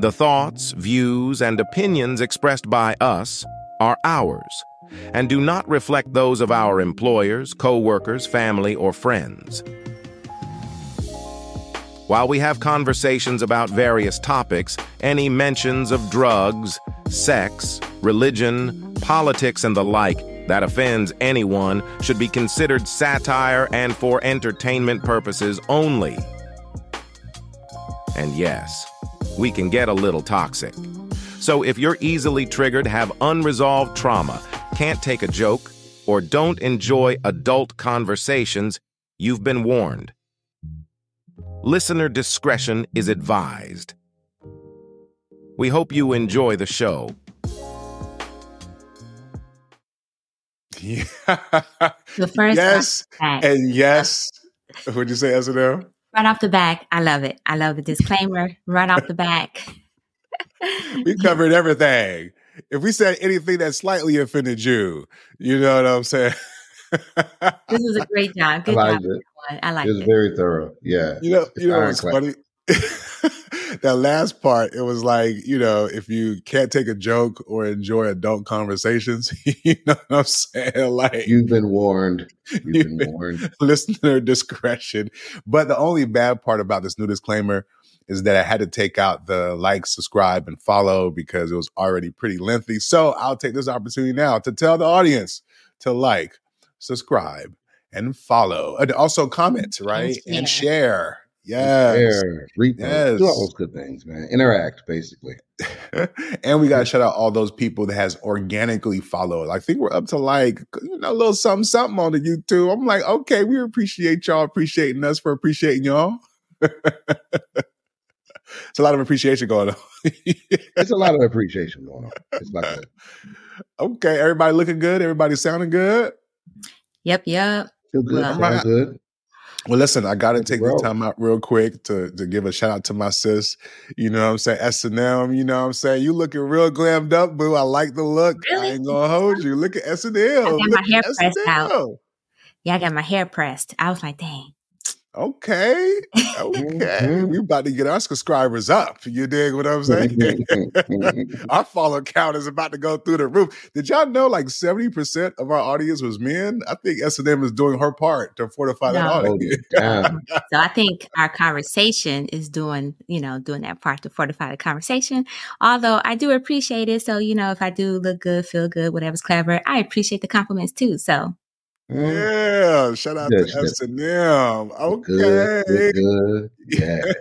The thoughts, views, and opinions expressed by us are ours and do not reflect those of our employers, co-workers, family, or friends. While we have conversations about various topics, any mentions of drugs, sex, religion, politics, and the like that offends anyone should be considered satire and for entertainment purposes only. And yes, we can get a little toxic. So if you're easily triggered, have unresolved trauma, can't take a joke, or don't enjoy adult conversations, you've been warned. Listener discretion is advised. We hope you enjoy the show. Yeah. The first yes. back. And yes. What'd you say, S&M? Right off the back, I love it. I love the disclaimer right off the back. We covered everything. If we said anything that slightly offended you, you know what I'm saying? This was a great job. Good liked job, it. I like It It was it. very thorough. Yeah. You know, It's you know what's funny? that last part, it was like, you know, if you can't take a joke or enjoy adult conversations, you know what I'm saying? Like You've been warned. You've You've been been- warned. listener discretion. But the only bad part about this new disclaimer is that I had to take out the like, subscribe, and follow because it was already pretty lengthy. So I'll take this opportunity now to tell the audience to like, subscribe, and follow. And also comment, right? And share. Yes. Share, repost, Yes. do all those good things, man. Interact, basically. and we got to shout out all those people that has organically followed. I think we're up to like you know a little something something on the YouTube. I'm like, okay, we appreciate y'all appreciating us for appreciating y'all. it's a lot of appreciation going on. It's a lot of appreciation going on. It's like that. okay, everybody looking good. Everybody sounding good. Yep, yep. Feel good. Well, sound good. Well, listen, I got to take this grow. time out real quick to to give a shout out to my sis. You know what I'm saying? S and M. You know what I'm saying? You looking real glammed up, boo. I like the look. Really? I Really? ain't gonna hold you. Look at S and M. I got my Look hair at pressed out. S&M. Yeah, I got my hair pressed. I was like, dang. Okay. Okay. Mhm. we about to get our subscribers up. You dig what I'm saying? our follow count is about to go through the roof. Did y'all know like 70% of our audience was men? I think S&M is doing her part to fortify that No. Hold audience. it down. So I think our conversation is doing, you know, doing that part to fortify the conversation. Although I do appreciate it. So, you know, if I do look good, feel good, whatever's clever, I appreciate the compliments too. So Yeah, shout out Good to shit. S&M. Okay. good, good. Yeah.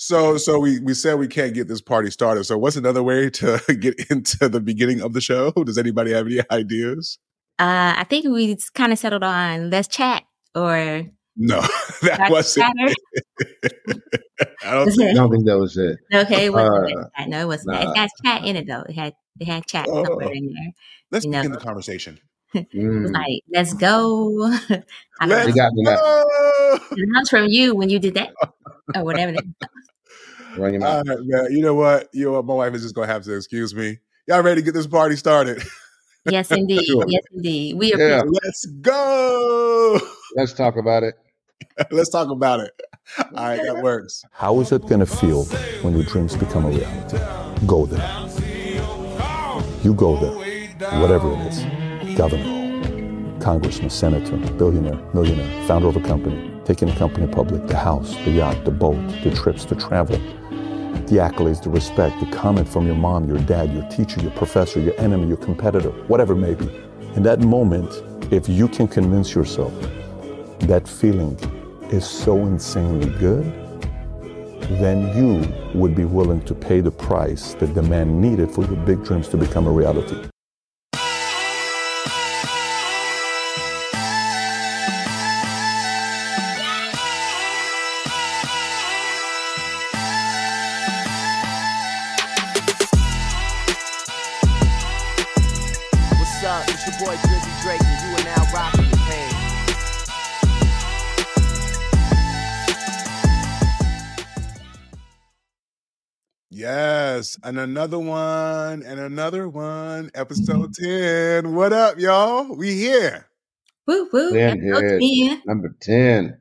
So so we we said we can't get this party started. So what's another way to get into the beginning of the show? Does anybody have any ideas? uh, I think we kind of settled on let's chat or No, that Dr. wasn't. I don't I don't think that was it. Okay, it wasn't Uh, let's. No, it wasn't. nah. It had chat in it though. It had it had chat Oh. somewhere in there. Let's You know. begin the conversation. It Mm. like, let's go. I don't Let's You got me now. go. know. That was from you when you did that or whatever. that- Run your mouth. right, man. You know what? You know what? My wife is just gonna have to excuse me. Y'all ready to get this party started? Yes, indeed. Sure. Yes, indeed. We Yeah. Let's go. Let's talk about it. Let's talk about it. All right, that works. How is it going to feel when your dreams become a reality? Go there. You go there, whatever it is. Governor, congressman, senator, billionaire, millionaire, founder of a company, taking a company public, the house, the yacht, the boat, the trips, the travel, the accolades, the respect, the comment from your mom, your dad, your teacher, your professor, your enemy, your competitor, whatever it may be. In that moment, if you can convince yourself that feeling is so insanely good, then you would be willing to pay the price that the man needed for your big dreams to become a reality. And another one, and another one. Episode ten. What up, y'all? We here. Woo woo. Ten episode hits. 10. Number 10.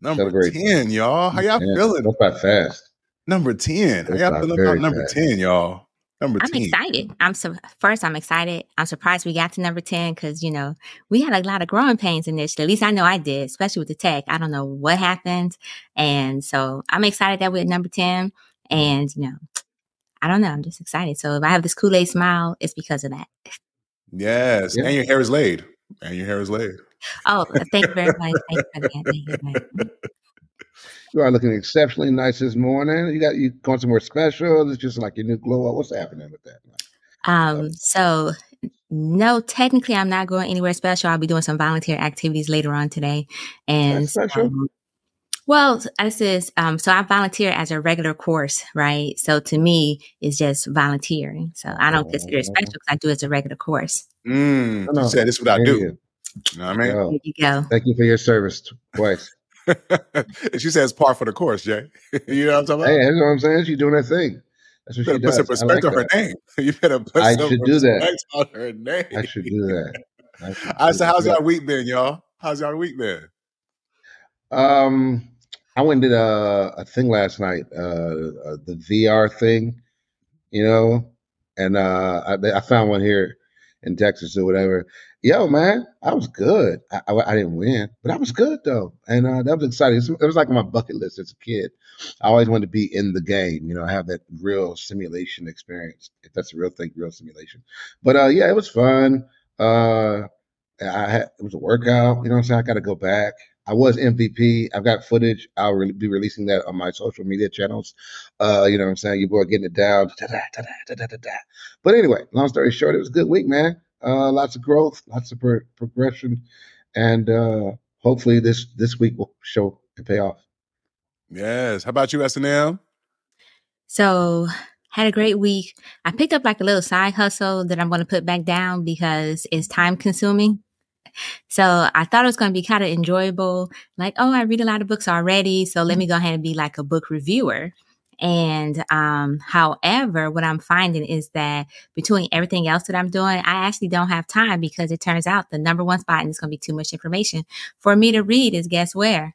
Number Celebrate. ten, y'all. How y'all Yeah, feeling? Go by fast. Number 10. I It's got not feeling very about number fast. 10, y'all. Number I'm 10. excited. I'm so first. I'm excited. I'm surprised we got to number ten because you know we had a lot of growing pains initially. At least I know I did, especially with the tech. I don't know what happened, and so I'm excited that we're at number ten. And you know, I don't know. I'm just excited. So if I have this Kool Aid smile, it's because of that. Yes. Yeah. And your hair is laid. And your hair is laid. Oh, thank you very much. Thank you for that. You. You are looking exceptionally nice this morning. You got you going somewhere special? It's just like your new glow up. What's happening with that? Um, so no, technically I'm not going anywhere special. I'll be doing some volunteer activities later on today. And That's special. um, well, this is um, so I volunteer as a regular course, right? So to me, it's just volunteering. So I don't consider it special because I do it as a regular course. Mm, No, no. You said this is what I do. you. You know what I mean? Yo, There you go. thank you for your service twice. she says par for the course, Jay. you know what I'm talking about? Hey, that's what I'm saying. She's doing her thing. That's you what better she put some does. Like respect on her name. You better put I some should do that. respect on her name. I should do that. I should All right, do so how's that. y'all week been, y'all? How's y'all week been? Um, I went and did a, a thing last night, uh, uh, the VR thing, you know, and uh, I, I found one here in Texas or whatever. Yo, man, I was good. I, I, I didn't win, but I was good though, and uh, that was exciting. It was like my bucket list as a kid. I always wanted to be in the game, you know, have that real simulation experience. If that's a real thing, real simulation. But uh, yeah, it was fun. Uh, I had it was a workout. You know what I'm saying? I got to go back. I was MVP. I've got footage. I'll re- be releasing that on my social media channels. Uh, you know what I'm saying? You boy getting it down. Da-da, da-da, da-da, da-da. But anyway, long story short, it was a good week, man. Uh, lots of growth, lots of pro- progression, and uh, hopefully this this week will show and pay off. Yes. How about you, S&M? So had a great week. I picked up like a little side hustle that I'm going to put back down because it's time consuming. So I thought it was going to be kind of enjoyable. Like, oh, I read a lot of books already. So let me go ahead and be like a book reviewer. And, um, however, what I'm finding is that between everything else that I'm doing, I actually don't have time because it turns out the number one spot and it's going to be too much information for me to read is guess where?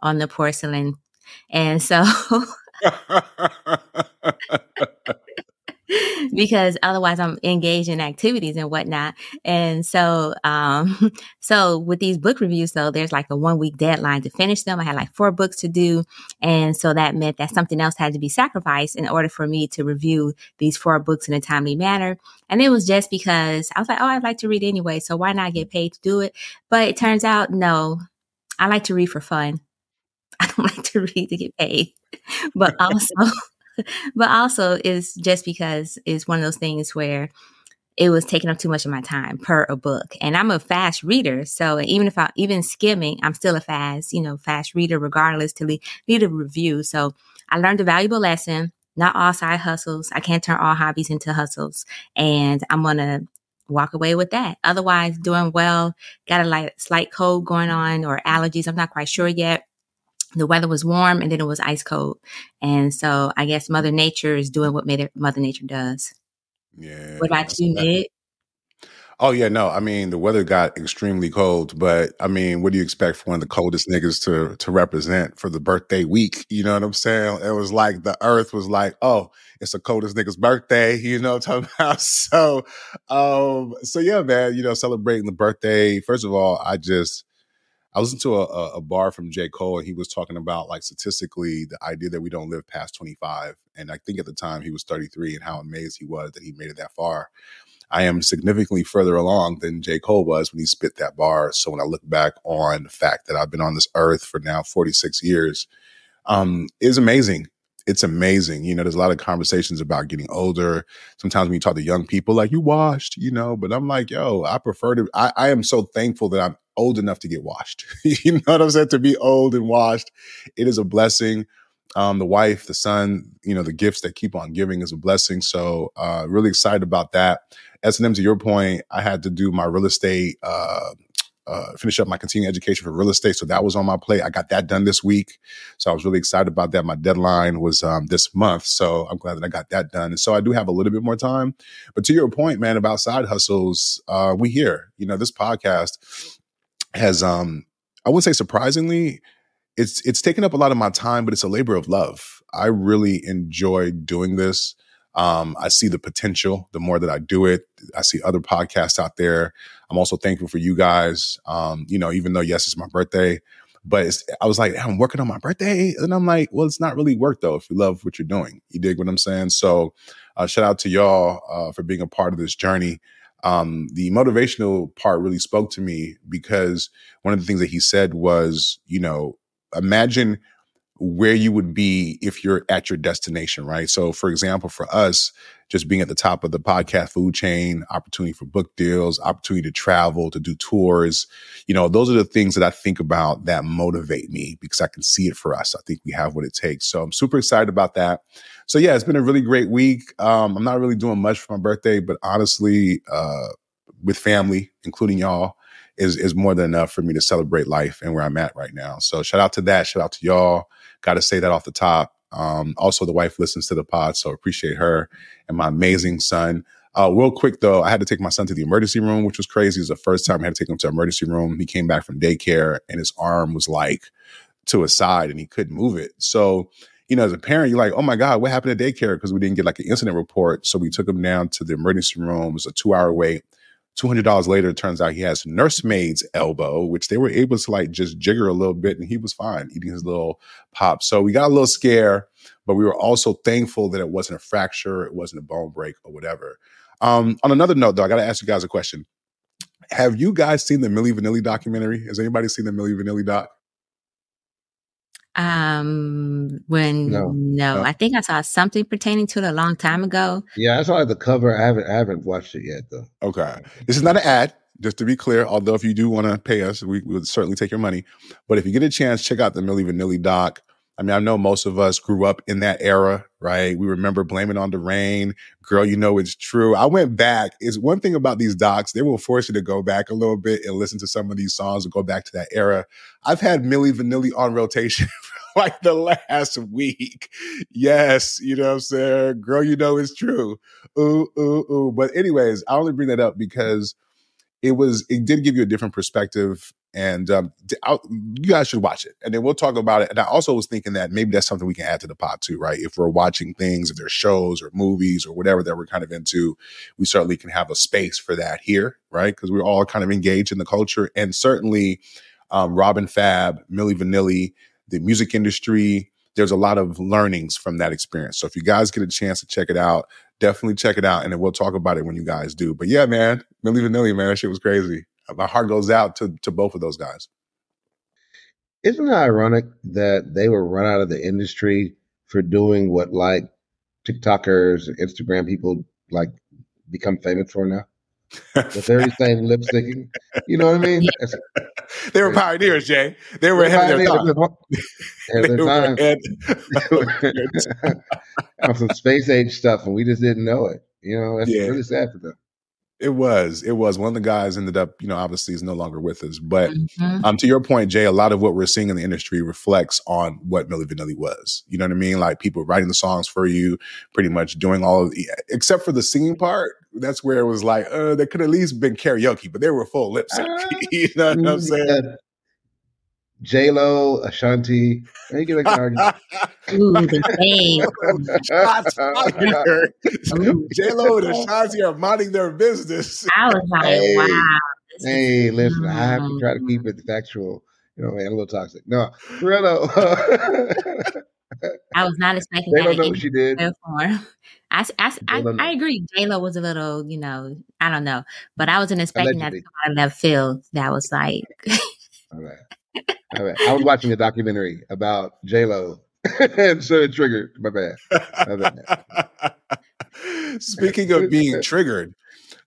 On the porcelain. And so because otherwise I'm engaged in activities and whatnot. And so, um, so with these book reviews, though, there's like a one week deadline to finish them. I had like four books to do. And so that meant that something else had to be sacrificed in order for me to review these four books in a timely manner. And it was just because I was like, oh, I'd like to read anyway. So why not get paid to do it? But it turns out, no, I like to read for fun. I don't like to read to get paid. But also, but also is just because it's one of those things where it was taking up too much of my time per a book. And I'm a fast reader. So even if I even skimming, I'm still a fast, you know, fast reader regardless to leave a review. So I learned a valuable lesson. Not all side hustles. I can't turn all hobbies into hustles. And I'm gonna walk away with that. Otherwise, doing well, got a like slight cold going on or allergies. I'm not quite sure yet the weather was warm and then it was ice cold. And so I guess Mother Nature is doing what Mother Nature does. yeah. What about you, Nic? Oh yeah, no. I mean, the weather got extremely cold, but I mean, what do you expect for one of the coldest niggas to to represent for the birthday week? You know what I'm saying? It was like the earth was like, oh, it's the coldest nigga's birthday. You know what I'm talking about? So, um, so yeah, man. You know, celebrating the birthday. First of all, I just I listened to a, a, bar from J. Cole, and he was talking about like statistically the idea that we don't live past 25. And I think at the time he was 33, and how amazed he was that he made it that far. I am significantly further along than J. Cole was when he spit that bar. So when I look back on the fact that I've been on this earth for now 46 years, um, is amazing. It's amazing. You know, there's a lot of conversations about getting older. Sometimes when you talk to young people, like you washed, you know, but I'm like, yo, I prefer to, I, I am so thankful that I'm old enough to get washed. you know what I'm saying? To be old and washed, it is a blessing. Um, the wife, the son, you know, the gifts that keep on giving is a blessing. So, uh, really excited about that. S&M, to your point, I had to do my real estate, uh, uh, finish up my continuing education for real estate. So that was on my plate. I got that done this week. So I was really excited about that. My deadline was um, this month. So I'm glad that I got that done. And so I do have a little bit more time. But to your point, man, about side hustles, uh, we hear, you know, this podcast has, um, I would say surprisingly, it's it's taken up a lot of my time, but it's a labor of love. I really enjoy doing this. Um, I see the potential the more that I do it. I see other podcasts out there. I'm also thankful for you guys. Um, you know, even though yes, it's my birthday, but I was like, I'm working on my birthday, and I'm like, well, it's not really work though. If you love what you're doing, you dig what I'm saying. So, uh, shout out to y'all uh, for being a part of this journey. Um, the motivational part really spoke to me because one of the things that he said was, you know, imagine where you would be if you're at your destination, right? So, for example, for us, just being at the top of the podcast food chain, opportunity for book deals, opportunity to travel, to do tours, you know, those are the things that I think about that motivate me because I can see it for us. I think we have what it takes. So I'm super excited about that. So yeah, it's been a really great week. Um, I'm not really doing much for my birthday, but honestly, uh, with family, including y'all, is is more than enough for me to celebrate life and where I'm at right now. So shout out to that. Shout out to y'all. Got to say that off the top. Um, also, the wife listens to the pod, so appreciate her and my amazing son. Uh, real quick though, I had to take my son to the emergency room, which was crazy. It was the first time I had to take him to emergency room. He came back from daycare and his arm was like to his side and he couldn't move it. So, you know, as a parent, you're like, oh my God, what happened to daycare? Because we didn't get like an incident report. So we took him down to the emergency room. It was a two hour wait. $200 later, it turns out he has nursemaid's elbow, which they were able to like just jigger a little bit and he was fine eating his little pop. So we got a little scare, but we were also thankful that it wasn't a fracture, it wasn't a bone break or whatever. Um, on another note, though, I got to ask you guys a question. Have you guys seen the Milli Vanilli documentary? Has anybody seen the Milli Vanilli doc? Um, when No. no, No. I think I saw something pertaining to it a long time ago. Yeah, I saw the cover. I haven't I haven't watched it yet though. Okay. This is not an ad, just to be clear. Although if you do want to pay us, we would certainly take your money. But if you get a chance, check out the Milli Vanilli doc. I mean, I know most of us grew up in that era, right? We remember Blame It on the Rain, Girl, You Know It's True. I went back. Is one thing about these docs, they will force you to go back a little bit and listen to some of these songs and go back to that era. I've had Milli Vanilli on rotation for like the last week. Yes, you know what I'm saying? Girl, You Know It's True. Ooh, ooh, ooh. But anyways, I only bring that up because it was it did give you a different perspective and um, you guys should watch it. And then we'll talk about it. And i also was thinking that maybe that's something we can add to the pot too right? If we're watching things if there's shows or movies or whatever that we're kind of into we certainly can have a space for that here right? Because we're all kind of engaged in the culture. And certainly um, robin fab milli vanilli the music industry there's a lot of learnings from that experience so if you guys get a chance to check it out definitely check it out and then we'll talk about it when you guys do. But yeah, man, Milli Vanilli, man, that shit was crazy. My heart goes out to to both of those guys. Isn't it ironic that they were run out of the industry for doing what like TikTokers Instagram people like become famous for now? The very same lip syncing. You know what I mean? They were pioneers, Jay. They were ahead of their time. Of their were time. ahead of their time. on some space age stuff, and we just didn't know it. You know, that's Yeah. really sad for them. It was. It was. One of the guys ended up, you know, obviously is no longer with us. But Mhm. um, to your point, Jay, a lot of what we're seeing in the industry reflects on what Milli Vanilli was. You know what I mean? Like people writing the songs for you, pretty much doing all of the, except for the singing part. That's where it was like, uh, they could at least been karaoke, but they were full lip sync. Ah. you know what I'm saying? J Lo, Ashanti. You can make an argument. Ooh, the name. Shots fired. Ooh. J Lo and Ashanti are minding their business. I was like, Hey. wow. this is- hey, listen, I have to try to keep mm-hmm. it factual. You know, man, a little toxic. No, for real though. I was not expecting they that don't know any what she did. way or form. I, s- I, s- I, They don't. I agree. J Lo was a little, you know, I don't know, but I wasn't expecting that to come out of left field. That was like, All right. I was watching a documentary about J Lo, and so it triggered. My bad. Speaking of being triggered,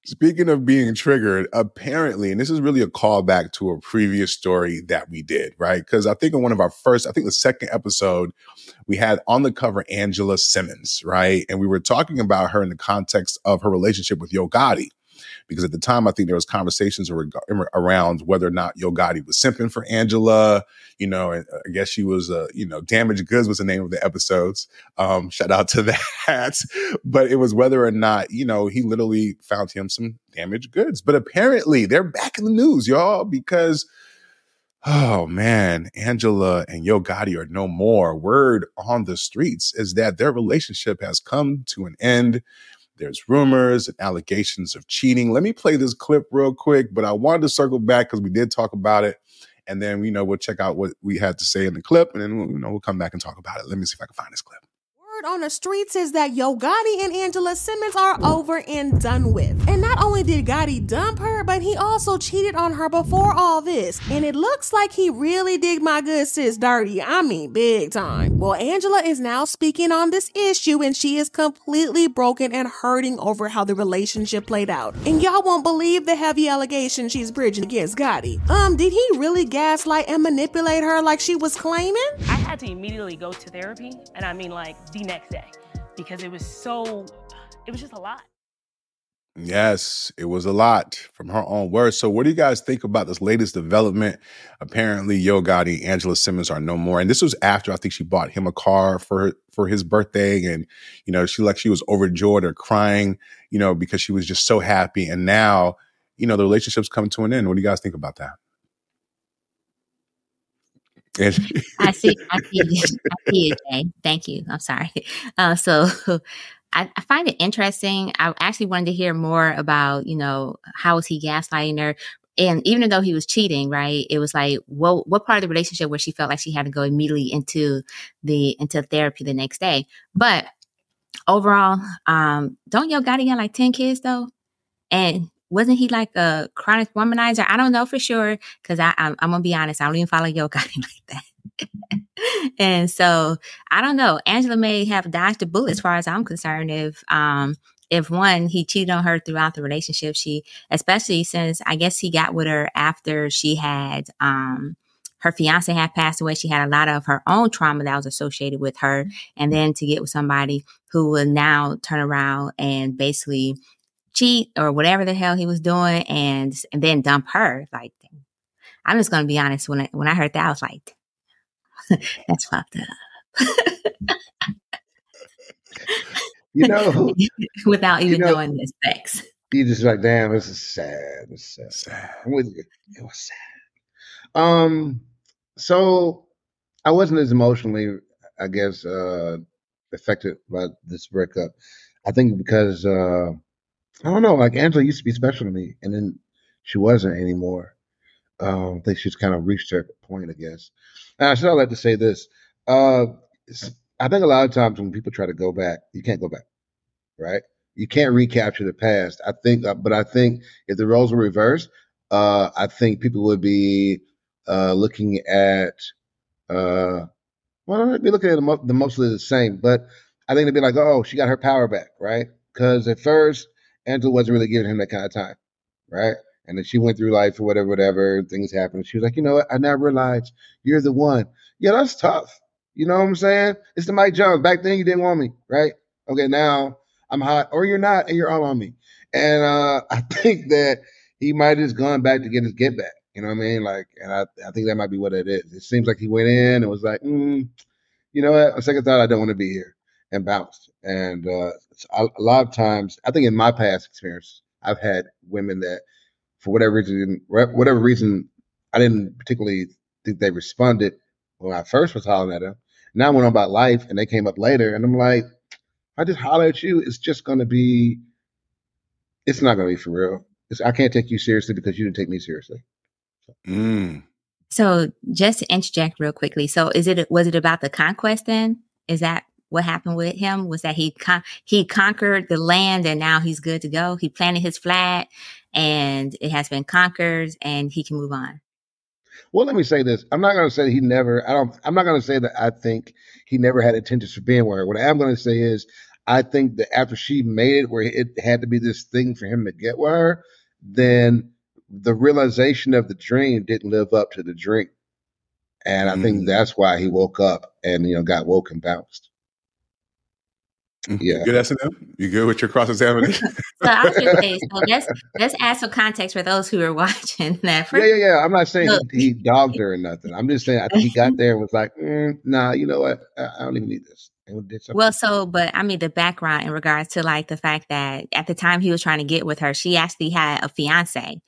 speaking of being triggered, apparently, and this is really a callback to a previous story that we did, right? Because I think in one of our first, I think the second episode, we had on the cover Angela Simmons, right? And we were talking about her in the context of her relationship with Yo Gotti. Because at the time, I think there was conversations around whether or not Yo Gotti was simping for Angela. You know, and uh, I guess she was, uh, you know, damaged goods was the name of the episodes. Um, shout out to that. but it was whether or not, you know, he literally found him some damaged goods. But apparently they're back in the news, y'all, because Oh man, Angela and Yo Gotti are no more. Word on the streets is that their relationship has come to an end. There's rumors and allegations of cheating. Let me play this clip real quick, but I wanted to circle back because we did talk about it. And then, you know, we'll check out what we had to say in the clip and then, you know, we'll come back and talk about it. Let me see if I can find this clip. Word on the streets is that Yo Gotti and Angela Simmons are over and done with. And not only did Gotti dump her, but he also cheated on her before all this. And it looks like he really did my good sis dirty. I mean, big time. Well, Angela is now speaking on this issue and she is completely broken and hurting over how the relationship played out. And y'all won't believe the heavy allegation she's bridging against Gotti. Um, did he really gaslight and manipulate her like she was claiming? I had to immediately go to therapy, and I mean like the next day, because it was so, it was just a lot. Yes, it was a lot from her own words. So, what do you guys think about this latest development? Apparently, Yo Gotti, Angela Simmons are no more, and this was after I think she bought him a car for for his birthday, and you know she like she was overjoyed or crying, you know, because she was just so happy. And now, you know, the relationship's coming to an end. What do you guys think about that? And I see. I see. I see Jay. Thank you. I'm sorry. Uh, so I, I find it interesting. I actually wanted to hear more about, you know, how was he gaslighting her? And even though he was cheating, right? It was like, what what part of the relationship where she felt like she had to go immediately into the into therapy the next day? But overall, um, don't Yo Gotti got like ten kids though? And wasn't he like a chronic womanizer? I don't know for sure because I I'm, I'm gonna be honest, I don't even follow Yo Gotti like that. and so I don't know. Angela may have dodged a bullet as far as I'm concerned. If um if one he cheated on her throughout the relationship, she especially since I guess he got with her after she had um her fiance had passed away. She had a lot of her own trauma that was associated with her, and then to get with somebody who will now turn around and basically cheat or whatever the hell he was doing, and and then dump her. Like, I'm just gonna be honest. When I when I heard that, I was like, that's fucked up. You know, Without even you know, knowing the specs. you just like, damn, this is sad. It's sad. Sad. I'm with you. It was sad. Um, so I wasn't as emotionally, I guess, uh, affected by this breakup. I think because uh, I don't know, like Angela used to be special to me, and then she wasn't anymore. Um, I think she's kind of reached her point, I guess. And I should like to say this. Uh, I think a lot of times when people try to go back, you can't go back, right? You can't recapture the past. I think, uh, but I think if the roles were reversed, uh, I think people would be uh, looking at, uh, well, they'd be looking at them, mo- them mostly the same. But I think they'd be like, oh, she got her power back, right? Because at first, Angela wasn't really giving him that kind of time, right? And then she went through life or whatever, whatever, things happened. She was like, you know what? I now realize you're the one. Yeah, that's tough. You know what I'm saying? It's the Mike Jones. Back then, you didn't want me, right? Okay, now I'm hot, or you're not, and you're all on me. And uh, I think that he might have just gone back to get his get back. You know what I mean? Like, and I, I think that might be what it is. It seems like he went in and was like, mm, you know what? On second thought, I don't want to be here, and bounced. And uh, it's a, a lot of times, I think in my past experience, I've had women that, for whatever reason, whatever reason, I didn't particularly think they responded when I first was hollering at them. Now I went on about life, and they came up later, and I'm like, I just holler at you. It's just gonna be. It's not gonna be for real. It's, I can't take you seriously because you didn't take me seriously. Mm. So just to interject real quickly. So is it was it about the conquest then? Is that what happened with him? Was that he con- he conquered the land and now he's good to go? He planted his flag and it has been conquered and he can move on. Well, let me say this. I'm not going to say he never. I don't. I'm not going to say that I think he never had intentions for being with her. What I am going to say is, I think that after she made it where it had to be this thing for him to get with her, then the realization of the dream didn't live up to the dream, and I think Mm. that's why he woke up and you know got woke and bounced. You Yeah. good, S&M? You good with your cross examination? So I was just saying, so let's let's add some context for those who are watching that. Yeah, First, yeah, yeah. I'm not saying Look. he, he dogged her or nothing. I'm just saying I think he got there and was like, mm, "Nah, you know what? I, I don't even need this." And did something. Well, so, but I mean, the background in regards to like the fact that at the time he was trying to get with her, she actually had a fiance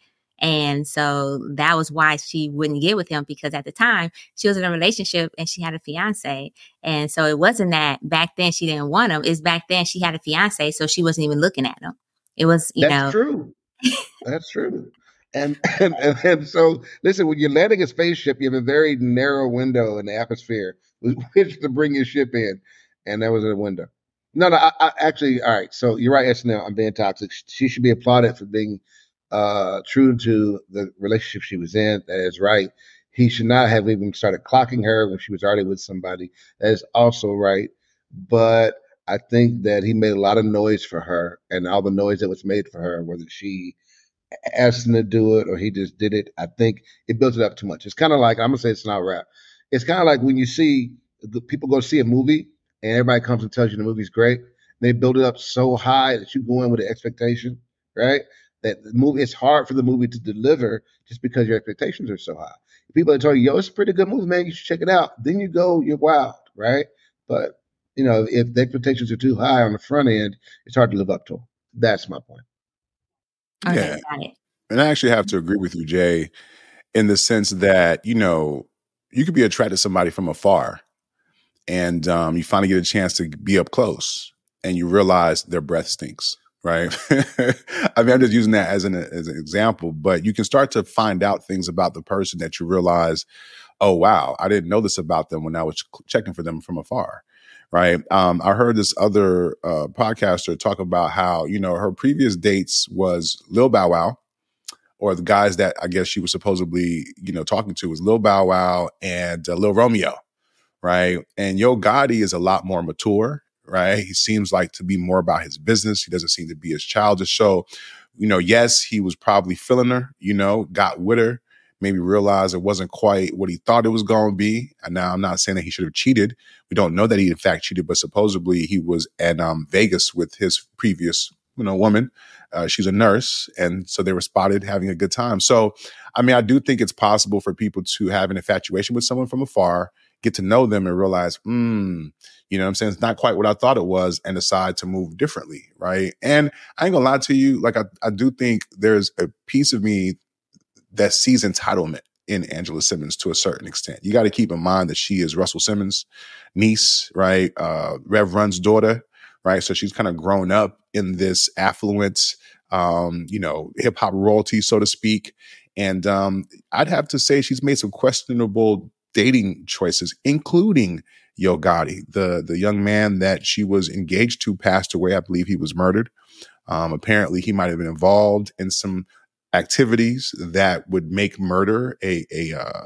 And so that was why she wouldn't get with him because at the time she was in a relationship and she had a fiance. And so it wasn't that back then she didn't want him. It's back then she had a fiance. So she wasn't even looking at him. It was, you know That's know, true. That's true. And, and and and so listen, when you're landing a spaceship, you have a very narrow window in the atmosphere with which to bring your ship in, and that was a window. No, no, I, I actually, all right. So you're right, S&M. I'm being toxic. She should be applauded for being uh true to the relationship she was in. That is right. He should not have even started clocking her when she was already with somebody. That is also right. But I think that he made a lot of noise for her, and all the noise that was made for her, whether she asked him to do it or he just did it, I think it built it up too much. It's kind of like I'm gonna say it's not rap. It's kind of like when you see the people go see a movie and everybody comes and tells you the movie's great. They build it up so high that you go in with an expectation, right? That the movie it's hard for the movie to deliver just because your expectations are so high. People are telling you, yo, it's a pretty good movie, man. You should check it out. Then you go, you're wild, right? But you know, if the expectations are too high on the front end, it's hard to live up to them. That's my point. okay, Yeah. got it. And I actually have to agree with you, Jay, in the sense that, you know, you could be attracted to somebody from afar and um, you finally get a chance to be up close and you realize their breath stinks, right? I mean, I'm just using that as an, as an example, but you can start to find out things about the person that you realize, oh, wow, I didn't know this about them when I was checking for them from afar. Right. Um, I heard this other uh, podcaster talk about how, you know, her previous dates was Lil Bow Wow, or the guys that I guess she was supposedly, you know, talking to was Lil Bow Wow and uh, Lil Romeo, right? And Yo Gotti is a lot more mature, right? He seems like to be more about his business. He doesn't seem to be as childish. So, you know, yes, he was probably feeling her, you know, got with her, maybe realized it wasn't quite what he thought it was going to be. And now I'm not saying that he should have cheated. We don't know that he in fact cheated, but supposedly he was at um, Vegas with his previous, you know, woman. Uh, she's a nurse, and so they were spotted having a good time. So, I mean, I do think it's possible for people to have an infatuation with someone from afar, get to know them, and realize, hmm, you know, what I'm saying it's not quite what I thought it was, and decide to move differently, right? And I ain't gonna lie to you, like I, I do think there's a piece of me that sees entitlement in Angela Simmons to a certain extent. You got to keep in mind that she is Russell Simmons' niece, right? Uh, Rev Run's daughter, right? So she's kind of grown up in this affluent, um, you know, hip hop royalty, so to speak. And um, I'd have to say she's made some questionable dating choices, including Yo Gotti, the the young man that she was engaged to, passed away. I believe he was murdered. Um, apparently, he might have been involved in some activities that would make murder a a uh,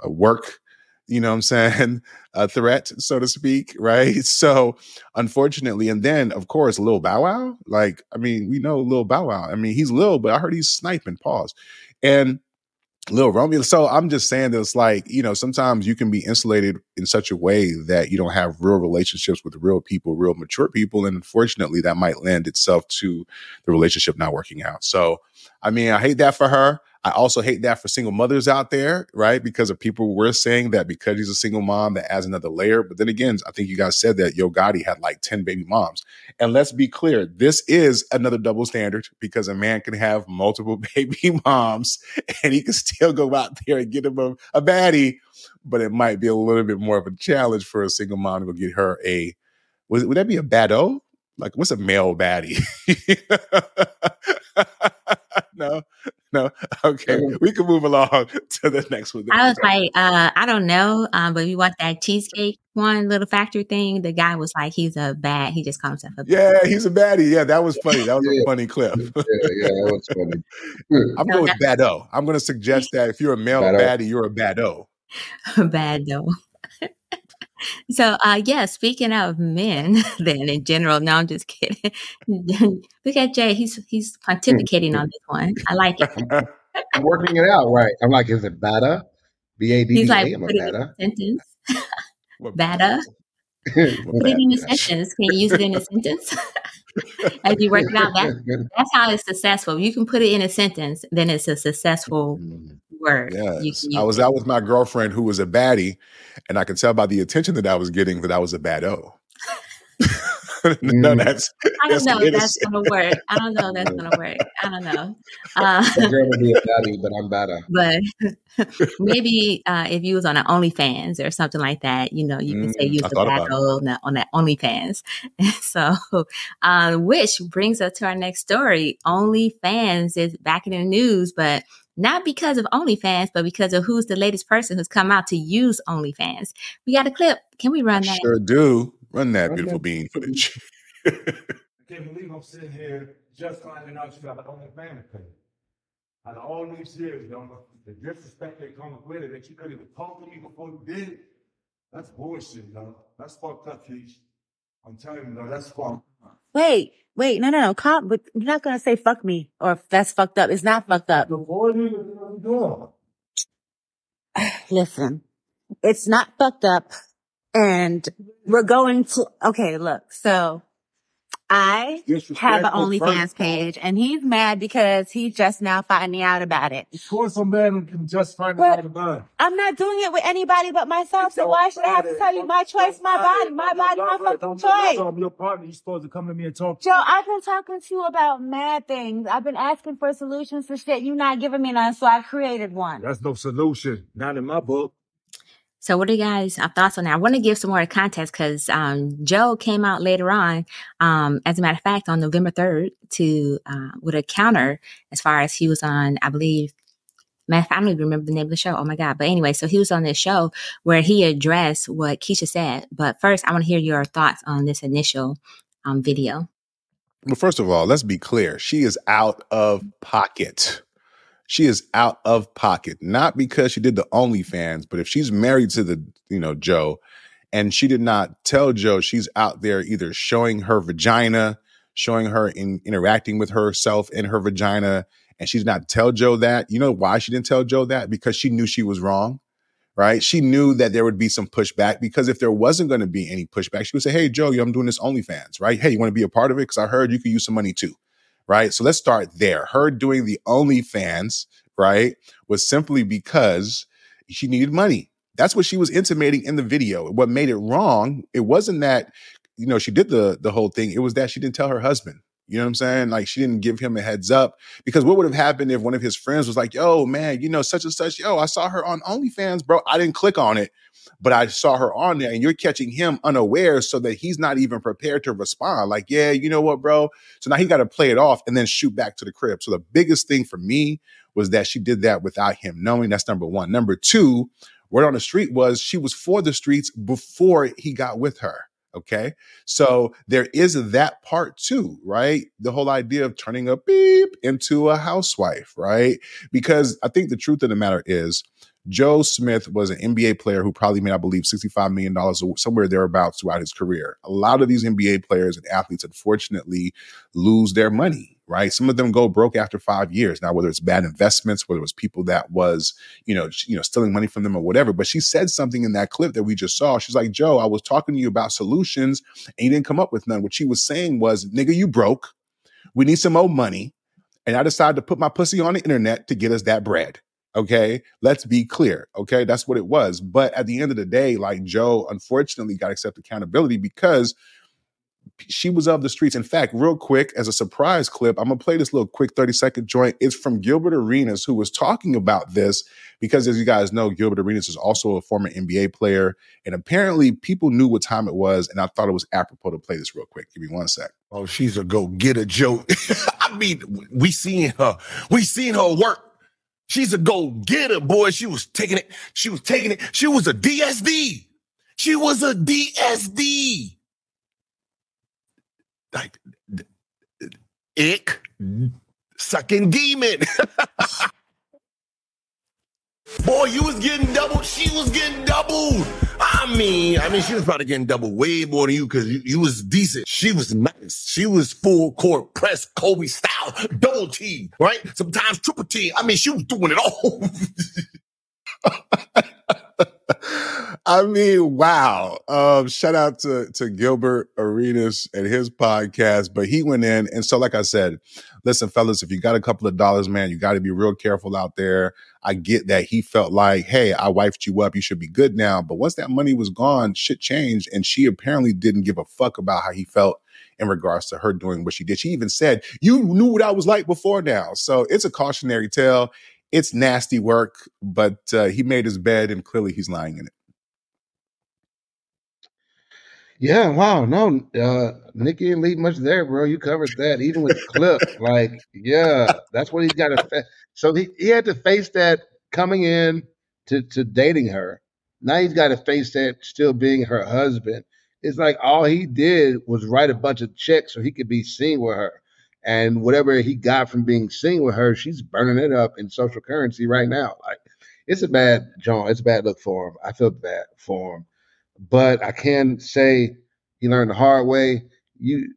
a, work you know what i'm saying a threat so to speak right so unfortunately and then of course lil bow wow like i mean we know lil bow wow i mean he's lil but i heard he's sniping pause and Lil Romeo. So I'm just saying that it's like, you know, sometimes you can be insulated in such a way that you don't have real relationships with real people, real mature people. And unfortunately, that might lend itself to the relationship not working out. So, I mean, I hate that for her. I also hate that for single mothers out there, right? Because of people were saying that because he's a single mom, that adds another layer. But then again, I think you guys said that Yo Gotti had like 10 baby moms. And let's be clear, this is another double standard because a man can have multiple baby moms and he can still go out there and get him a, a baddie. But it might be a little bit more of a challenge for a single mom to go get her a, was, would that be a baddo? Like, what's a male baddie? no, no. Okay, we can move along to the next one. I was like, uh, I don't know. Um, but if you watch that cheesecake one little factory thing, the guy was like, he's a bad. He just called himself a Yeah, he's a baddie. Yeah, that was funny. That was Yeah. a funny clip. Yeah, yeah, that was funny. I'm No, going with baddo. I'm going to suggest that if you're a male Baddo. baddie, you're a baddo. bad though. So uh yeah, speaking of men then in general, no, I'm just kidding. Look at Jay, he's he's pontificating on this one. I like it. I'm working it out right. I'm like, is it bada? B A D He's like I'm a bada. sentence. Bada. Put it in a sentence. Can you use it in a sentence? As you work it out, that, that's how it's successful. You can put it in a sentence, then it's a successful mm-hmm. word. You Yes. I was it. out with my girlfriend who was a baddie, and I could tell by the attention that I was getting that I was a baddo. no, Mm. that's I don't that's know if that's gonna work. I don't know if that's gonna work. I don't know. Uh, That girl would be a baddie, but I'm better. but maybe uh, if you was on an OnlyFans or something like that, you know, you could say Mm, you I was a thought bad about it. girl on that, on that OnlyFans. so, uh, which brings us to our next story. OnlyFans is back in the news, but not because of OnlyFans, but because of who's the latest person who's come out to use OnlyFans. We got a clip. Can we I run that? sure do. Run that Run beautiful that bean footage. I can't believe I'm sitting here just finding out you got an OnlyFans page. Out of all these years, you know, the disrespect that comes with it, that you couldn't even talk to me before you did it, that's bullshit, yo. That's fucked up, Keith. I'm telling you, yo, that's fucked up. Wait, wait, no, no, no, calm, but you're not gonna say fuck me or if that's fucked up. It's not fucked up. The boy, you what I'm doing. Listen, it's not fucked up and we're going to, okay, look, so I have an OnlyFans page and he's mad because he's just now finding out about it. Of course, a man can just find But out about it. I'm not doing it with anybody but myself, so why should I have to tell you my choice, my body, my body, my fucking choice? I'm your partner. You're supposed to come to me and talk. Joe, I've been talking to you about mad things. I've been asking for solutions to shit. You're not giving me none, so I created one. That's no solution. Not in my book. So what are you guys uh, thoughts on that? I want to give some more context because um, Joe came out later on, um, as a matter of fact, on November 3rd to uh, with a counter as far as he was on, I believe, don't even remember the name of the show. Oh my God. But anyway, so he was on this show where he addressed what Keisha said. But first, I want to hear your thoughts on this initial um, video. Well, first of all, let's be clear. She is out of pocket. She is out of pocket, not because she did the OnlyFans, but if she's married to the, you know, Joe, and she did not tell Joe she's out there either showing her vagina, showing her in interacting with herself in her vagina, and she did not tell Joe that. You know why she didn't tell Joe that? Because she knew she was wrong right? She knew that there would be some pushback because if there wasn't going to be any pushback, she would say, Hey, Joe, I'm doing this OnlyFans, right? Hey, you want to be a part of it? Because I heard you could use some money too, right? So let's start there. Her doing the OnlyFans, right, was simply because she needed money. That's what she was intimating in the video. What made it wrong, it wasn't that, you know, she did the the whole thing. It was that she didn't tell her husband. You know what I'm saying? Like she didn't give him a heads up because what would have happened if one of his friends was like, "Yo, man, you know such and such. Yo, I saw her on OnlyFans, bro. I didn't click on it, but I saw her on there, and you're catching him unaware, so that he's not even prepared to respond. Like, yeah, you know what, bro? So now he got to play it off and then shoot back to the crib. So the biggest thing for me was that she did that without him knowing. That's number one. Number two, word on the street was she was for the streets before he got with her. Okay. So there is that part too, right? The whole idea of turning a beep into a housewife, right? Because I think the truth of the matter is Joe Smith was an NBA player who probably made, I believe, $65 million or somewhere thereabouts throughout his career. A lot of these NBA players and athletes, unfortunately, lose their money, right? Some of them go broke after five years. Now, whether it's bad investments, whether it was people that was, you know, you know, stealing money from them or whatever. But she said something in that clip that we just saw. She's like, Joe, I was talking to you about solutions and you didn't come up with none. What she was saying was, nigga, you broke. We need some more money. And I decided to put my pussy on the internet to get us that bread. Okay. Let's be clear. Okay. That's what it was. But at the end of the day, like Joe unfortunately got to accept accountability because she was of the streets. In fact, real quick, as a surprise clip, I'm gonna play this little quick 30 second joint. It's from Gilbert Arenas, who was talking about this because, as you guys know, Gilbert Arenas is also a former NBA player, and apparently people knew what time it was, and I thought it was apropos to play this real quick. Give me one sec. Oh, she's a go getter, Joe. I mean, we seen her. We seen her work. She's a go getter, boy. She was taking it. She was taking it. She was a DSD. She was a DSD. Like, ick, sucking demon. Boy, you was getting doubled. She was getting doubled. I mean, I mean, she was probably getting doubled way more than you because you, you was decent. She was nice. She was full court press, Kobe style, double T, right? Sometimes triple T. I mean, she was doing it all. I mean, wow. Um, shout out to, to Gilbert Arenas and his podcast. But he went in. And so, like I said, listen, fellas, if you got a couple of dollars, man, you got to be real careful out there. I get that he felt like, hey, I wifed you up. You should be good now. But once that money was gone, shit changed. And she apparently didn't give a fuck about how he felt in regards to her doing what she did. She even said, You knew what I was like before now. So it's a cautionary tale. It's nasty work, but uh, he made his bed and clearly he's lying in it. Yeah, wow, no, uh, Nikki didn't leave much there, bro. You covered that, even with Clip. like, yeah, that's what he's got to. Fa- so he, he had to face that coming in to to dating her. Now he's got to face that still being her husband. It's like all he did was write a bunch of checks so he could be seen with her, and whatever he got from being seen with her, she's burning it up in social currency right now. Like, it's a bad John. It's a bad look for him. I feel bad for him but I can say he learned the hard way. You,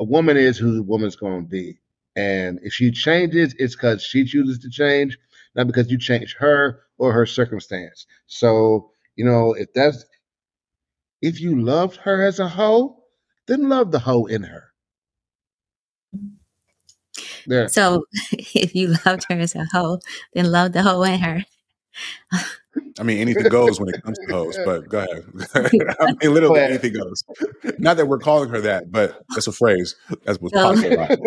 a woman is who the woman's going to be, and if she changes, it's because she chooses to change, not because you change her or her circumstance. So you know, if that's if you loved her as a hoe, then love the hoe in her. There. So if you loved her as a hoe, then love the hoe in her. I mean, anything goes when it comes to hoes, but go ahead. I mean, literally anything goes. Not that we're calling her that, but that's a phrase that's what's So, possible. Right?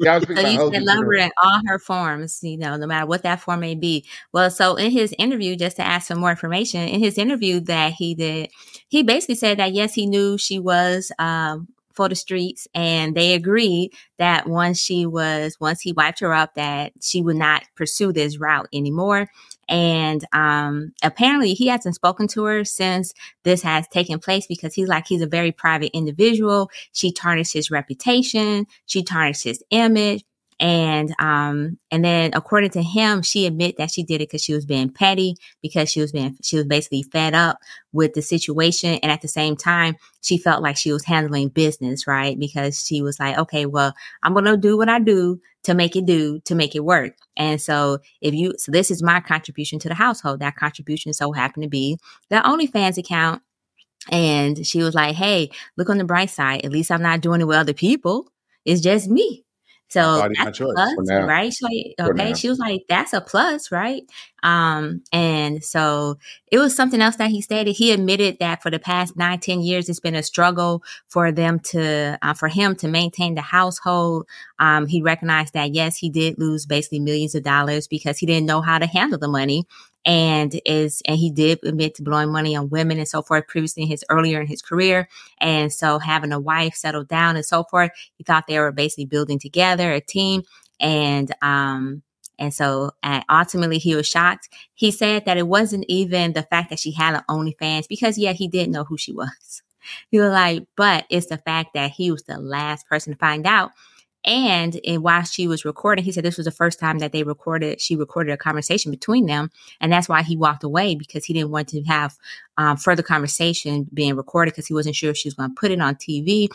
yeah, I was so you hoes said in love her in all her forms, you know, no matter what that form may be. Well, so in his interview, just to ask some more information, in his interview that he did, he basically said that yes, he knew she was um for the streets and they agreed that once she was once he wiped her up that she would not pursue this route anymore. And um apparently he hasn't spoken to her since this has taken place because he's like he's a very private individual. She tarnished his reputation. She tarnished his image and um and then according to him she admit that she did it because she was being petty because she was being she was basically fed up with the situation and at the same time she felt like she was handling business right because she was like okay well i'm gonna do what i do to make it do to make it work and so if you so this is my contribution to the household that contribution so happened to be the onlyfans account and she was like, Hey, look on the bright side. At least I'm not doing it with other people. It's just me. So that's a plus, right? Okay. She was like, that's a plus, right? Um, and so it was something else that he stated. He admitted that for the past nine, ten years, it's been a struggle for them to, uh, for him to maintain the household. Um, he recognized that yes, he did lose basically millions of dollars because he didn't know how to handle the money and is and he did admit to blowing money on women and so forth previously in his earlier in his career. And so having a wife settled down and so forth he thought they were basically building together a team. And um and so uh, ultimately he was shocked. He said that it wasn't even the fact that she had an OnlyFans because yeah he didn't know who she was. He was like but it's the fact that he was the last person to find out and, and while she was recording, he said this was the first time that they recorded, she recorded a conversation between them. And that's why he walked away because he didn't want to have um, further conversation being recorded because he wasn't sure if she was going to put it on TV,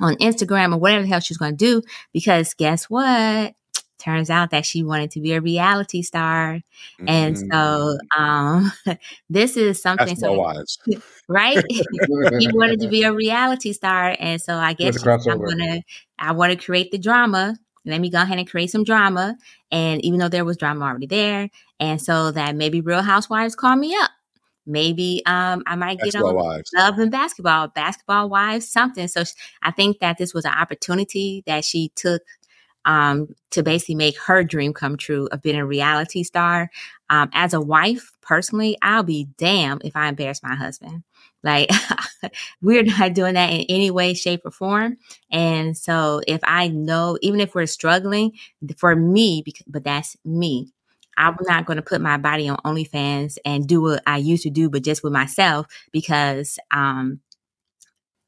on Instagram, or whatever the hell she was going to do. Because guess what? Turns out that she wanted to be a reality star. And so um, this is something. So, right? he wanted to be a reality star, and so I guess I'm gonna, I want to create the drama. Let me go ahead and create some drama, and even though there was drama already there, and so that maybe Real Housewives call me up. Maybe um I might get Basketball on wives. Love and Basketball, Basketball Wives, something. So I think that this was an opportunity that she took um, to basically make her dream come true of being a reality star. Um, as a wife, personally, I'll be damned if I embarrass my husband. Like, we're not doing that in any way, shape, or form. And so, if I know, even if we're struggling, for me, because, but that's me, I'm not going to put my body on OnlyFans and do what I used to do, but just with myself because um,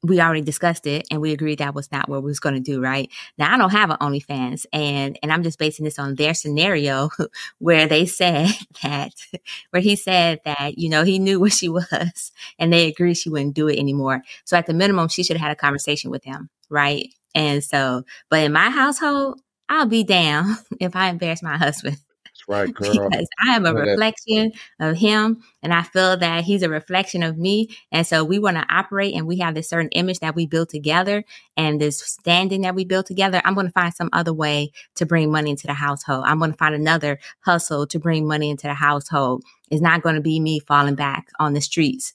we already discussed it and we agreed that was not what we was going to do, right? Now I don't have an OnlyFans, and and I'm just basing this on their scenario where they said that, where he said that you know he knew what she was, and they agreed she wouldn't do it anymore. So at the minimum, she should have had a conversation with him, right? And so, but in my household, I'll be down if I embarrass my husband right, girl. because I am a reflection of him and I feel that he's a reflection of me. And so we want to operate and we have this certain image that we build together and this standing that we build together. I'm going to find some other way to bring money into the household. I'm going to find another hustle to bring money into the household. It's not going to be me falling back on the streets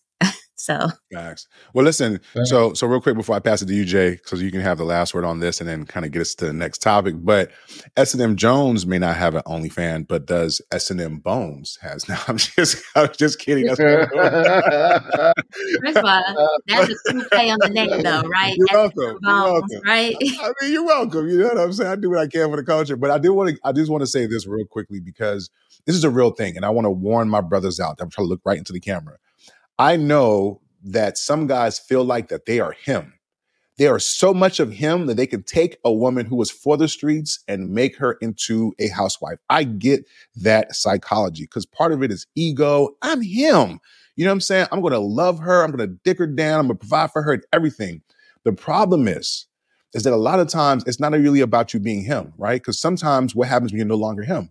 So Facts. Well, listen. So, so real quick before I pass it to you, Jay, so you can have the last word on this, and then kind of get us to the next topic. But S and M Jones may not have an OnlyFans, but does S and M Bones has? Now, I'm just, I'm just kidding. That's what I'm doing. first of all, that's a play on the name, though, right? You're welcome. You're welcome. right? I mean, you're welcome. You know what I'm saying? I do what I can for the culture, but I do want to. I just want to say this real quickly because this is a real thing, and I want to warn my brothers out. I'm trying to look right into the camera. I know that some guys feel like that they are him. They are so much of him that they can take a woman who was for the streets and make her into a housewife. I get that psychology because part of it is ego. I'm him. You know what I'm saying? I'm going to love her. I'm going to dick her down. I'm going to provide for her and everything. The problem is, is that a lot of times it's not really about you being him, right? Because sometimes what happens when you're no longer him,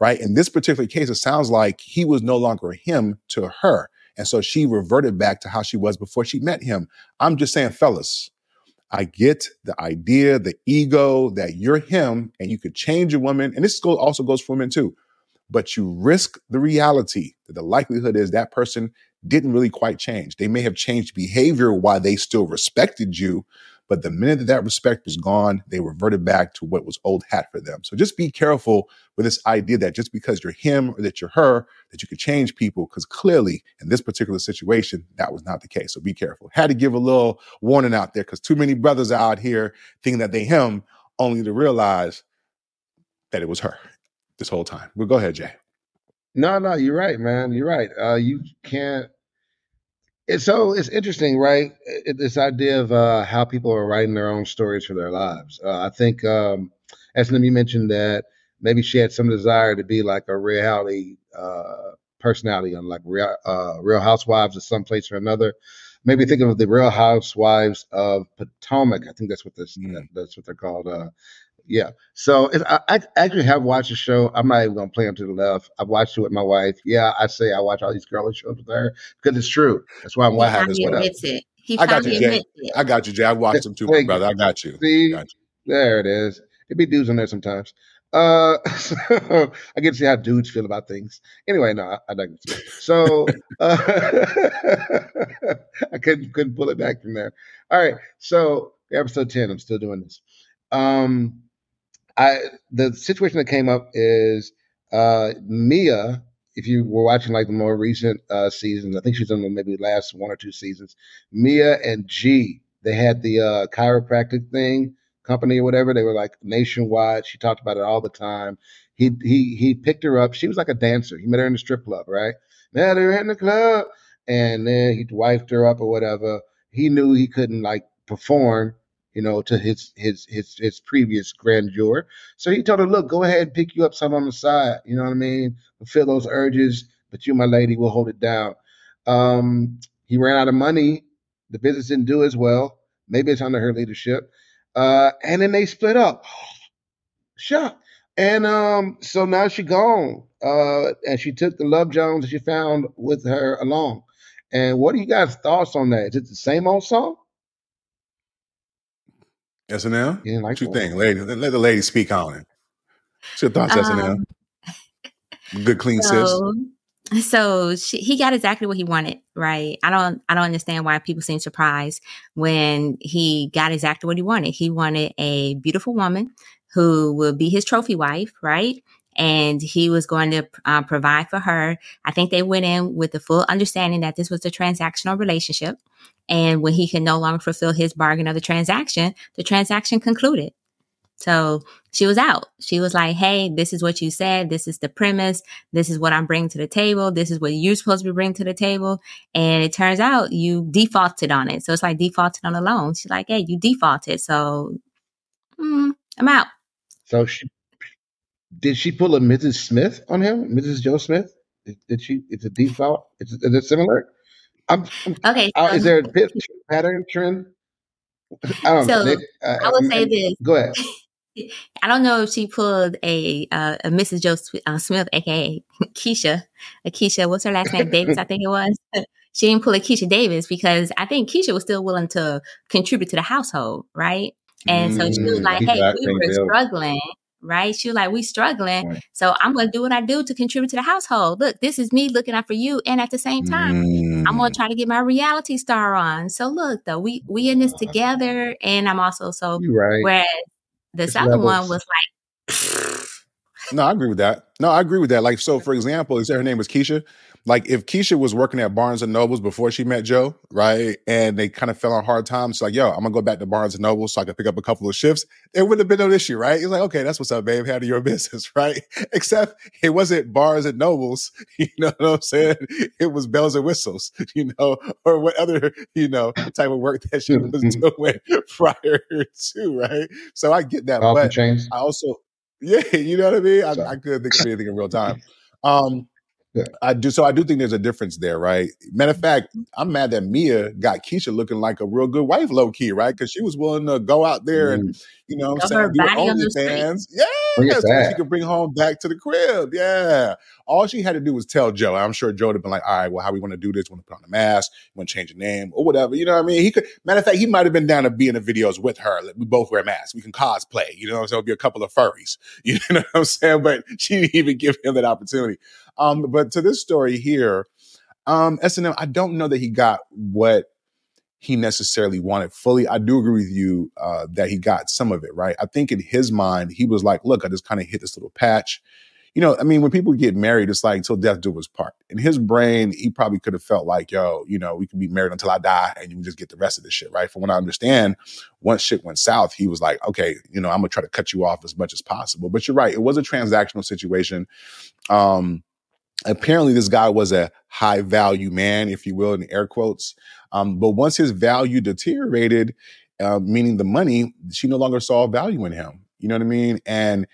right? In this particular case, it sounds like he was no longer him to her. And so she reverted back to how she was before she met him. I'm just saying, fellas, I get the idea, the ego that you're him and you could change a woman. And this also goes for women too. But you risk the reality that the likelihood is that person didn't really quite change. They may have changed behavior while they still respected you. But the minute that that respect was gone, they reverted back to what was old hat for them. So just be careful with this idea that just because you're him or that you're her, that you could change people, because clearly in this particular situation, that was not the case. So be careful. Had to give a little warning out there because too many brothers are out here thinking that they him, only to realize that it was her this whole time. Well, go ahead, Jay. No, no, you're right, man. You're right. Uh, you can't. It's so it's interesting, right? It, this idea of uh, how people are writing their own stories for their lives. Uh, I think, um, S&M, you mentioned that maybe she had some desire to be like a reality uh, personality on like Real, uh, Real Housewives of some place or another. Maybe think of the Real Housewives of Potomac. I think that's what this Mm. that's what they're called. Yeah. So it, I, I actually have watched the show. I'm not even gonna play them to the left. I've watched it with my wife. Yeah, I say I watch all these girly shows with her because it's true. That's why I'm watching finally this one up. it. He I got you, Jay. it. I got you, Jay. I watched them too, my brother. I got you. See, Got you. there it is. There be dudes in there sometimes. Uh, so I get to see how dudes feel about things. Anyway, no, I, I digress. So uh, I couldn't couldn't pull it back from there. All right, so episode ten. I'm still doing this. Um, I the situation that came up is uh Mia. If you were watching like the more recent uh seasons, I think she's the maybe last one or two seasons. Mia and G, they had the uh chiropractic thing company or whatever. They were like nationwide. She talked about it all the time. He he he picked her up. She was like a dancer. He met her in the strip club, right? Met her in the club, and then he wifed her up or whatever. He knew he couldn't like perform, you know, to his his his his previous grandeur. So he told her, "Look, go ahead and pick you up some on the side. You know what I mean? Fulfill those urges, but you, my lady, will hold it down." Um, he ran out of money. The business didn't do as well. Maybe it's under her leadership. Uh, and then they split up. Shock. And um, so now she gone. Uh, and she took the Love Jones that she found with her along. And what do you guys' thoughts on that? Is it the same old song? S and M. You didn't like What you think, lady? Let the lady speak on it. What's your thoughts, S and M? Um, Good, clean sis. so, so she, he got exactly what he wanted, right? I don't, I don't understand why people seem surprised when he got exactly what he wanted. He wanted a beautiful woman who would be his trophy wife, right? And he was going to uh, provide for her. I think they went in with the full understanding that this was a transactional relationship. And when he could no longer fulfill his bargain of the transaction, the transaction concluded. So she was out. She was like, Hey, this is what you said. This is the premise. This is what I'm bringing to the table. This is what you're supposed to be bringing to the table. And it turns out you defaulted on it. So it's like defaulted on a loan. She's like, Hey, you defaulted. So mm, I'm out. So she did she pull a Mrs. Smith on him? Mrs. Joe Smith? Did, she? It's a default. Is, is it similar? I'm, Okay. uh, is there a pattern trend? I don't know. so They- uh, I will uh, say this. Go ahead. I don't know if she pulled a uh, a Mrs. Joe uh, Smith, aka Keisha. A Keisha, what's her last name? Davis, I think it was. She didn't pull a Keisha Davis because I think Keisha was still willing to contribute to the household, right? And so she was Mm, like, keep "Hey, we were struggling, right? She was like, we struggling. Right. So I'm going to do what I do to contribute to the household. Look, this is me looking out for you. And at the same time, I'm going Mm. to try to get my reality star on. So look, though, we, we in this together. And I'm also so, right. whereas this It's other one was like, No, I agree with that. No, I agree with that. Like, so for example, is her name was Keisha. Like, if Keisha was working at Barnes and Nobles before she met Joe, right, and they kind of fell on hard times, She's like, yo, I'm gonna go back to Barnes and Nobles so I can pick up a couple of shifts. It wouldn't have been no issue, right? He's like, okay, that's what's up, babe. Handle your business, right? Except it wasn't Barnes and Nobles, you know what I'm saying? It was bells and whistles, you know, or what other, you know, type of work that she was doing prior to, right? So I get that, but. I also, yeah, you know what I mean. I, I couldn't think of anything in real time. Um, Yeah. I do. So I do think there's a difference there, right? Matter of fact, I'm mad that Mia got Keisha looking like a real good wife, low key, right? Because she was willing to go out there and, Mm. you know, what I'm saying, her do body on. OnlyFans, yeah, so she could bring home back to the crib, yeah. All she had to do was tell Joe. I'm sure Joe would have been like, "All right, well, how we want to do this? Want to put on a mask? Want to change the name or whatever?" You know what I mean? He could. Matter of fact, he might have been down to be in the videos with her. Like, We both wear masks. We can cosplay. You know, what I'm saying? It'll be a couple of furries. You know what I'm saying? But she didn't even give him that opportunity. Um, but to this story here, um, S&M, I don't know that he got what he necessarily wanted fully. I do agree with you uh, that he got some of it, right? I think in his mind, he was like, look, I just kind of hit this little patch. You know, I mean, when people get married, it's like till death do us part. In his brain, he probably could have felt like, yo, you know, we can be married until I die and you can just get the rest of this shit, right? From what I understand, once shit went south, he was like, okay, you know, I'm gonna try to cut you off as much as possible. But you're right, it was a transactional situation. Um, apparently this guy was a high value man, if you will, in air quotes. Um, but once his value deteriorated, uh, meaning the money, she no longer saw value in him. You know what I mean? And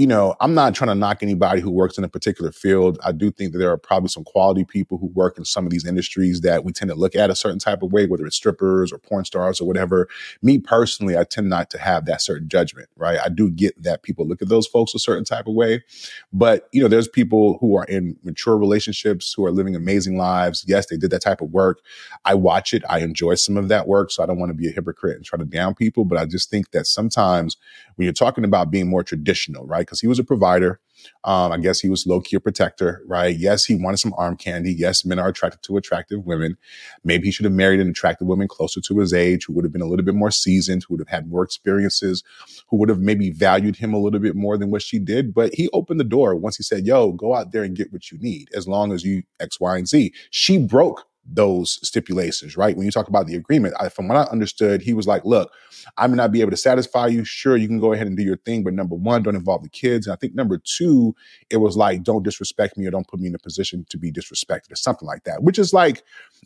you know, I'm not trying to knock anybody who works in a particular field. I do think that there are probably some quality people who work in some of these industries that we tend to look at a certain type of way, whether it's strippers or porn stars or whatever. Me personally, I tend not to have that certain judgment, right? I do get that people look at those folks a certain type of way. But, you know, there's people who are in mature relationships who are living amazing lives. Yes, they did that type of work. I watch it. I enjoy some of that work. So I don't want to be a hypocrite and try to down people. But I just think that sometimes when you're talking about being more traditional, right? Because he was a provider. Um, I guess he was low key a protector, right? Yes, he wanted some arm candy. Yes, men are attracted to attractive women. Maybe he should have married an attractive woman closer to his age who would have been a little bit more seasoned, who would have had more experiences, who would have maybe valued him a little bit more than what she did. But he opened the door once he said, Yo, go out there and get what you need as long as you X, Y, and Z. She broke those stipulations, right? When you talk about the agreement, I, from what I understood, he was like, Look, I may not be able to satisfy you. Sure, you can go ahead and do your thing, but number one, don't involve the kids. And I think number two, it was like, don't disrespect me or don't put me in a position to be disrespected or something like that, which is like,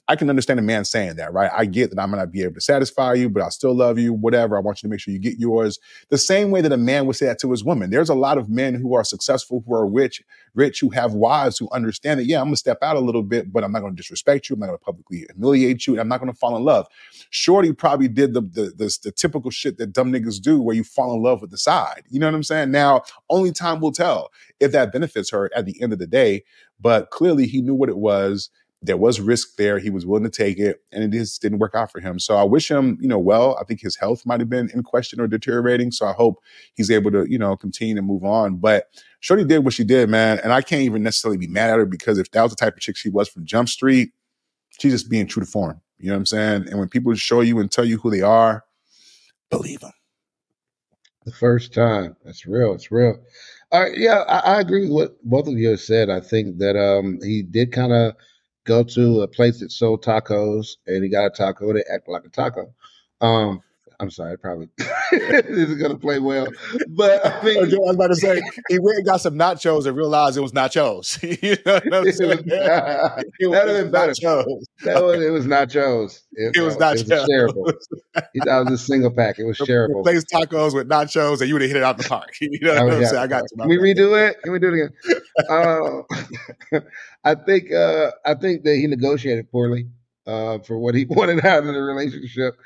I can understand a man saying that, right? I get that I might not be able to satisfy you, but I still love you, whatever. I want you to make sure you get yours. The same way that a man would say that to his woman. There's a lot of men who are successful, who are rich, rich, who have wives who understand that, yeah, I'm gonna step out a little bit, but I'm not gonna disrespect you. I'm not gonna publicly humiliate you, and I'm not gonna fall in love. Shorty probably did the the, the the typical shit that dumb niggas do where you fall in love with the side. You know what I'm saying? Now, only time will tell if that benefits her at the end of the day. But clearly he knew what it was. There was risk there. He was willing to take it, and it just didn't work out for him. So I wish him, you know, well. I think his health might have been in question or deteriorating. So I hope he's able to, you know, continue to move on. But Shorty did what she did, man, and I can't even necessarily be mad at her because if that was the type of chick she was from Jump Street, she's just being true to form. You know what I'm saying? And when people show you and tell you who they are, believe them. The first time. That's real. It's real. All right. Yeah, I, I agree with what both of you have said. I think that um he did kind of go to a place that sold tacos and he got a taco that acted like a taco. Um, I'm sorry, probably isn't gonna play well. But I mean, I was about to say he went and got some nachos and realized it was nachos. you know what I'm it was, saying? that would have been better. nachos. That was, it was nachos. It, It was uh, it was nachos. thought it was a single pack. It was shareable. Replace tacos with nachos, and you would have hit it out the park. You know I what I'm saying? I got you. Can we redo it? Can we do it again? Uh, I think uh, I think that he negotiated poorly uh, for what he wanted out of the relationship.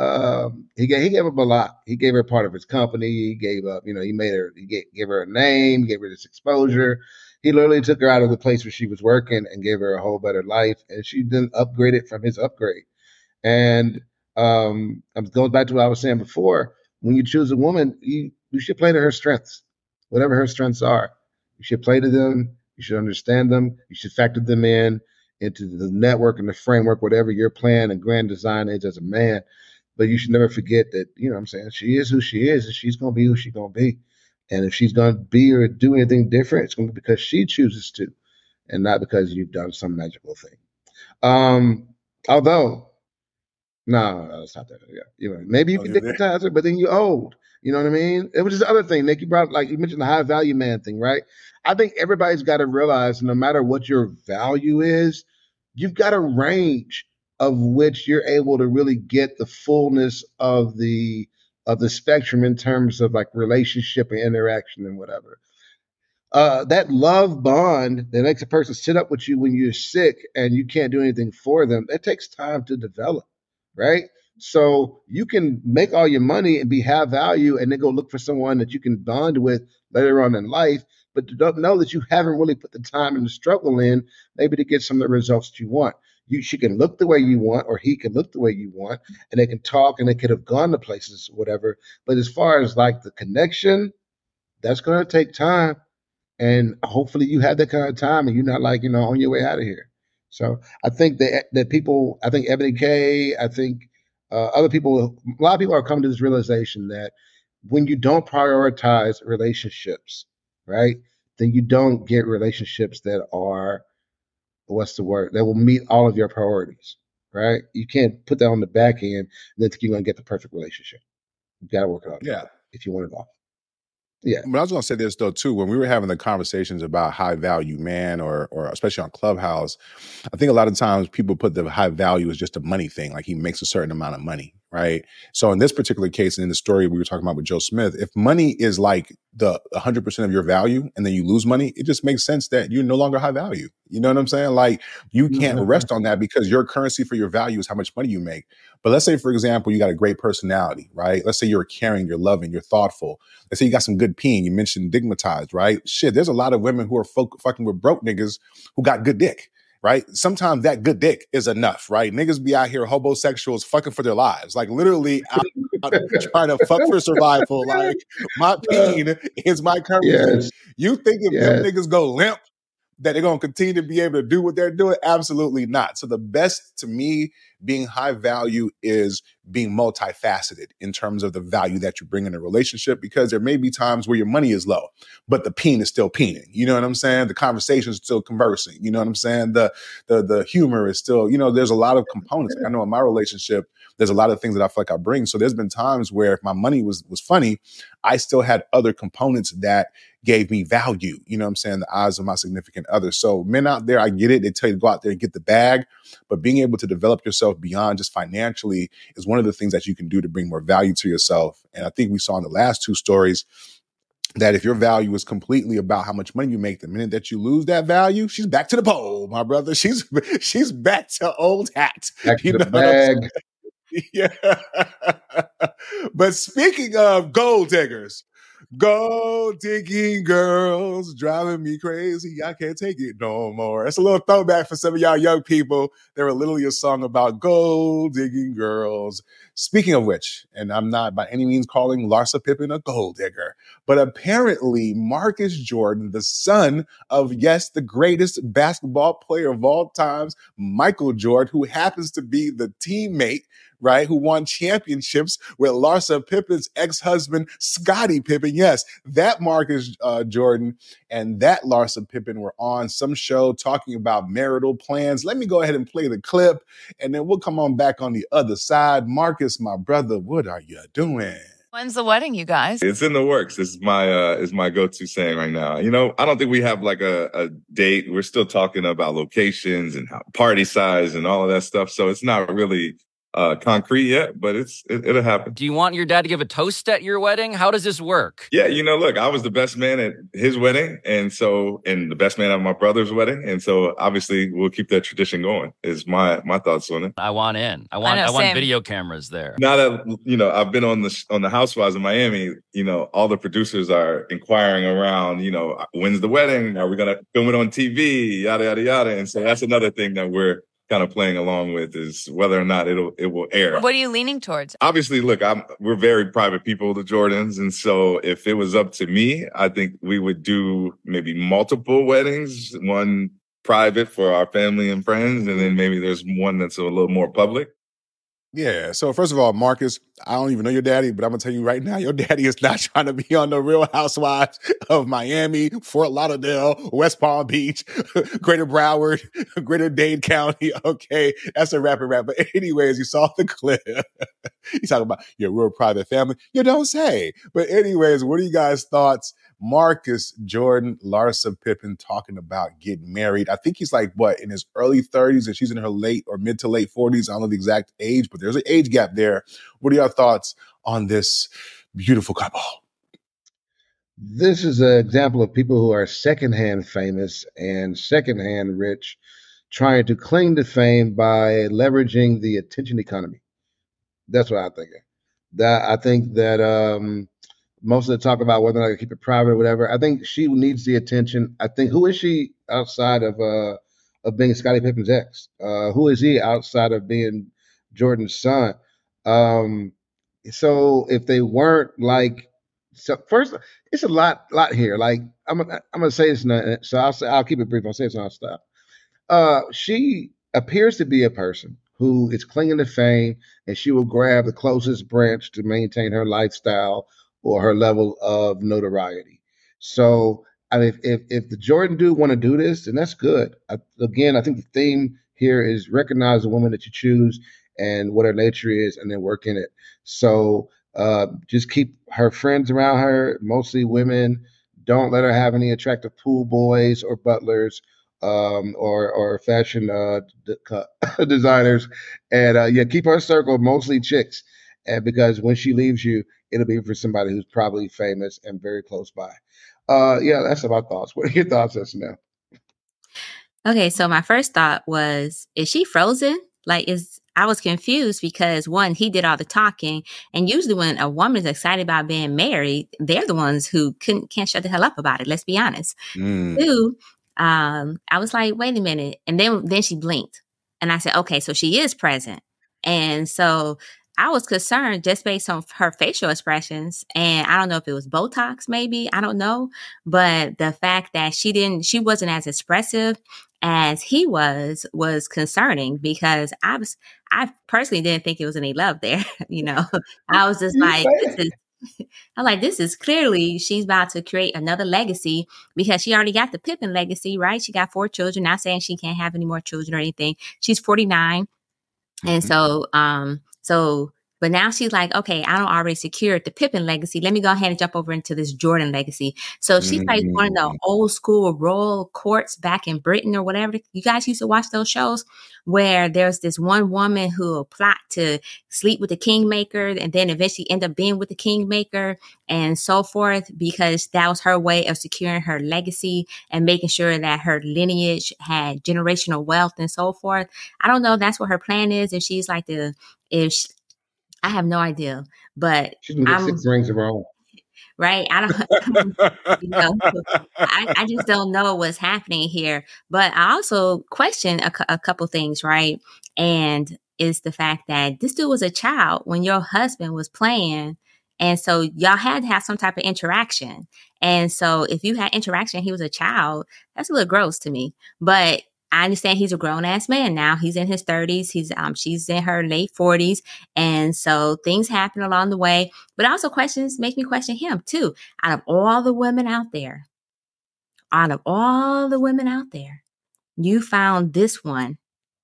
Um, he gave he gave up a lot. He gave her part of his company. He gave up, you know, he made her he gave, gave her a name, gave her this exposure. He literally took her out of the place where she was working and gave her a whole better life. And she then upgraded from his upgrade. And um, I'm going back to what I was saying before. When you choose a woman, you you should play to her strengths. whatever her strengths are. You should play to them. You should understand them. You should factor them in into the network and the framework, whatever your plan and grand design is as a man. But you should never forget that, you know what I'm saying? She is who she is and she's going to be who she's going to be. And if she's going to be or do anything different, it's going to be because she chooses to and not because you've done some magical thing. Um, although, no, no, that's not that. Yeah, you know, maybe you Oh, can digitize it, but then you're old. You know what I mean? It was just the other thing. Nic, you brought like you mentioned the high value man thing, right? I think everybody's got to realize no matter what your value is, you've got a range of which you're able to really get the fullness of the of the spectrum in terms of like relationship and interaction and whatever uh, that love bond that makes a person sit up with you when you're sick and you can't do anything for them, that takes time to develop, right? So you can make all your money and be high value and then go look for someone that you can bond with later on in life, but don't know that you haven't really put the time and the struggle in maybe to get some of the results that you want. You she can look the way you want, or he can look the way you want, and they can talk and they could have gone to places, whatever. But as far as like the connection, that's gonna take time and hopefully you have that kind of time and you're not like you know on your way out of here so i think that that people i think ebony k i think uh, other people a lot of people are coming to this realization that when you don't prioritize relationships right then you don't get relationships that are what's the word that will meet all of your priorities right you can't put that on the back end and then think you're going to get the perfect relationship you got to work it out Yeah. if you want it all yeah But I was going to say this though too. When we were having the conversations about high value man, or or especially on Clubhouse, I think a lot of times people put the high value as just a money thing, like he makes a certain amount of money, right? So in this particular case, and in the story we were talking about with Joe Smith, if money is like the 100 percent of your value, and then you lose money, it just makes sense that you're no longer high value. You know what I'm saying? Like you can't Mhm. rest on that because your currency for your value is how much money you make. But let's say, for example, you got a great personality, right? Let's say you're caring, you're loving, you're thoughtful. Let's say you got some good peen. You mentioned dickmatized, right? Shit, there's a lot of women who are fuck, fucking with broke niggas who got good dick, right? Sometimes that good dick is enough, right? Niggas be out here homosexuals fucking for their lives, like literally out, out trying to fuck for survival. Like my uh, peen is my currency. yes You think if yes them niggas go limp, that they're going to continue to be able to do what they're doing? Absolutely not. So the best to me being high value is being multifaceted in terms of the value that you bring in a relationship because there may be times where your money is low, but the peen is still peening. You know what I'm saying? The conversation is still conversing. You know what I'm saying? The the the humor is still, you know, there's a lot of components. I know in my relationship, there's a lot of things that I feel like I bring. So there's been times where if my money was was funny, I still had other components that gave me value. You know what I'm saying? The eyes of my significant other. So men out there, I get it. They tell you to go out there and get the bag, but being able to develop yourself beyond just financially is one of the things that you can do to bring more value to yourself. And I think we saw in the last two stories that if your value is completely about how much money you make, the minute that you lose that value, she's back to the pole, my brother. She's she's back to old hat. back to You the know what I'm bag Yeah. but speaking of gold diggers, gold digging girls driving me crazy. I can't take it no more. That's a little throwback for some of y'all young people. There were literally a song about gold digging girls. Speaking of which, and I'm not by any means calling Larsa Pippen a gold digger, but apparently Marcus Jordan, the son of, yes, the greatest basketball player of all times, Michael Jordan, who happens to be the teammate right? Who won championships with Larsa Pippen's ex-husband, Scottie Pippen. Yes, that Marcus uh, Jordan and that Larsa Pippen were on some show talking about marital plans. Let me go ahead and play the clip, and then we'll come on back on the other side. Marcus, my brother, what are you doing? When's the wedding, you guys? It's in the works. It's my uh is my go-to saying right now. You know, I don't think we have like a, a date. We're still talking about locations and how party size and all of that stuff. So it's not really uh concrete yet, but it's it, it'll happen. Do you want your dad to give a toast at your wedding? How does this work? Yeah, you know, look, I was the best man at his wedding, and so and the best man at my brother's wedding, and so obviously we'll keep that tradition going. Is my my thoughts on it. I want in. I want. know, I, want video cameras there. Now that you know, I've been on the on the Housewives in Miami. You know, all the producers are inquiring around. You know, when's the wedding? Are we gonna film it on TV? Yada yada yada. And so that's another thing that we're kind of playing along with is whether or not it'll it will air. What are you leaning towards? Obviously, look, I'm we're very private people, the Jordans, and so if it was up to me, I think we would do maybe multiple weddings, one private for our family and friends, and then maybe there's one that's a little more public. Yeah. So first of all, Marcus, I don't even know your daddy, but I'm gonna tell you right now, your daddy is not trying to be on the Real Housewives of Miami, Fort Lauderdale, West Palm Beach, Greater Broward, Greater Dade County. Okay, that's a rapid rap. But anyways, you saw the clip. He's talking about your real private family. You don't say. But anyways, what are you guys' thoughts? Marcus Jordan, Larsa Pippen talking about getting married. I think he's like what in his early 30s and she's in her late or mid to late 40s. I don't know the exact age, but there's an age gap there. What are your thoughts on this beautiful couple? This is an example of people who are secondhand famous and secondhand rich, trying to cling to fame by leveraging the attention economy. That's what I think. That I think that um, most of the talk about whether or not to keep it private or whatever. I think she needs the attention. I think who is she outside of uh of being Scottie Pippen's ex? Uh, who is he outside of being Jordan's son? Um, so if they weren't like, so first, it's a lot, lot here. Like I'm, gonna- I'm gonna say this, so I'll say, I'll keep it brief. I'll say and I'll stop. Uh, she appears to be a person who is clinging to fame, and she will grab the closest branch to maintain her lifestyle or her level of notoriety. So, I mean, if if, if the Jordan dude want to do this, then that's good. I, again, I think the theme here is recognize the woman that you choose and what her nature is, and then work in it. So, uh, just keep her friends around her, mostly women. Don't let her have any attractive pool boys or butlers um, or or fashion uh, d- co- designers, and uh, yeah, keep her circle mostly chicks. And because when she leaves you, it'll be for somebody who's probably famous and very close by. Uh, yeah, that's my thoughts. What are your thoughts, S&M? Okay, so my first thought was, is she frozen? Like, is I was confused because one, he did all the talking, and usually when a woman is excited about being married, they're the ones who couldn't can't shut the hell up about it. Let's be honest. Mm. Two, um, I was like, wait a minute, and then then she blinked, and I said, okay, so she is present, and so I was concerned just based on her facial expressions, and I don't know if it was Botox, maybe I don't know, but the fact that she didn't, she wasn't as expressive as he was was concerning because I was I personally didn't think it was any love there. you know, I was just like, this is I'm like, this is clearly she's about to create another legacy because she already got the Pippen legacy, right? She got four children. Not saying she can't have any more children or anything. She's 49. And so, um, so, but now she's like, okay, I don't already secured the Pippen legacy. Let me go ahead and jump over into this Jordan legacy. So she's like one of the mm. old school royal courts back in Britain or whatever. You guys used to watch those shows where there's this one woman who plot to sleep with the kingmaker and then eventually end up being with the kingmaker and so forth because that was her way of securing her legacy and making sure that her lineage had generational wealth and so forth. I don't know that's what her plan is. If she's like the, if she, I have no idea, but She's gonna get I'm six rings of her own. right. I don't, you know, I, I just don't know what's happening here. But I also question a, a couple things, right? And is the fact that this dude was a child when your husband was playing. And so y'all had to have some type of interaction. And so if you had interaction, he was a child, that's a little gross to me. But I understand he's a grown ass man now. He's in his 30s. He's um she's in her late 40s. And so things happen along the way. But also questions make me question him too. Out of all the women out there, out of all the women out there, you found this one,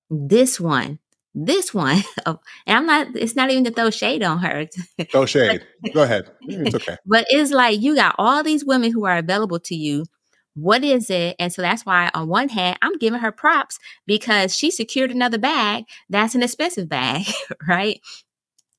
this one, this one. And I'm not, it's not even to throw shade on her. Throw shade. Go ahead. It's okay. But it's like you got all these women who are available to you. What is it? And so that's why, on one hand, I'm giving her props because she secured another bag that's an expensive bag, right?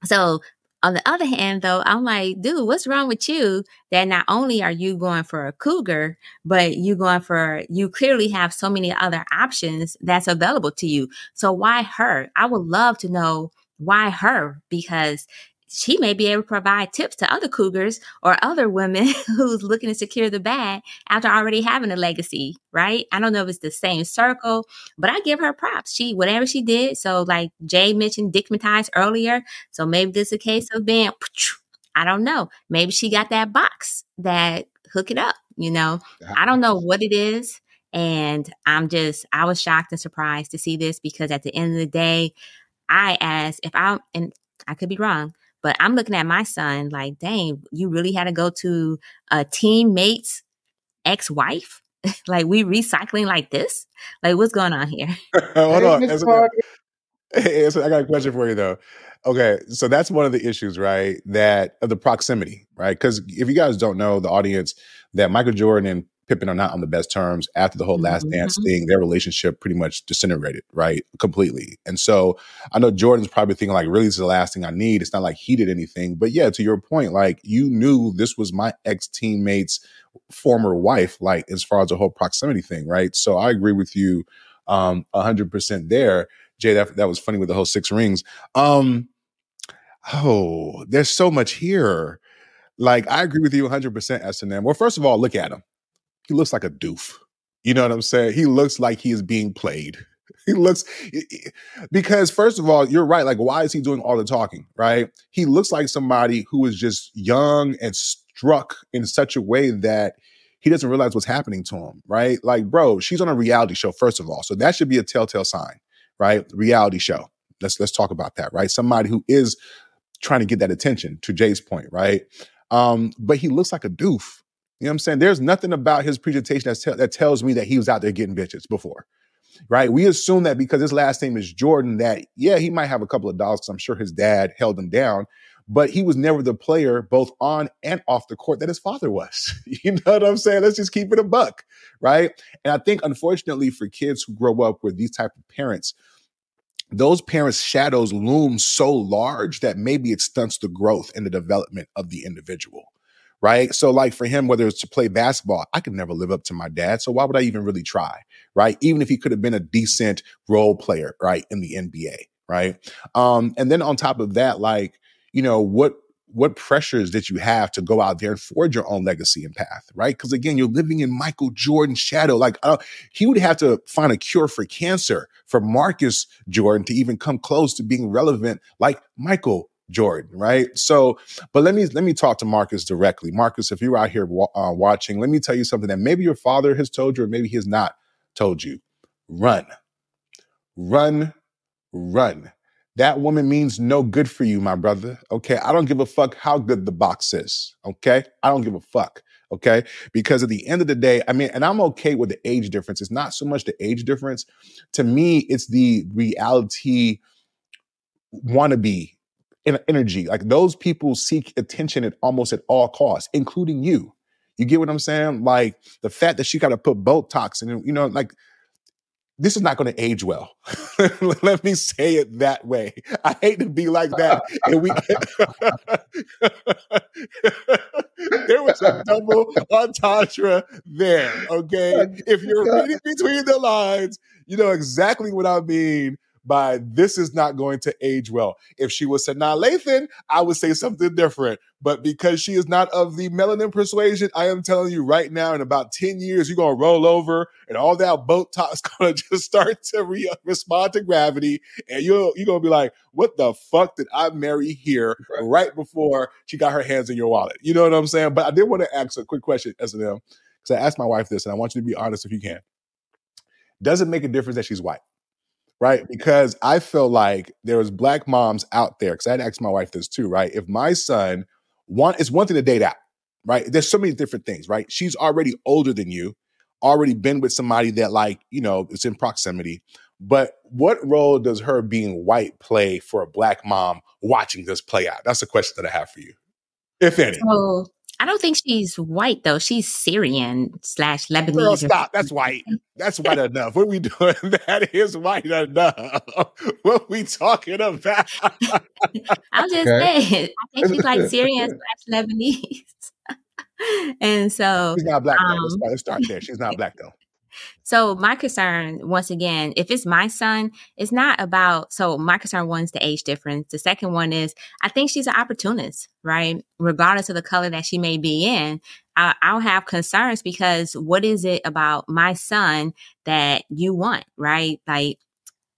So, on the other hand, though, I'm like, dude, what's wrong with you that not only are you going for a cougar, but you going for, you clearly have so many other options that's available to you. So, why her? I would love to know why her because she may be able to provide tips to other cougars or other women who's looking to secure the bag after already having a legacy, right? I don't know if it's the same circle, but I give her props. She whatever she did. So like Jay mentioned dickmatized earlier. So maybe this is a case of being I don't know. Maybe she got that box that hook it up, you know. I don't know what it is. And I'm just I was shocked and surprised to see this because at the end of the day, I asked if I and I could be wrong, but I'm looking at my son like, dang, you really had to go to a teammate's ex-wife? like we recycling like this? Like what's going on here? Hold on. That's okay. Hey, so I got a question for you though. Okay, so that's one of the issues, right? That of the proximity, right? Because if you guys don't know, the audience, that Michael Jordan and Pippen are not on the best terms after the whole last Mm-hmm. dance thing. Their relationship pretty much disintegrated, right? Completely. And so I know Jordan's probably thinking, like, really, this is the last thing I need. It's not like he did anything. But yeah, to your point, like, you knew this was my ex teammate's former wife, like, as far as the whole proximity thing, right? So I agree with you um 100% there. Jay, that, that was funny with the whole six rings. Um, oh, there's so much here. Like, I agree with you 100% S&M. Well, first of all, look at him he looks like a doof. You know what I'm saying? He looks like he is being played. He looks because first of all, you're right. Like, why is he doing all the talking? Right? He looks like somebody who is just young and struck in such a way that he doesn't realize what's happening to him. Right? Like, bro, she's on a reality show. First of all, so that should be a telltale sign. Right? Reality show. Let's let's talk about that. Right? Somebody who is trying to get that attention. To Jay's point, right? Um, but he looks like a doof. You know what I'm saying? There's nothing about his presentation that, tell, that tells me that he was out there getting bitches before, right? We assume that because his last name is Jordan, that yeah, he might have a couple of dollars I'm sure his dad held him down, but he was never the player, both on and off the court, that his father was. you know what I'm saying? Let's just keep it a buck, right? And I think, unfortunately, for kids who grow up with these type of parents, those parents' shadows loom so large that maybe it stunts the growth and the development of the individual right? So, like for him, whether it's to play basketball, I could never live up to my dad. So, why would I even really try, right? Even if he could have been a decent role player, right, in the NBA, right? Um, and then on top of that, like, you know, what what pressures did you have to go out there and forge your own legacy and path, right? Because again, you're living in Michael Jordan's shadow. Like uh, he would have to find a cure for cancer for Marcus Jordan to even come close to being relevant, like Michael Jordan, right? So, but let me let me talk to Marcus directly. Marcus, if you're out here uh, watching, let me tell you something that maybe your father has told you, or maybe he has not told you. Run, run, run. That woman means no good for you, my brother. Okay, I don't give a fuck how good the box is. Okay, I don't give a fuck. Okay, because at the end of the day, I mean, and I'm okay with the age difference. It's not so much the age difference. To me, it's the reality wannabe energy. Like those people seek attention at almost at all costs, including you. You get what I'm saying? Like the fact that she got to put Botox and you know, like this is not going to age well. Let me say it that way. I hate to be like that. And we there was a double entendre there. Okay. Oh if you're reading between the lines, you know exactly what I mean by this is not going to age well. If she was Sanaa Lathan, I would say something different. But because she is not of the melanin persuasion, I am telling you right now, in about 10 years, you're going to roll over and all that boat Botox going to just start to re- respond to gravity. And you're, you're going to be like, what the fuck did I marry here right before she got her hands in your wallet? You know what I'm saying? But I did want to ask a quick question, S&M, because I asked my wife this, and I want you to be honest if you can. Does it make a difference that she's white? Right? Because I feel like there was black moms out there. Because I had asked my wife this too, right? If my son one, it's one thing to date out, right? There's so many different things, right? She's already older than you, already been with somebody that like you know is in proximity. But what role does her being white play for a black mom watching this play out? That's the question that I have for you, if any. So I don't think she's white though. She's Syrian slash Lebanese. Girl, stop. That's white. That's white enough. What we doing? That is white enough. What we talking about? I'm just Okay. saying. I think she's like Syrian slash Lebanese. and so She's not black though. Let's um start, let's start there. She's not black though. So my concern, once again, if it's my son, it's not about. So my concern one is the age difference. The second one is I think she's an opportunist, right? Regardless of the color that she may be in, I, I'll have concerns because what is it about my son that you want, right? Like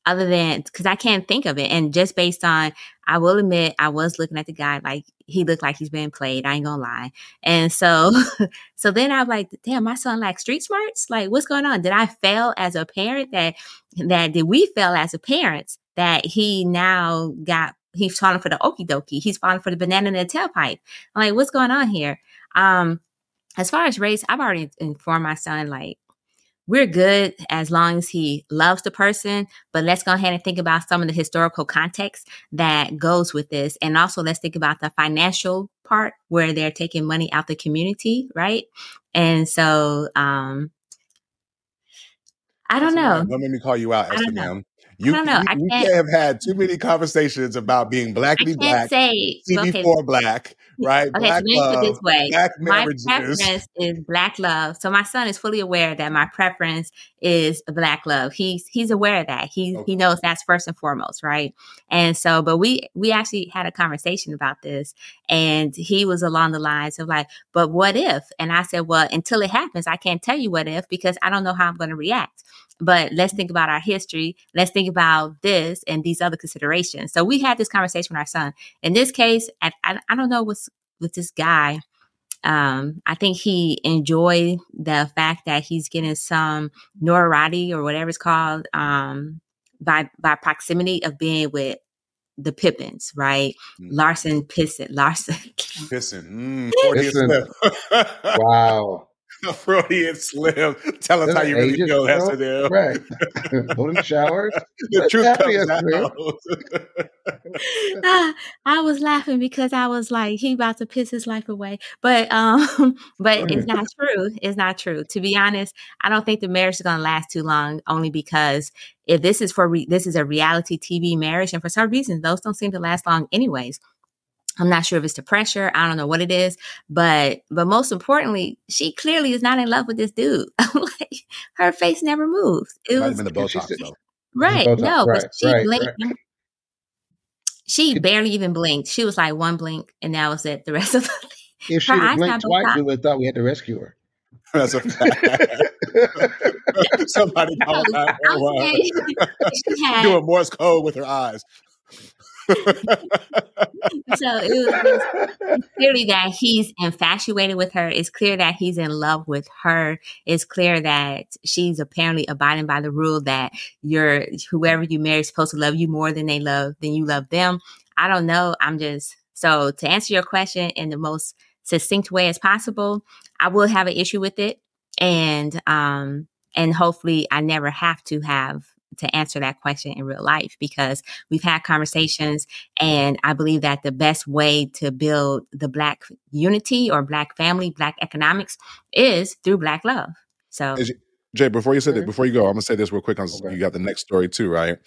other than because I can't think of it. And just based on, I will admit, I was looking at the guy like he looked like he's been played. I ain't gonna lie. And so, so then I'm like, damn, my son like street smarts. Like, what's going on? Did I fail as a parent? That that did we fail as a parents? That he now got he's falling for the okie dokie. He's falling for the banana in the tailpipe. I'm like, what's going on here? Um, as far as race, I've already informed my son like we're good as long as he loves the person. But let's go ahead and think about some of the historical context that goes with this. And also let's think about the financial part where they're taking money out the community, right? And so um I don't know. Don't make me call you out, Esther ma'am. You, I don't know. you, I can't- have had too many conversations about being blackity can't black, say- okay. CB4 black, right? Okay, black so let me put this way. black My preference is black love. So my son is fully aware that my preference is black love. He's he's aware of that. He he knows that's first and foremost, right? And so, but we we actually had a conversation about this, and he was along the lines of like, "But what if?" And I said, "Well, until it happens, I can't tell you what if because I don't know how I'm going to react." But let's think about our history. Let's think about this and these other considerations. So we had this conversation with our son. In this case, I, I, I don't know what's with this guy. Um, I think he enjoyed the fact that he's getting some notoriety or whatever it's called um, by by proximity of being with the Pippens, right? Larson Pisson, Larson. Pissing. Mm, Freudian Pissing. slip. Wow. Freudian slip. Tell us how you really feel, ago? Esther Dale. Right. Holding showers. The That's truth comes out. Ah, I was laughing because I was like, he about to piss his life away. But um, but it's not true. It's not true. To be honest, I don't think the marriage is gonna last too long. Only because if this is for re- this is a reality TV marriage, and for some reason those don't seem to last long, anyways. I'm not sure if it's the pressure. I don't know what it is, but but most importantly, she clearly is not in love with this dude. like her face never moves. It Might was have the Botox, though. Right. Botox, No, but she right, blinked. right. She barely even blinked. She was like one blink, and that was it. The rest of the If she had blinked twice, Botox. we would have thought we had to rescue her. That's a fact. Somebody call No, that she had- doing Morse code with her eyes. so it was clearly that he's infatuated with her. It's clear that he's in love with her. It's clear that she's apparently abiding by the rule that you're whoever you marry is supposed to love you more than they love than you love them. I don't know. I'm just so to answer your question in the most succinct way as possible. I will have an issue with it, and um, and hopefully I never have to have to answer that question in real life because we've had conversations and I believe that the best way to build the black unity or black family, black economics is through black love. So Jay, before you say that, mm-hmm. before you go, I'm gonna say this real quick. 'cause You got the next story too, right?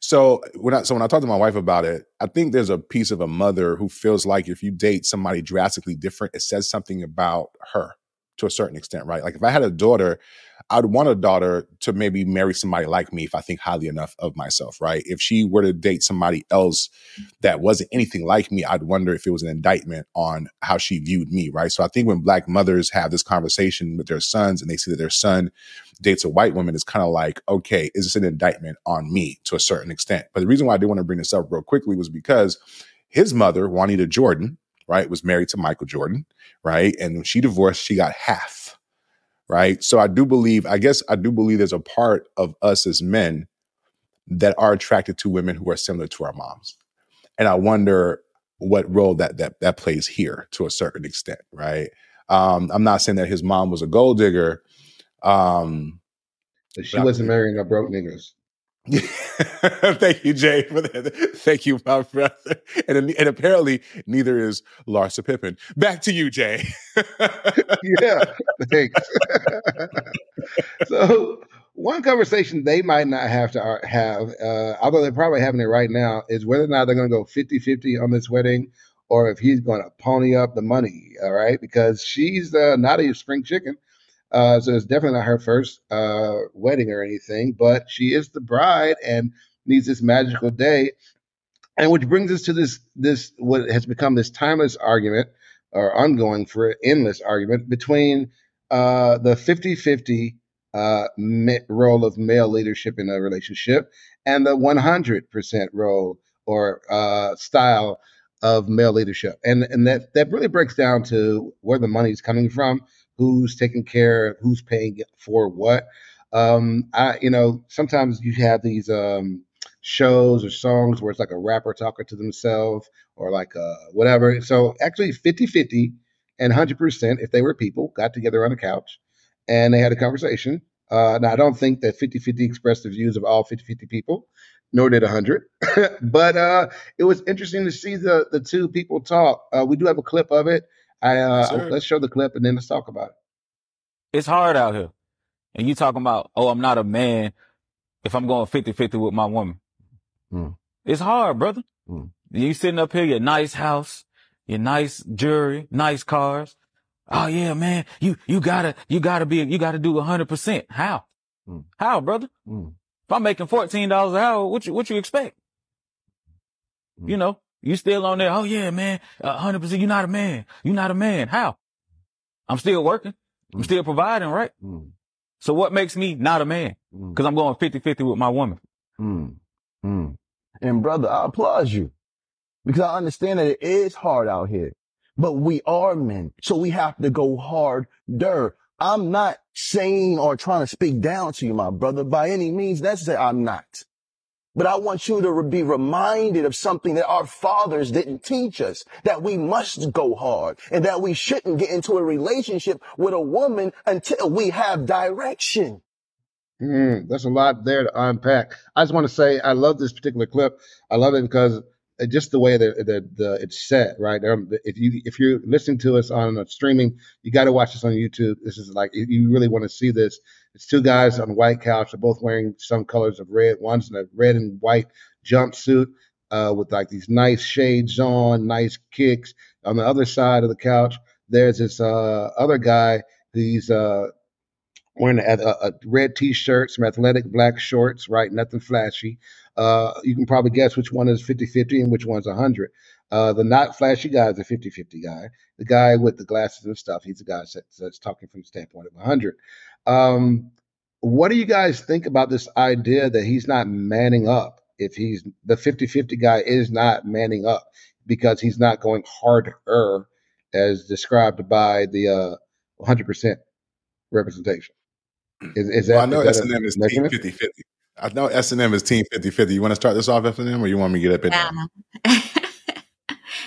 So when I so when I talked to my wife about it, I think there's a piece of a mother who feels like if you date somebody drastically different, it says something about her to a certain extent, right? Like if I had a daughter, I'd want a daughter to maybe marry somebody like me if I think highly enough of myself, right? If she were to date somebody else that wasn't anything like me, I'd wonder if it was an indictment on how she viewed me, right? So I think when black mothers have this conversation with their sons and they see that their son dates a white woman, it's kind of like, okay, is this an indictment on me to a certain extent? But the reason why I did want to bring this up real quickly was because his mother, Juanita Jordan, right, was married to Michael Jordan, right? And when she divorced, she got half, right? So I do believe, I guess I do believe there's a part of us as men that are attracted to women who are similar to our moms. And I wonder what role that that that plays here to a certain extent, right? Um, I'm not saying that his mom was a gold digger. Um, she wasn't marrying no broke niggas. Thank you, Jay, for that. Thank you, my brother. And, and apparently, neither is Larsa Pippen. Back to you, Jay. yeah, thanks. so one conversation they might not have to have, uh, although they're probably having it right now, is whether or not they're going to go 50-50 on this wedding or if he's going to pony up the money, all right? Because she's uh, not a spring chicken. Uh, so it's definitely not her first uh, wedding or anything, but she is the bride and needs this magical day. And which brings us to this this what has become this timeless argument or ongoing for endless argument between uh, the 50-50 uh, role of male leadership in a relationship and the 100% role or uh, style of male leadership. And and that that really breaks down to where the money is coming from, who's taking care, who's paying for what. Um, I you know sometimes you have these um, shows or songs where it's like a rapper talking to themselves or like uh, whatever. So actually 50-50 and 100% if they were people got together on a couch and they had a conversation. Uh, now I don't think that 50-50 expressed the views of all 50-50 people, nor did 100. but uh, it was interesting to see the the two people talk. Uh, we do have a clip of it. I uh, Yes, sir. let's show the clip and then let's talk about it. It's hard out here. And you talking about, oh, I'm not a man if I'm going 50-50 with my woman. Hmm. It's hard, brother. Hmm. You sitting up here, your nice house, your nice jewelry, nice cars. Oh yeah, man, you, you gotta, you gotta be, you gotta do hundred percent. How? Hmm. How, brother? If I'm making $14 an hour, what you, what you expect? You know, you still on there. Oh yeah, man, hundred percent. You're not a man. You're not a man. How? I'm still working. I'm still providing, right? So what makes me not a man? Cause I'm going 50-50 with my woman. Mm. Mm. And brother, I applaud you because I understand that it is hard out here, but we are men. So we have to go harder. I'm not saying or trying to speak down to you, my brother, by any means necessary. I'm not. But I want you to be reminded of something that our fathers didn't teach us, that we must go hard and that we shouldn't get into a relationship with a woman until we have direction. Mm, that's a lot there to unpack. I just want to say I love this particular clip. I love it because uh, just the way that, that the, it's set, right? Um, if you if you're listening to us on streaming, you got to watch this on YouTube. This is like you really want to see this. It's two guys on a white couch. They're both wearing some colors of red. One's in a red and white jumpsuit uh, with like these nice shades on, nice kicks. On the other side of the couch, there's this uh, other guy. He's uh, wearing a, a, red t-shirt, some athletic black shorts, right? Nothing flashy. Uh, you can probably guess which one is 50-50 and which one's 100. Uh, the not flashy guy is a 50-50 guy. The guy with the glasses and stuff, he's the guy that's, that's talking from the standpoint of 100. Um, what do you guys think about this idea that he's not manning up? If he's the 50-50 guy is not manning up because he's not going harder as described by the uh, 100% representation. Is, is that, well, I know is S that and a M is team measurement? 50-50. I know S and M is team 50-50. You want to start this off, S and M, or you want me to get up in there? Yeah.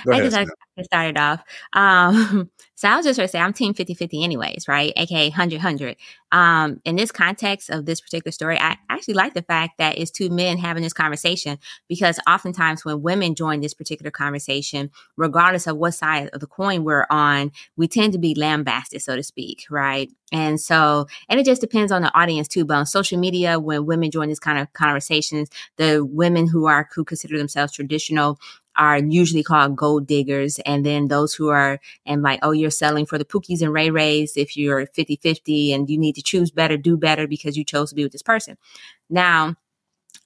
Go I guess I Sam. start it off. Um, so I was just going to say I'm team 50-50 anyways, right? AKA 100-100. Um, in this context of this particular story, I actually like the fact that it's two men having this conversation because oftentimes when women join this particular conversation, regardless of what side of the coin we're on, we tend to be lambasted, so to speak, right? And so, and it just depends on the audience too. But on social media, when women join this kind of conversations, the women who are who consider themselves traditional are usually called gold diggers. And then those who are, and like, oh, you're selling for the Pookies and Ray Rays if you're 50 50 and you need to choose better, do better because you chose to be with this person. Now,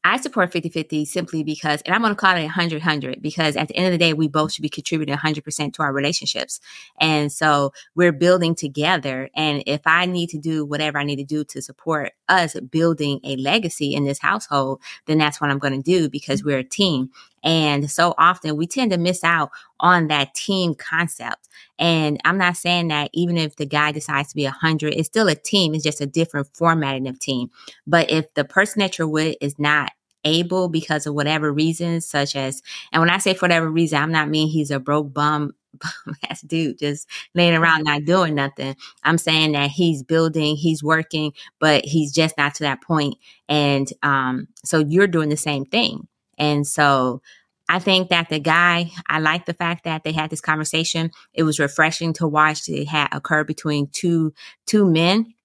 I support 50 50 simply because, and I'm going to call it 100 100 because at the end of the day, we both should be contributing 100% to our relationships. And so we're building together. And if I need to do whatever I need to do to support us building a legacy in this household, then that's what I'm going to do because we're a team. And so often we tend to miss out on that team concept. And I'm not saying that even if the guy decides to be a hundred, it's still a team. It's just a different formatting of team. But if the person that you're with is not able because of whatever reasons, such as, and when I say for whatever reason, I'm not mean he's a broke bum bum ass dude just laying around not doing nothing. I'm saying that he's building, he's working, but he's just not to that point. And um, so you're doing the same thing. And so I think that the guy, I like the fact that they had this conversation. It was refreshing to watch it had occur between two two men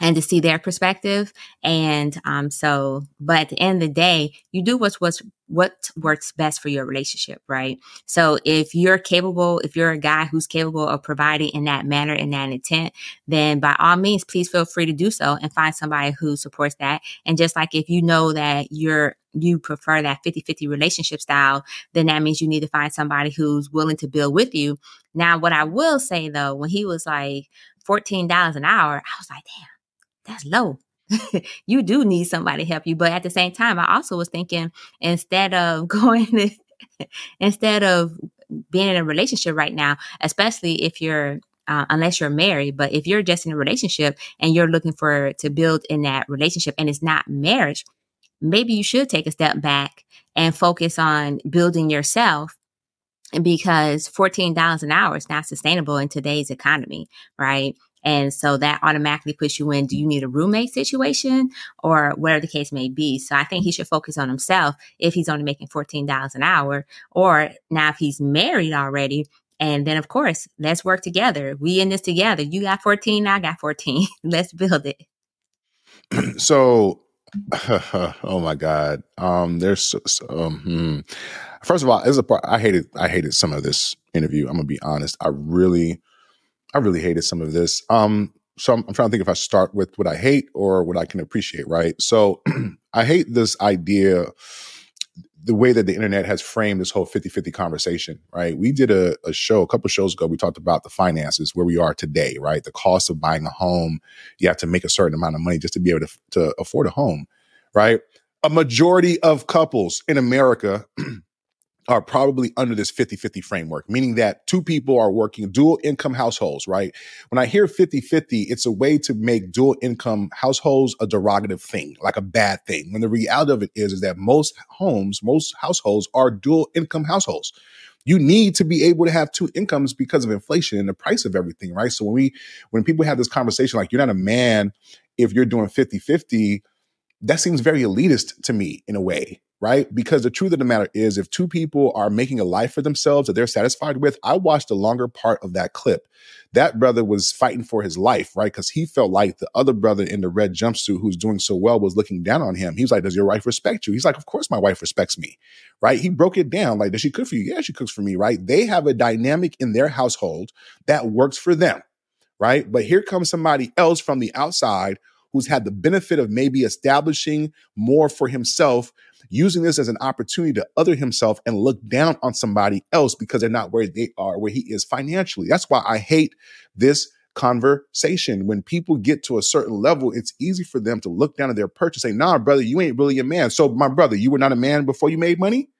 and to see their perspective. And um, so, but at the end of the day, you do what's what's what works best for your relationship, right? So if you're capable, if you're a guy who's capable of providing in that manner, in that intent, then by all means, please feel free to do so and find somebody who supports that. And just like if you know that you're you prefer that 50-50 relationship style, then that means you need to find somebody who's willing to build with you. Now, what I will say though, when he was like $14 an hour, I was like, damn that's low. you do need somebody to help you. But at the same time, I also was thinking instead of going, instead of being in a relationship right now, especially if you're, uh, unless you're married, but if you're just in a relationship and you're looking for to build in that relationship and it's not marriage, maybe you should take a step back and focus on building yourself because $14 an hour is not sustainable in today's economy, right? And so that automatically puts you in do you need a roommate situation or whatever the case may be. So I think he should focus on himself if he's only making $14 an hour. Or now if he's married already, and then of course, let's work together. We in this together. You got 14, I got 14. let's build it. so oh my god um there's so, so, um, hmm. first of all as a part i hated i hated some of this interview i'm gonna be honest i really I really hated some of this. Um, so I'm, I'm, trying to think if I start with what I hate or what I can appreciate, right? So I hate this idea, the way that the internet has framed this whole 50 50 conversation, right? We did a, a show a couple shows ago. We talked about the finances, where we are today, right? The cost of buying a home. You have to make a certain amount of money just to be able to, to afford a home, right? A majority of couples in America are probably under this 50 50 framework, meaning that two people are working dual income households, right? When I hear 50 50, it's a way to make dual income households a derogative thing, like a bad thing. When the reality of it is, is that most homes, most households are dual income households. You need to be able to have two incomes because of inflation and the price of everything, right? So when we, when people have this conversation, like you're not a man if you're doing 50 50, that seems very elitist to me in a way, right? Because the truth of the matter is, if two people are making a life for themselves that they're satisfied with, I watched a longer part of that clip. That brother was fighting for his life, right? Because he felt like the other brother in the red jumpsuit who's doing so well was looking down on him. He was like, Does your wife respect you? He's like, Of course my wife respects me, right? He broke it down like, Does she cook for you? Yeah, she cooks for me, right? They have a dynamic in their household that works for them, right? But here comes somebody else from the outside who's had the benefit of maybe establishing more for himself, using this as an opportunity to other himself and look down on somebody else because they're not where they are, where he is financially. That's why I hate this conversation. When people get to a certain level, it's easy for them to look down at their purchase and say, nah, brother, you ain't really a man. So, my brother, you were not a man before you made money?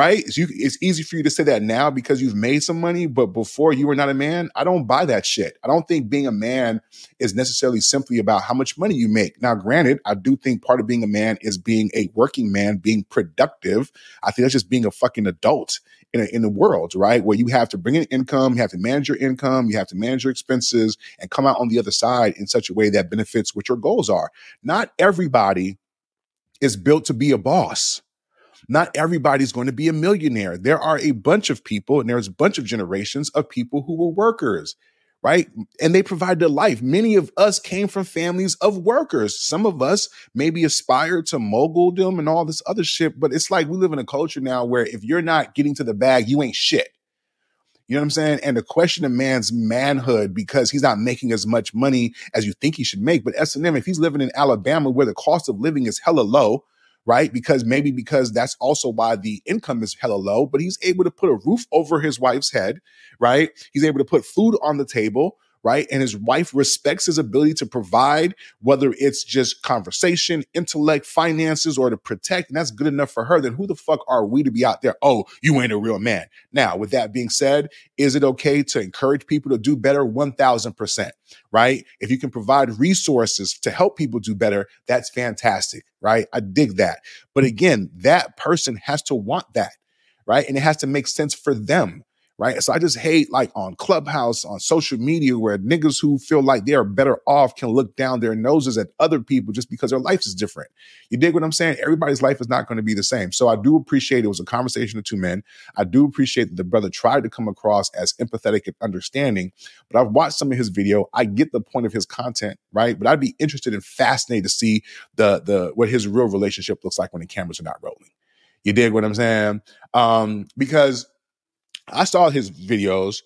Right? It's, you, it's easy for you to say that now because you've made some money, but before you were not a man, I don't buy that shit. I don't think being a man is necessarily simply about how much money you make. Now, granted, I do think part of being a man is being a working man, being productive. I think that's just being a fucking adult in, a, in the world, right? Where you have to bring in income, you have to manage your income, you have to manage your expenses, and come out on the other side in such a way that benefits what your goals are. Not everybody is built to be a boss not everybody's going to be a millionaire. There are a bunch of people, and there's a bunch of generations of people who were workers, right? And they provided a life. Many of us came from families of workers. Some of us maybe aspired to moguldom and all this other shit, but it's like we live in a culture now where if you're not getting to the bag, you ain't shit. You know what I'm saying? And the question of man's manhood because he's not making as much money as you think he should make. But S&M, if he's living in Alabama where the cost of living is hella low, right? Because maybe because that's also why the income is hella low, but he's able to put a roof over his wife's head, right? He's able to put food on the table, right? And his wife respects his ability to provide, whether it's just conversation, intellect, finances, or to protect, and that's good enough for her. Then who the fuck are we to be out there? Oh, you ain't a real man. Now, with that being said, is it okay to encourage people to do better? 1000%, right? If you can provide resources to help people do better, that's fantastic, right? I dig that. But again, that person has to want that, right? And it has to make sense for them right? So I just hate like on Clubhouse, on social media, where niggas who feel like they are better off can look down their noses at other people just because their life is different. You dig what I'm saying? Everybody's life is not going to be the same. So I do appreciate it was a conversation of two men. I do appreciate that the brother tried to come across as empathetic and understanding, but I've watched some of his video. I get the point of his content, right? But I'd be interested and fascinated to see the the what his real relationship looks like when the cameras are not rolling. You dig what I'm saying? Um, because I saw his videos.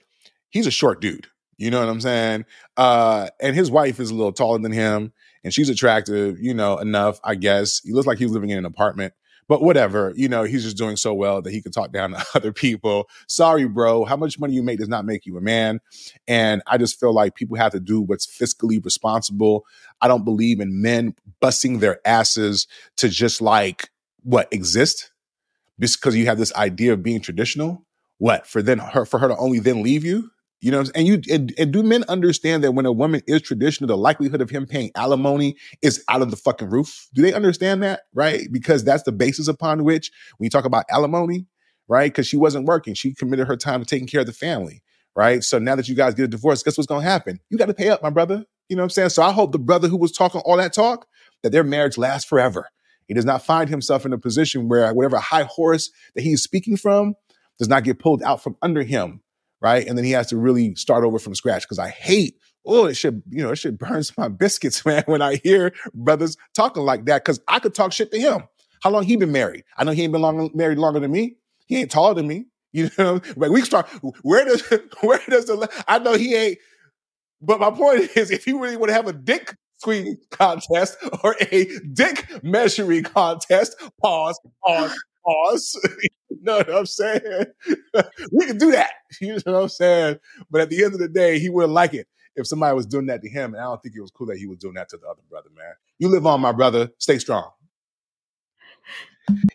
He's a short dude. You know what I'm saying? Uh, and his wife is a little taller than him, and she's attractive, you know, enough, I guess. He looks like he's living in an apartment, but whatever. You know, he's just doing so well that he can talk down to other people. Sorry, bro. How much money you make does not make you a man. And I just feel like people have to do what's fiscally responsible. I don't believe in men busting their asses to just like what exist because you have this idea of being traditional what for then her for her to only then leave you? You know and you and, and do men understand that when a woman is traditional the likelihood of him paying alimony is out of the fucking roof? Do they understand that right? Because that's the basis upon which when you talk about alimony right because she wasn't working she committed her time to taking care of the family right? So now that you guys get a divorce guess what's to happen? You got to pay up my brother. You know what i'm saying? So i hope the brother who was talking all that talk that their marriage lasts forever. He does not find himself in a position where whatever high horse that he's speaking from does not get pulled out from under him, right? And then he has to really start over from scratch. Because I hate, oh, it should, you know, it should burns my biscuits, man, when I hear brothers talking like that. Because I could talk shit to him. How long he been married? I know he ain't been long, married longer than me. He ain't taller than me. You know, like we start. Where does where does the? I know he ain't. But my point is, if you really want to have a dick squeeze contest or a dick measuring contest, pause, pause, pause. you know what I'm saying? we can do that. You know what I'm saying? But at the end of the day, he wouldn't like it if somebody was doing that to him. And I don't think it was cool that he was doing that to the other brother, man. You live on, my brother. Stay strong.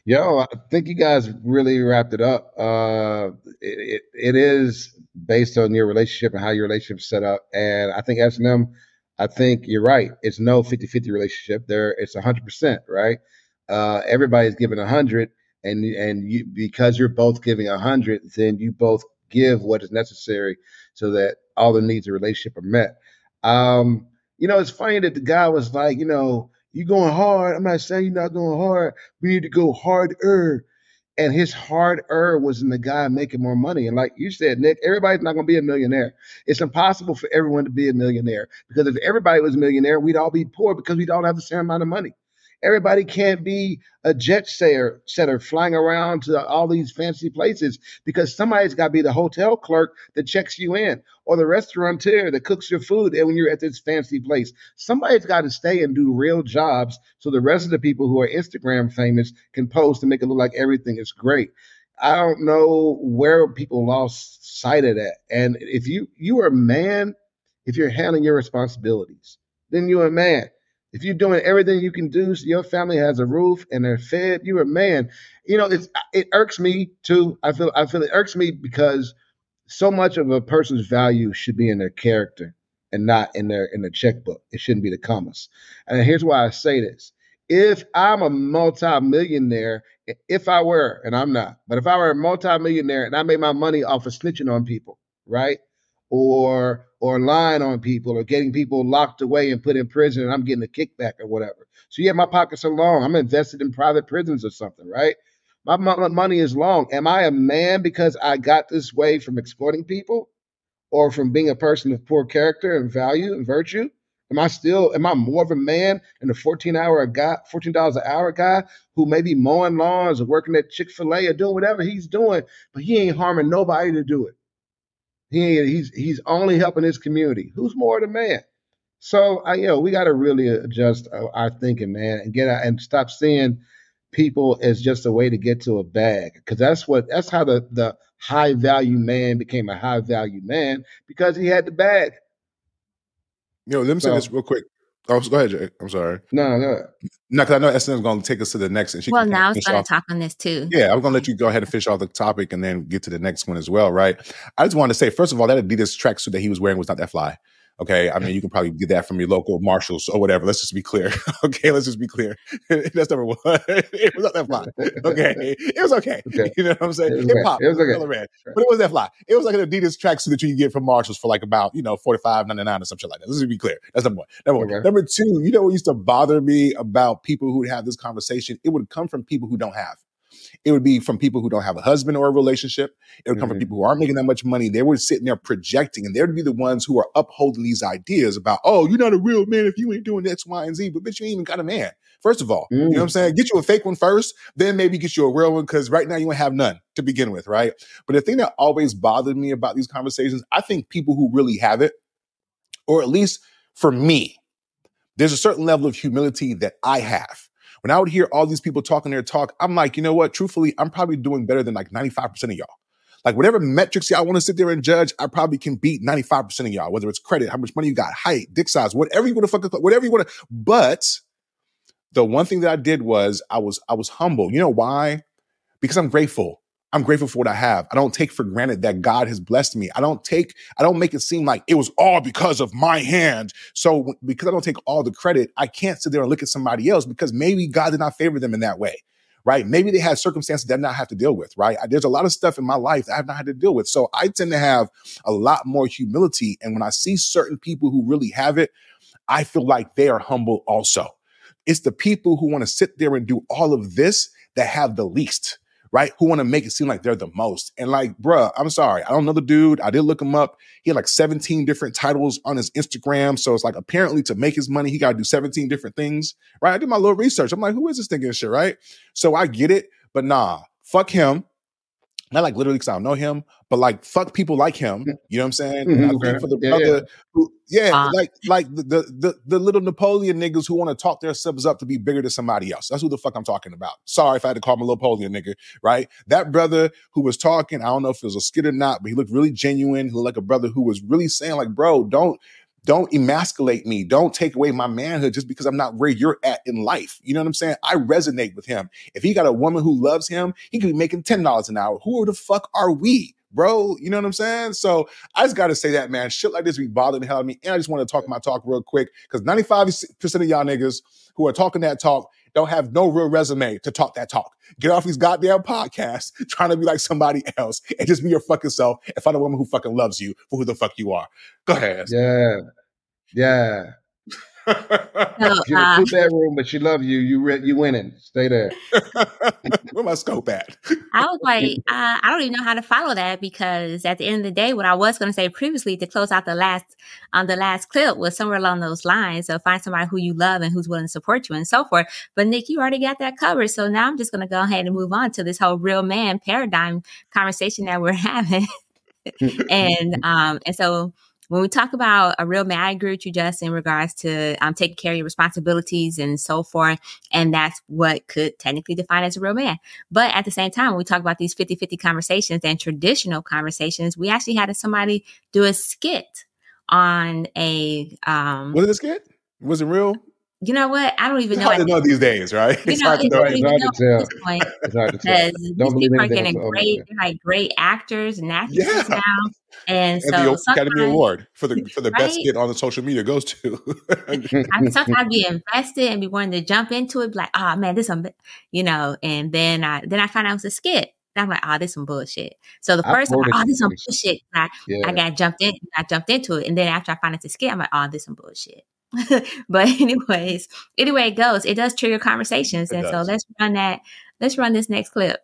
Yo, I think you guys really wrapped it up. Uh, it, it, it is based on your relationship and how your relationship's set up. And I think S&M, I think you're right. It's no 50-50 relationship. There, it's 100%, right? Uh, everybody's giving 100 and and you because you're both giving a 100, then you both give what is necessary so that all the needs of the relationship are met. Um, you know, it's funny that the guy was like, you know, you're going hard. I'm not saying you're not going hard. We need to go harder. And his harder was in the guy making more money. And like you said, Nic, everybody's not going to be a millionaire. It's impossible for everyone to be a millionaire because if everybody was a millionaire, we'd all be poor because we'd all have the same amount of money. Everybody can't be a jet setter, setter flying around to all these fancy places because somebody's got to be the hotel clerk that checks you in or the restaurateur that cooks your food and when you're at this fancy place. Somebody's got to stay and do real jobs so the rest of the people who are Instagram famous can post and make it look like everything is great. I don't know where people lost sight of that. And if you you are a man, if you're handling your responsibilities, then you're a man. If you're doing everything you can do so your family has a roof and they're fed, you're a man. You know, it's it irks me too. I feel I feel it irks me because so much of a person's value should be in their character and not in their in their checkbook. It shouldn't be the commas. And here's why I say this. If I'm a multi-millionaire, if I were, and I'm not, but if I were a multi-millionaire and I made my money off of snitching on people, right? Or or lying on people or getting people locked away and put in prison and I'm getting a kickback or whatever. So yeah, my pockets are long. I'm invested in private prisons or something, right? My, money is long. Am I a man because I got this way from exploiting people or from being a person of poor character and value and virtue? Am I still, am I more of a man than a 14 hour guy, $14 an hour guy who may be mowing lawns or working at Chick fil A or doing whatever he's doing, but he ain't harming nobody to do it? He he's he's only helping his community. Who's more the man? So I, you know, we got to really adjust our, our thinking, man, and get out and stop seeing people as just a way to get to a bag, because that's what that's how the the high value man became a high value man because he had the bag. Yo, let me say this real quick. Oh, go ahead, Jay. I'm sorry. no, no, No, because I know SN is going to take us to the next, and she Well, now I was going to talk on this too. Yeah, I'm going to let you go ahead and finish off the topic and then get to the next one as well, right? I just want to say, first of all, that Adidas tracksuit that he was wearing was not that fly. Okay, I mean you can probably get that from your local Marshalls or whatever. Let's just be clear. okay, let's just be clear. That's number one. it was not that fly. Okay, it was okay. Okay. You know what I'm saying? It was It okay. popped. It was okay. Color red, but it was that fly. It was like an Adidas tracksuit that you get from Marshalls for like about you know forty five ninety nine or something like that. Let's just be clear. That's number one. Number one. Okay. Number two. You know what used to bother me about people who would have this conversation? It would come from people who don't have. It would be from people who don't have a husband or a relationship. It would come from Mhm. people who aren't making that much money. They were sitting there projecting, and they would be the ones who are upholding these ideas about, oh, you're not a real man if you ain't doing X, Y, and Z. But bitch, you ain't even got a man. First of all, you know what I'm saying? Get you a fake one first, then maybe get you a real one, because right now you ain't have none to begin with, right? But the thing that always bothered me about these conversations, I think people who really have it, or at least for me, there's a certain level of humility that I have. When I would hear all these people talking their talk, I'm like, you know what? Truthfully, I'm probably doing better than like 95% of y'all. Like whatever metrics y'all want to sit there and judge, I probably can beat 95% of y'all, whether it's credit, how much money you got, height, dick size, whatever you want to fuck, whatever you want to. But the one thing that I did was I was I was humble. You know why? Because I'm grateful. I'm grateful for what I have. I don't take for granted that God has blessed me. I don't take, I don't make it seem like it was all because of my hand. So because I don't take all the credit, I can't sit there and look at somebody else because maybe God did not favor them in that way. Right. Maybe they had circumstances that I not have to deal with. Right. There's a lot of stuff in my life that I have not had to deal with. So I tend to have a lot more humility. And when I see certain people who really have it, I feel like they are humble also. It's the people who want to sit there and do all of this that have the least, right? Who want to make it seem like they're the most. And like, bruh, I'm sorry. I don't know the dude. I did look him up. He had like 17 different titles on his Instagram. So it's like apparently to make his money, he got to do 17 different things, right? I did my little research. I'm like, who is this thinking shit, right? So I get it, but nah, fuck him. Not like literally because I don't know him, but like fuck people like him. You know what I'm saying? And I Mhm, okay. for the Yeah, brother yeah. who, yeah, Uh, like like the, the the the little Napoleon niggas who want to talk their subs up to be bigger than somebody else. That's who the fuck I'm talking about. Sorry if I had to call him a little Napoleon nigga, right? That brother who was talking, I don't know if it was a skit or not, but he looked really genuine. He looked like a brother who was really saying, like, bro, don't don't emasculate me. Don't take away my manhood just because I'm not where you're at in life. You know what I'm saying? I resonate with him. If he got a woman who loves him, he could be making $10 an hour. Who the fuck are we? Bro, you know what I'm saying? So I just gotta say that, man. Shit like this be bothering the hell out of me. And I just want to talk my talk real quick because 95% of y'all niggas who are talking that talk don't have no real resume to talk that talk. Get off these goddamn podcasts trying to be like somebody else and just be your fucking self and find a woman who fucking loves you for who the fuck you are. Go ahead. Yeah. Yeah. So, She in a uh, two bedroom, but she love you. You re- you winning. Stay there. Where my scope at? I was like, uh, I don't even know how to follow that because at the end of the day, what I was going to say previously to close out the last on the last clip was somewhere along those lines. So find somebody who you love and who's willing to support you and so forth. But Nic, you already got that covered. So now I'm just going to go ahead and move on to this whole real man paradigm conversation that we're having. and um, and so when we talk about a real man, I agree with you, just in regards to um, taking care of your responsibilities and so forth. And that's what could technically define as a real man. But at the same time, when we talk about these 50 50 conversations and traditional conversations, we actually had somebody do a skit on a, um, it skit? Was it real? You know what? I don't even It's know. hard to know these days, right? you It's know, hard to it's know. It's hard to tell. point It's hard to tell. because these Don't believe people are getting great, they're like great actors and actresses Yeah. now. And And the so Academy Award for the for the best right? skit on the social media goes to. I sometimes be invested and be wanting to jump into it, like, oh man, this some, you know, and then I then I find out it was a skit. And I'm like, oh, this some bullshit. So the first time, quoted oh, this some bullshit. I, I got jumped in, I jumped into it, and then after I find it's a skit, I'm like, oh, this some bullshit. but anyways, anyway, it goes. It does trigger conversations, It and so let's run that. Let's run this next clip.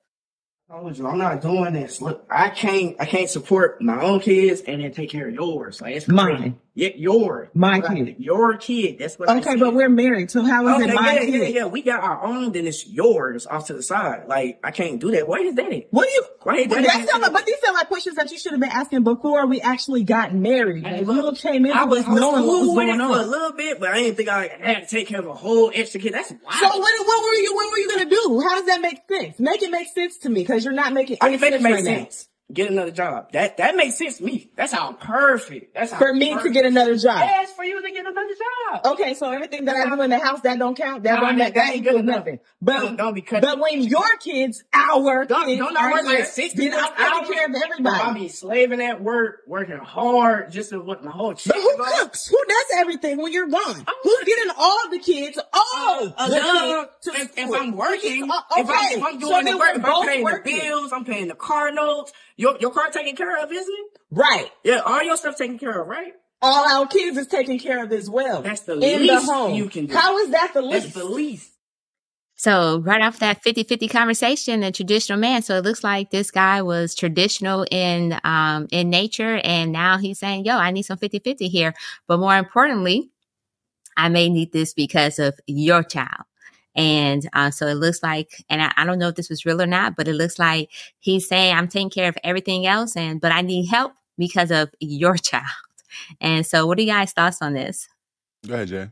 told you, I'm not doing this. Look, I can't, I can't support my own kids and then take care of yours. Like it's Mine. Yeah, yours. My Like, kid. Your kid. That's what Okay, but we're married, so how is Okay, it my yeah, kid? yeah, yeah. We got our own, then it's yours off to the side. Like I can't do that. Why is that? What do you? Why is But, that? that sound like, but these sound like questions that you should have been asking before we actually got married. Like, you came in I was, with I was knowing what was going it for a little bit, but I didn't think I had to take care of a whole extra kid. That's wild. So what, what were you? What were you gonna do? How does that make sense? Make it make sense to me because you're not making I can make it sense make right now. Get another job. That that makes sense to me. That's how perfect. That's how For me to get another job. Yes, for you to get another job. Okay, so everything that I do in the house that don't count, that don't that, that, ain't good enough. nothing. Don't, But don't be cutting. but when your kids, our Don't, kids, don't I work like here, 60 I'm hours? taking care of Bro, I everybody. be slaving at work, working hard, just to what my whole But who go. cooks? Who does everything when you're gone? Who's getting all the kids, all Uh, the uh, kids if, if? I'm working, Uh, if, I'm, okay, if I'm so doing then the work, if I'm paying the bills, I'm paying the car notes. Your your car taken care of, isn't it? Right. Yeah, all your stuff taken care of, right? All our kids is taken care of as well. That's the in the least home. you can do. How is that the That's least? the least. So right off that 50-50 conversation, a traditional man. So it looks like this guy was traditional in um in nature and now he's saying, yo, I need some 50-50 here. But more importantly, I may need this because of your child. And uh, so it looks like, and I, I don't know if this was real or not, but it looks like he's saying, I'm taking care of everything else, and but I need help because of your child. And so, what are you guys' thoughts on this? Go ahead, Jay.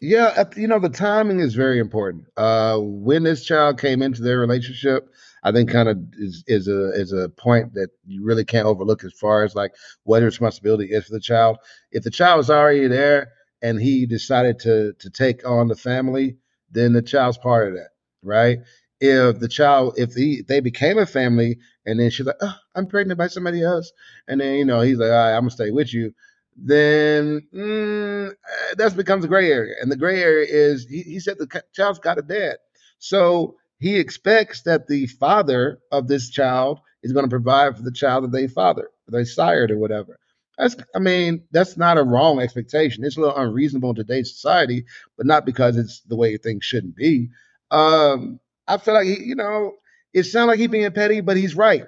Yeah, uh, you know, the timing is very important. Uh, when this child came into their relationship, I think kind of is, is a is a point that you really can't overlook as far as like what the responsibility is for the child. If the child is already there and he decided to to take on the family, then the child's part of that, right? If the child, if he, they became a family and then she's like, oh, I'm pregnant by somebody else, and then you know he's like, I'm gonna stay with you, then mm, uh, that becomes a gray area. And the gray area is he, he said the child's got a dad. So he expects that the father of this child is going to provide for the child that they fathered, they sired or whatever. That's, I mean, that's not a wrong expectation. It's a little unreasonable in today's society, but not because it's the way things shouldn't be. Um, I feel like he, you know, it sounds like he's being petty, but he's right.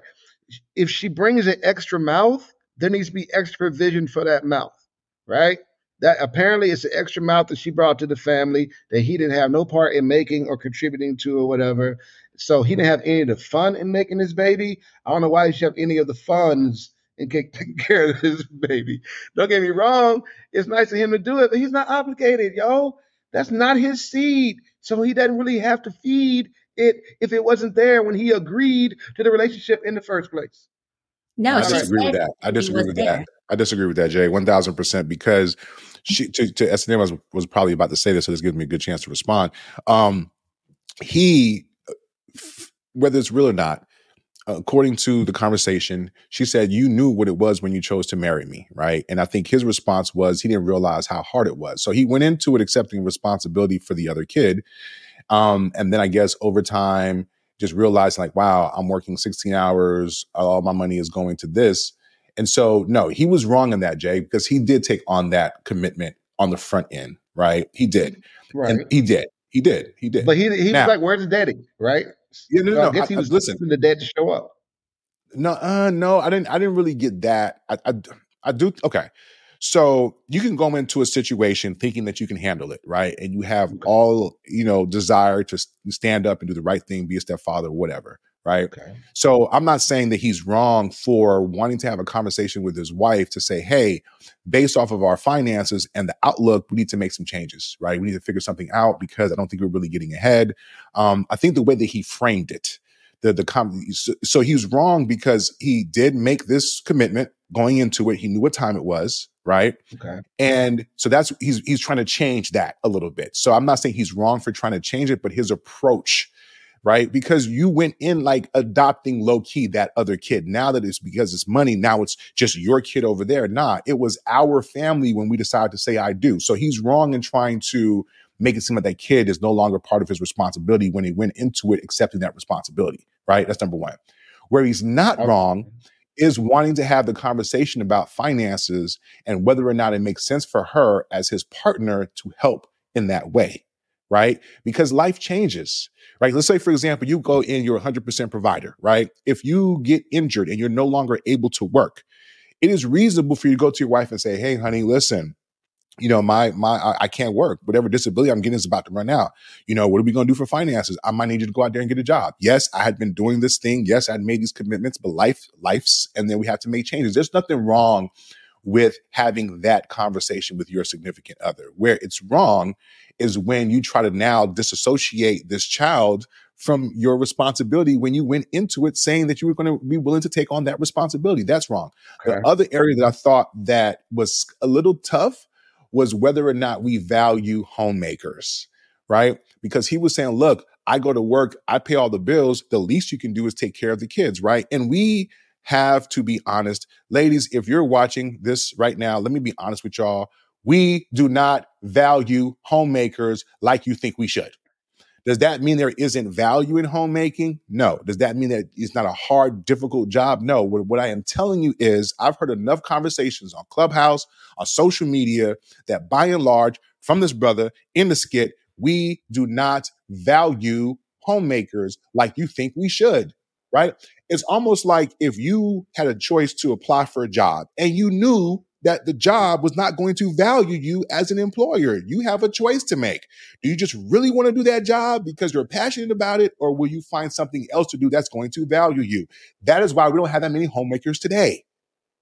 If she brings an extra mouth, there needs to be extra provision for that mouth, right? That apparently it's an extra mouth that she brought to the family that he didn't have no part in making or contributing to or whatever. So he didn't have any of the fun in making this baby. I don't know why he should have any of the funds in ca- taking care of this baby. Don't get me wrong. It's nice of him to do it, but he's not obligated, yo. That's not his seed. So he doesn't really have to feed it if it wasn't there when he agreed to the relationship in the first place. No, I disagree with that. I disagree with there. that. I disagree with that, Jay, one thousand percent. Because she to, to SNM was was probably about to say this, so this gives me a good chance to respond. Um, he, whether it's real or not, according to the conversation, she said you knew what it was when you chose to marry me, right? And I think his response was he didn't realize how hard it was. So he went into it accepting responsibility for the other kid, um, and then I guess over time, just realizing like, wow, I'm working 16 hours, all my money is going to this. And so, no, he was wrong in that, Jay, because he did take on that commitment on the front end, right? He did. Right. And he did. He did. He did. But he he Now- was like, "Where's the daddy?" Right? Yeah, no, So no, I guess he I- I- was listen. listen the dad to show up. No, uh, no, I didn't. I didn't really get that. I, I, I do. Okay, so you can go into a situation thinking that you can handle it, right? And you have all you know desire to stand up and do the right thing, be a stepfather, whatever, right? Okay. So I'm not saying that he's wrong for wanting to have a conversation with his wife to say, hey, based off of our finances and the outlook, we need to make some changes, right? We need to figure something out because I don't think we're really getting ahead. Um, I think the way that he framed it, the the com- so, so he was wrong because he did make this commitment going into it. He knew what time it was, right? Okay. And so that's he's he's trying to change that a little bit. So I'm not saying he's wrong for trying to change it, but his approach, right? Because you went in like adopting low key that other kid. Now that it's because it's money, now it's just your kid over there. Nah, it was our family when we decided to say I do. So he's wrong in trying to make it seem like that kid is no longer part of his responsibility when he went into it accepting that responsibility, right? That's number one. Where he's not wrong is wanting to have the conversation about finances and whether or not it makes sense for her as his partner to help in that way, right? Because life changes, right? Let's say, for example, you go in, you're 100% provider, right? If you get injured and you're no longer able to work, it is reasonable for you to go to your wife and say, hey, honey, listen, you know, my my I, can't work. Whatever disability I'm getting is about to run out. You know, what are we going to do for finances? I might need you to go out there and get a job. Yes, I had been doing this thing. Yes, I'd made these commitments, but life, life's, and then we have to make changes. There's nothing wrong with having that conversation with your significant other. Where it's wrong is when you try to now disassociate this child from your responsibility when you went into it saying that you were going to be willing to take on that responsibility. That's wrong. The other area that I thought that was a little tough was whether or not we value homemakers, right? Because he was saying, look, I go to work, I pay all the bills. The least you can do is take care of the kids, right? And we have to be honest. Ladies, if you're watching this right now, let me be honest with y'all. We do not value homemakers like you think we should. Does that mean there isn't value in homemaking? No. Does that mean that it's not a hard, difficult job? No. What, what I am telling you is I've heard enough conversations on Clubhouse, on social media, that by and large, from this brother in the skit, we do not value homemakers like you think we should, right? It's almost like if you had a choice to apply for a job and you knew that the job was not going to value you as an employer. You have a choice to make. Do you just really want to do that job because you're passionate about it, or will you find something else to do that's going to value you? That is why we don't have that many homemakers today,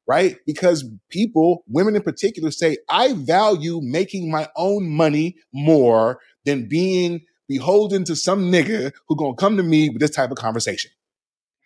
right? Because people, women in particular, say, I value making my own money more than being beholden to some nigga who gonna come to me with this type of conversation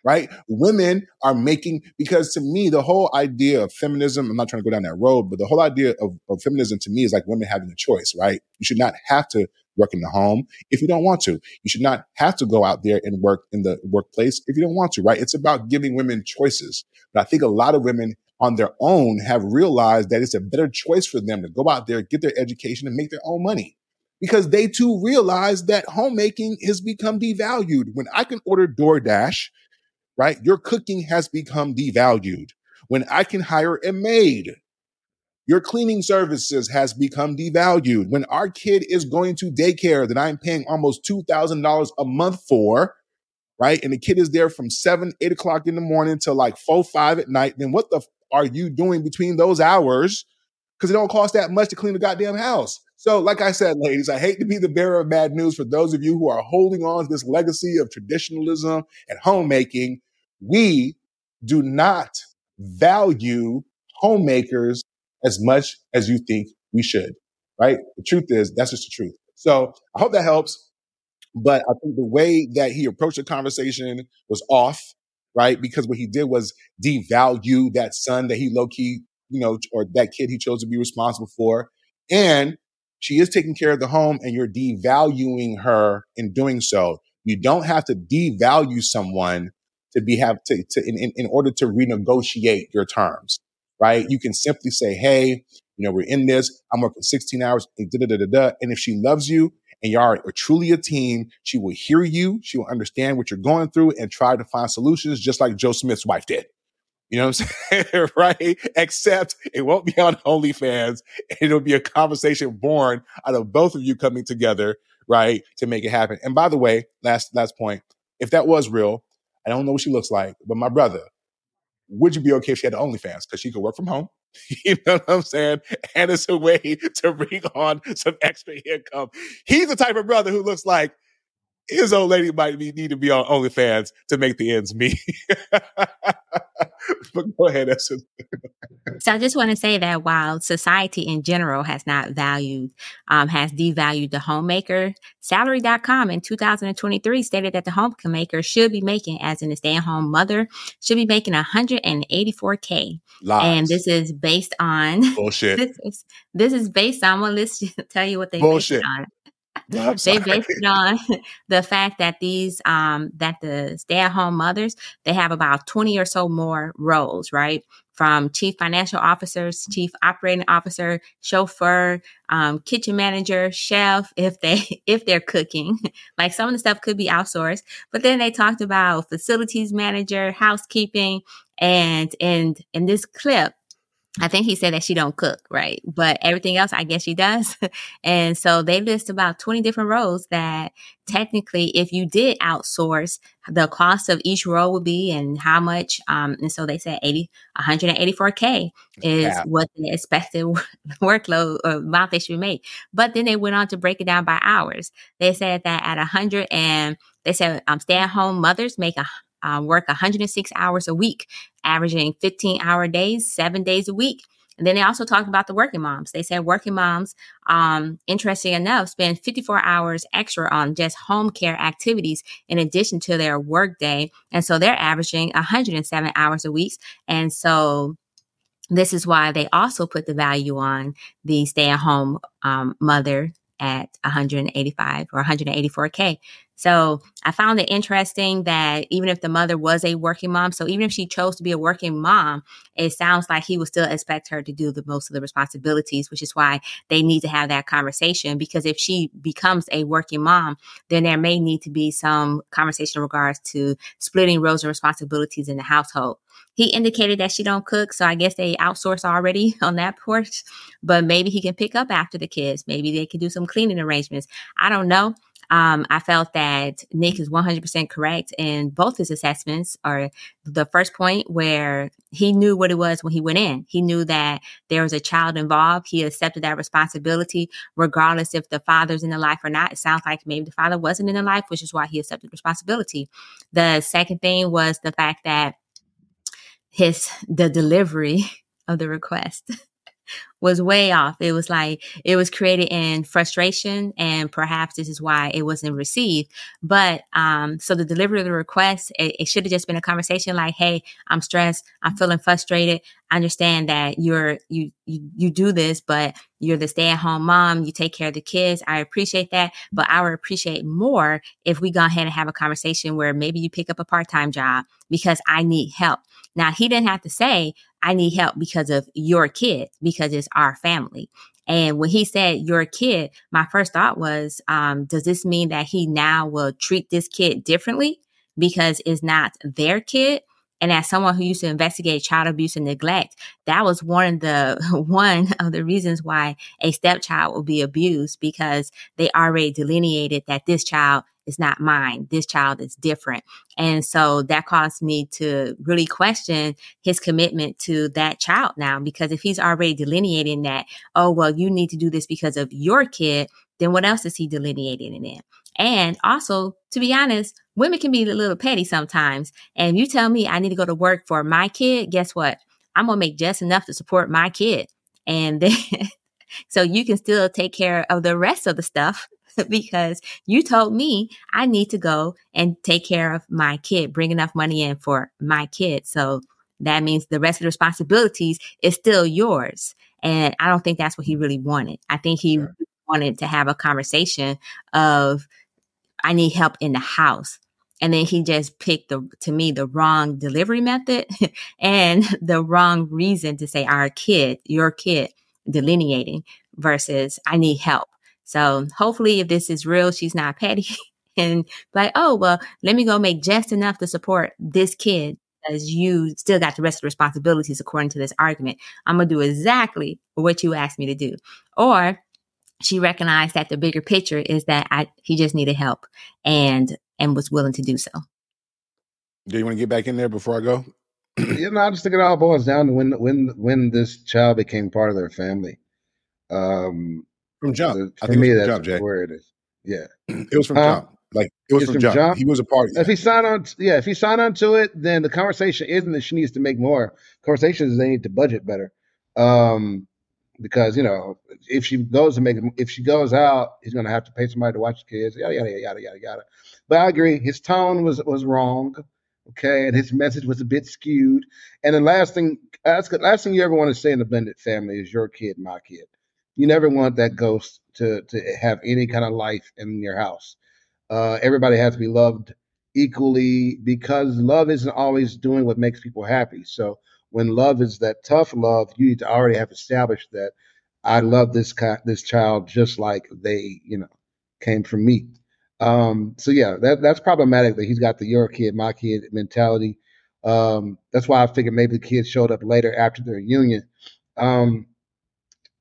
right? Women are making, because to me, the whole idea of feminism, I'm not trying to go down that road, but the whole idea of, of feminism to me is like women having a choice, right? You should not have to work in the home if you don't want to. You should not have to go out there and work in the workplace if you don't want to, right? It's about giving women choices. But I think a lot of women on their own have realized that it's a better choice for them to go out there, get their education and make their own money because they too realize that homemaking has become devalued. When I can order DoorDash right? Your cooking has become devalued. When I can hire a maid, your cleaning services has become devalued. When our kid is going to daycare that I'm paying almost $2,000 a month for, right? And the kid is there from seven, eight o'clock in the morning till like four, five at night. Then what the f- are you doing between those hours? Because it don't cost that much to clean the goddamn house. So, like I said, ladies, I hate to be the bearer of bad news for those of you who are holding on to this legacy of traditionalism and homemaking. We do not value homemakers as much as you think we should, right? The truth is, that's just the truth. So, I hope that helps. But I think the way that he approached the conversation was off, right? Because what he did was devalue that son that he low key, you know, or that kid he chose to be responsible for. And she is taking care of the home and you're devaluing her in doing so. You don't have to devalue someone to be have to, to in, in, in order to renegotiate your terms, right? You can simply say, Hey, you know, we're in this. I'm working 16 hours. And, da, da, da, da, and if she loves you and you are truly a team, she will hear you. She will understand what you're going through and try to find solutions just like Joe Smith's wife did. You know what I'm saying? right? Except it won't be on OnlyFans. It'll be a conversation born out of both of you coming together, right? To make it happen. And by the way, last, last point. If that was real, I don't know what she looks like, but my brother, would you be okay if she had the OnlyFans? Because she could work from home. you know what I'm saying? And it's a way to bring on some extra income. He's the type of brother who looks like his old lady might be, need to be on OnlyFans to make the ends meet. but go ahead, Essence. So I just want to say that while society in general has not valued, um, has devalued the homemaker, salary.com in 2023 stated that the homemaker should be making, as in a stay at home mother, should be making 184K. Lies. And this is based on bullshit. this, is, this is based on, well, let's tell you what they Bullshit. based on I'm they based it on the fact that these um that the stay-at-home mothers they have about 20 or so more roles right? From chief financial officers chief operating officer chauffeur um, kitchen manager chef if they if they're cooking. Like some of the stuff could be outsourced but then they talked about facilities manager housekeeping and and in this clip I think he said that she don't cook, right? But everything else, I guess she does. and so they list about 20 different roles that technically, if you did outsource, the cost of each role would be and how much. Um, and so they said 80, 184K is Yeah. what the expected workload or amount they should make. But then they went on to break it down by hours. They said that at 100 and they said um, stay at home mothers make a um, work 106 hours a week, averaging 15 hour days, seven days a week. And then they also talked about the working moms. They said working moms, um, interesting enough, spend 54 hours extra on just home care activities in addition to their work day. And so they're averaging 107 hours a week. And so this is why they also put the value on the stay at home um, mother at 185 or 184K. So I found it interesting that even if the mother was a working mom, so even if she chose to be a working mom, it sounds like he would still expect her to do the most of the responsibilities, which is why they need to have that conversation. Because if she becomes a working mom, then there may need to be some conversation in regards to splitting roles and responsibilities in the household. He indicated that she don't cook, so I guess they outsource already on that porch. But maybe he can pick up after the kids. Maybe they can do some cleaning arrangements. I don't know. Um, I felt that Nic is 100% correct in both his assessments. Or the first point where he knew what it was when he went in. He knew that there was a child involved. He accepted that responsibility, regardless if the father's in the life or not. It sounds like maybe the father wasn't in the life, which is why he accepted responsibility. The second thing was the fact that his the delivery of the request was way off. It was like it was created in frustration, and perhaps this is why it wasn't received. But um, so the delivery of the request, it, it should have just been a conversation like, "Hey, I'm stressed. I'm feeling frustrated. I understand that you're you you you do this, but you're the stay at home mom. You take care of the kids. I appreciate that, but I would appreciate more if we go ahead and have a conversation where maybe you pick up a part time job because I need help." Now he didn't have to say, I need help because of your kid, because it's our family. And when he said your kid, my first thought was, um, does this mean that he now will treat this kid differently because it's not their kid? And as someone who used to investigate child abuse and neglect, that was one of the one of the reasons why a stepchild will be abused because they already delineated that this child is not mine. This child is different. And so that caused me to really question his commitment to that child now, because if he's already delineating that, oh, well, you need to do this because of your kid, then what else is he delineating it in? And also, to be honest, women can be a little petty sometimes. And you tell me I need to go to work for my kid, guess what? I'm going to make just enough to support my kid. And then, so you can still take care of the rest of the stuff because you told me I need to go and take care of my kid, bring enough money in for my kid. So that means the rest of the responsibilities is still yours. And I don't think that's what he really wanted. I think he sure. wanted to have a conversation of, I need help in the house. And then he just picked the, to me, the wrong delivery method and the wrong reason to say our kid, your kid, delineating versus I need help. So hopefully, if this is real, she's not petty and like, oh, well, let me go make just enough to support this kid as you still got the rest of the responsibilities according to this argument. I'm going to do exactly what you asked me to do. Or she recognized that the bigger picture is that I, he just needed help and, and was willing to do so. Do you want to get back in there before I go? yeah, no, I just think it all boils down to when, when, when this child became part of their family. Um, from jump. For I think me, it was that's jump, J. where it is. Yeah. It was from Huh? jump. Like it was It's from from jump. jump? He was a part of If he signed on, yeah, if he signed on to it, then the conversation isn't that she needs to make more. Conversations they need to budget better. Um, because you know, if she goes to make, if she goes out, he's gonna have to pay somebody to watch the kids. Yada yada yada yada yada. But I agree, his tone was was wrong. Okay, and his message was a bit skewed. And the last thing, that's last thing you ever want to say in a blended family is your kid, my kid. You never want that ghost to to have any kind of life in your house. Uh, everybody has to be loved equally because love isn't always doing what makes people happy. So when love is that tough love, you need to already have established that I love this ki- this child just like they, you know, came from me. Um, so yeah, that that's problematic that he's got the your kid, my kid mentality. Um, that's why I figured maybe the kids showed up later after their union. Um,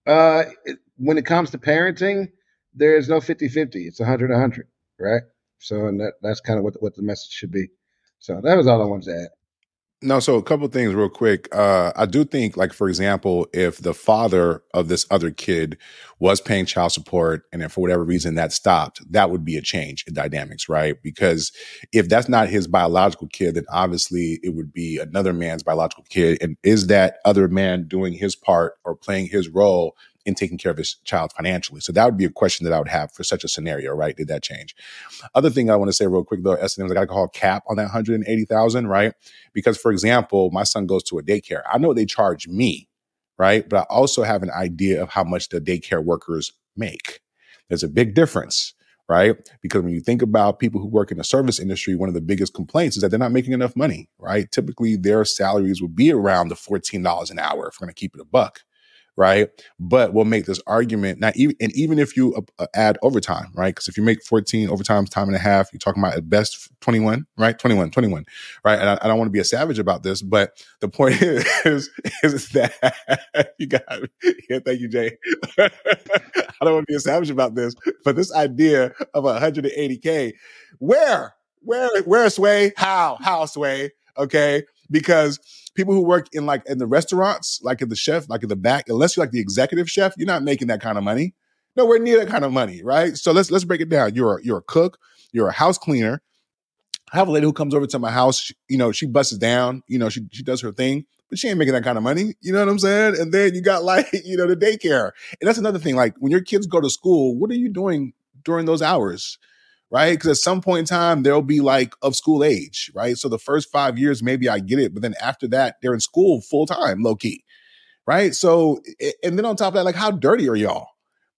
uh, it- when it comes to parenting, there is no 50-50. It's 100-100, right? So, and that, that's kind of what, what the message should be. So that was all I wanted to add. No, so a couple things real quick. Uh, I do think, like for example, if the father of this other kid was paying child support, and if for whatever reason that stopped, that would be a change in dynamics, right? Because if that's not his biological kid, then obviously it would be another man's biological kid. And is that other man doing his part or playing his role in taking care of his child financially? So that would be a question that I would have for such a scenario, right? Did that change? Other thing I want to say real quick though, SNMs, I got to call cap on that 180,000, right? Because for example, my son goes to a daycare. I know they charge me right? But I also have an idea of how much the daycare workers make. There's a big difference, right? Because when you think about people who work in the service industry, one of the biggest complaints is that they're not making enough money, right? Typically, their salaries would be around the $14 an hour if we're going to keep it a buck right? But we'll make this argument now, even and even if you uh, add overtime, right? Because if you make 14 overtime time and a half, you're talking about at best 21, right? 21, 21, right? And I, I don't want to be a savage about this, but the point is, is that you got, yeah, thank you, J. I don't want to be a savage about this, but this idea of 180K, where, where, where, Sway? How, how, Sway? Okay. Because people who work in like in the restaurants, like in the chef, like in the back, unless you're like the executive chef, you're not making that kind of money. Nowhere near that kind of money, right? So let's let's break it down. You're a, you're a cook, you're a house cleaner. I have a lady who comes over to my house. She, you know, she busts down. You know, she she does her thing, but she ain't making that kind of money. You know what I'm saying? And then you got like you know the daycare, and that's another thing. Like when your kids go to school, what are you doing during those hours? Right? Because at some point in time, they'll be like of school age, right? So the first five years, maybe I get it, but then after that, they're in school full time, low key, right? So, and then on top of that, like, how dirty are y'all?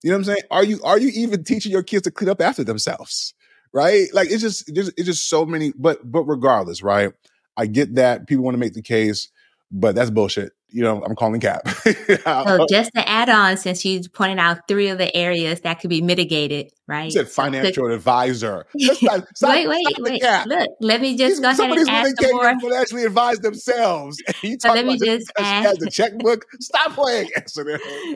You know what I'm saying? Are you are you even teaching your kids to clean up after themselves? Right? Like it's just it's just, it's just so many. But but regardless, right? I get that people want to make the case, but that's bullshit you know, I'm calling cap. so just to add on, since you pointed out three of the areas that could be mitigated, right? You said financial so, advisor. Stop, wait, wait, wait. Look, let me just These, go ahead and ask some more. financially advise themselves. You so let me just. Has the checkbook. Stop playing.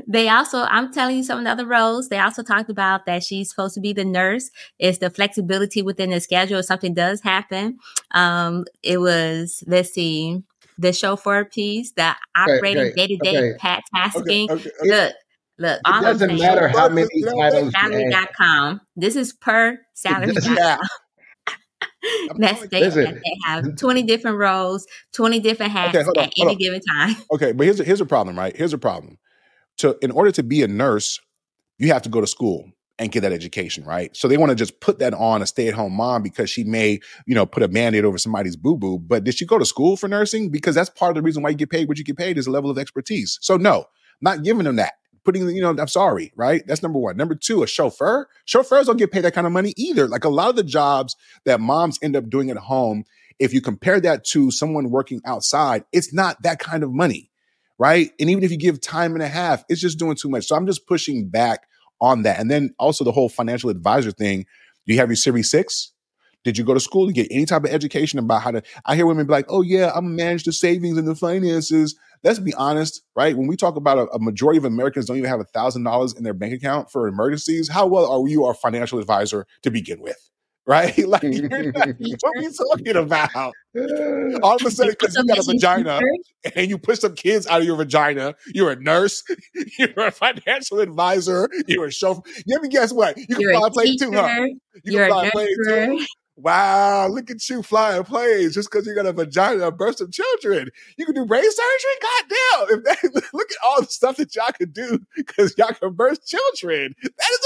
they also, I'm telling you some of the other roles. They also talked about that she's supposed to be the nurse. It's the flexibility within the schedule if something does happen. Um, it was, let's see the chauffeur piece, the operating day to day pat tasking. Okay, okay, look, look, it doesn't matter how many titles. Salary.com. This is per salary.com. That's they, they have 20 different roles, 20 different hats okay, on, at any given time. Okay, but here's a, here's a problem, right? Here's a problem. To in order to be a nurse, you have to go to school and get that education, right? So they want to just put that on a stay-at-home mom because she may, you know, put a band-aid over somebody's boo-boo. But did she go to school for nursing? Because that's part of the reason why you get paid what you get paid is a level of expertise. So no, not giving them that. Putting, you know, I'm sorry, right? That's number one. Number two, a chauffeur. Chauffeurs don't get paid that kind of money either. Like a lot of the jobs that moms end up doing at home, if you compare that to someone working outside, it's not that kind of money, right? And even if you give time and a half, it's just doing too much. So I'm just pushing back on that. And then also the whole financial advisor thing. Do you have your Series 6? Did you go to school to get any type of education about how to? I hear women be like, oh, yeah, I'm manage the savings and the finances. Let's be honest, right? When we talk about a, a majority of Americans don't even have a $1,000 in their bank account for emergencies, how well are you our financial advisor to begin with? Right? like, not, what are you talking about? All of a sudden, because you got a vagina and you push some kids out of your vagina, you're a nurse, you're a financial advisor, you're a chauffeur. Let me guess what? You can fly a plane too, huh? You can fly a plane too. Wow, look at you flying planes just because you got a vagina, a birth of children. You can do brain surgery? God damn. If that, look at all the stuff that y'all can do because y'all can birth children. That is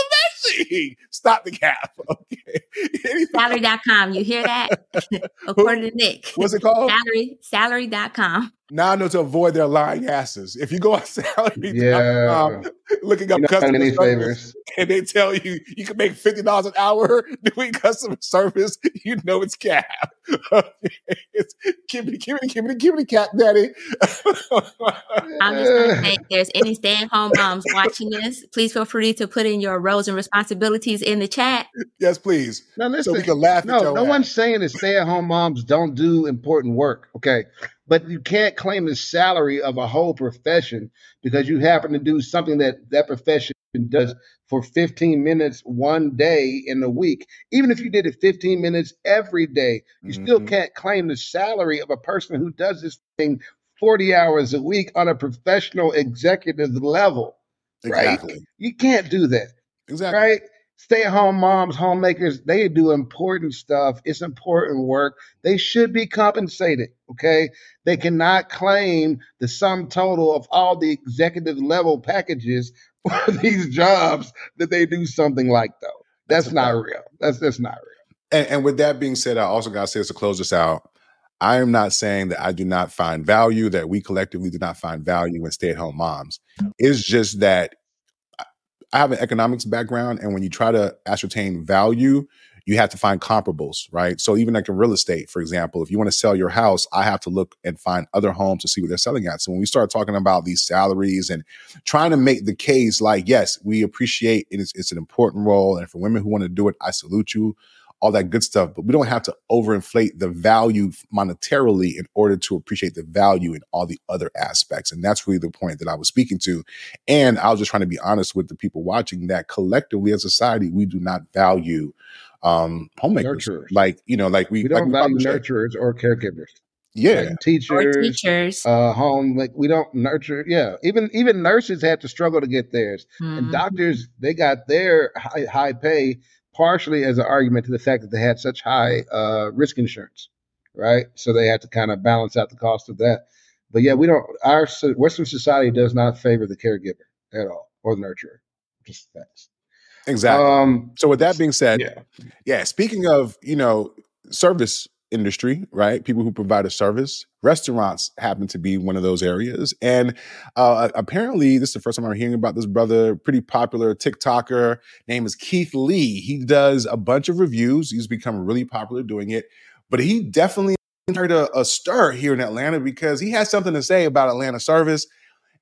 amazing. Stop the cap. Okay. Salary.com. You hear that? According to Nic. What's it called? Salary, salary.com. Now I know to avoid their lying asses. If you go on salary.com, yeah. looking up customer service, favors. and they tell you you can make fifty dollars an hour doing customer service, you know it's cap. it's kibbity, kibbity, kibbity, kibbity, cat daddy. I'm just going to say, if there's any stay-at-home moms watching this, please feel free to put in your roles and responsibilities in the chat. Yes, please. Now listen, so we can laugh. No, no ass. one's saying that stay-at-home moms don't do important work. Okay, but you can't claim the salary of a whole profession because you happen to do something that that profession does for 15 minutes one day in a week. Even if you did it 15 minutes every day, you mm-hmm. still can't claim the salary of a person who does this thing 40 hours a week on a professional executive level. Exactly. Right? You can't do that. Exactly. Right? Stay at home moms, homemakers, they do important stuff. It's important work. They should be compensated. Okay. They cannot claim the sum total of all the executive level packages for these jobs that they do something like though. That's, that's not real. That's that's not real. And, and with that being said, I also got to say to close this out. I am not saying that I do not find value, that we collectively do not find value in stay at home moms. It's just that I have an economics background, and when you try to ascertain value, you have to find comparables, right? So even like in real estate, for example, if you want to sell your house, I have to look and find other homes to see what they're selling at. So when we start talking about these salaries and trying to make the case like, yes, we appreciate it, it's, it's an important role, and for women who want to do it, I salute you all that good stuff, but we don't have to overinflate the value monetarily in order to appreciate the value in all the other aspects. And that's really the point that I was speaking to. And I was just trying to be honest with the people watching that collectively as a society, we do not value um homemakers. Nurturers. Like, you know, like we, We like don't we value nurturers or caregivers. Yeah. Like teachers, teachers. uh, home. Like we don't nurture. Yeah, even even nurses had to struggle to get theirs, and Mhm. doctors they got their high, high pay partially as an argument to the fact that they had such high uh, risk insurance, right? So they had to kind of balance out the cost of that. But yeah, we don't. Our Western society does not favor the caregiver at all or the nurturer. Just facts. Exactly. Um, so with that being said, yeah. yeah, speaking of, you know, service industry, right? People who provide a service, restaurants happen to be one of those areas. And uh, apparently, this is the first time I'm hearing about this brother, pretty popular TikToker. Name is Keith Lee. He does a bunch of reviews. He's become really popular doing it, but he definitely started a, a stir here in Atlanta because he has something to say about Atlanta service,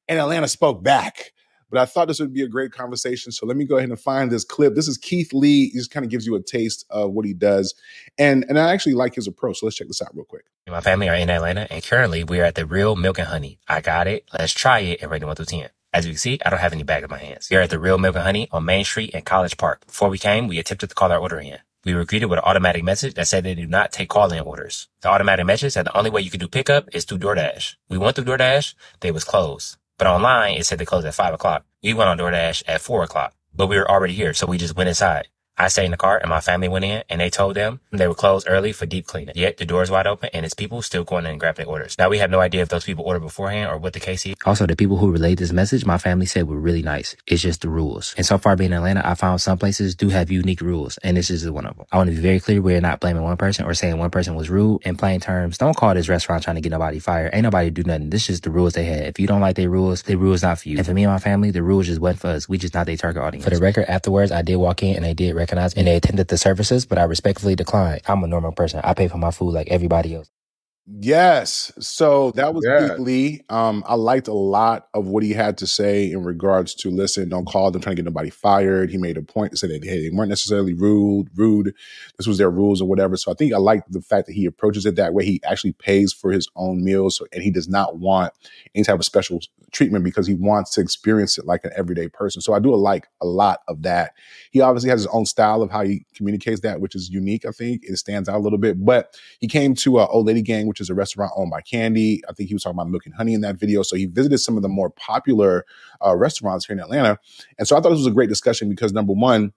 and Atlanta spoke back. But I thought this would be a great conversation. So let me go ahead and find this clip. This is Keith Lee. He just kind of gives you a taste of what he does. And and I actually like his approach. So let's check this out real quick. My family are in Atlanta, and currently we are at the Real Milk and Honey. I got it. Let's try it and rate it 1 through 10. As you can see, I don't have any bag in my hands. We are at the Real Milk and Honey on Main Street in College Park. Before we came, we attempted to call our order in. We were greeted with an automatic message that said they do not take call-in orders. The automatic message said the only way you can do pickup is through DoorDash. We went through DoorDash, they was closed. But online, it said they closed at 5 o'clock. We went on DoorDash at 4 o'clock. But we were already here, so we just went inside. I stayed in the car and my family went in and they told them they were closed early for deep cleaning. Yet the door's wide open and it's people still going in and grabbing their orders. Now we have no idea if those people ordered beforehand or what the case is. Also, the people who relayed this message, my family said were really nice. It's just the rules. And so far being in Atlanta, I found some places do have unique rules and this is one of them. I want to be very clear. We're not blaming one person or saying one person was rude. In plain terms, don't call this restaurant trying to get nobody fired. Ain't nobody do nothing. This is just the rules they had. If you don't like their rules, their rules not for you. And for me and my family, the rules just wasn't for us. We just not their target audience. For the record, afterwards, I did walk in and they did recognize me and they attended the services, but I respectfully declined. I'm a normal person. I pay for my food like everybody else. Yes. So that was Yeah. Keith Lee. Um, I liked a lot of what he had to say in regards to listen, don't call them trying to get nobody fired. He made a point to say that hey, they weren't necessarily rude, rude. This was their rules or whatever. So I think I like the fact that he approaches it that way. He actually pays for his own meals, so, and he does not want any type of special treatment because he wants to experience it like an everyday person. So I do like a lot of that. He obviously has his own style of how he communicates that, which is unique. I think it stands out a little bit. But he came to uh, Old Lady Gang, which is a restaurant owned by Kandi. I think he was talking about Milk and Honey in that video. So he visited some of the more popular uh, restaurants here in Atlanta. And so I thought this was a great discussion because number one,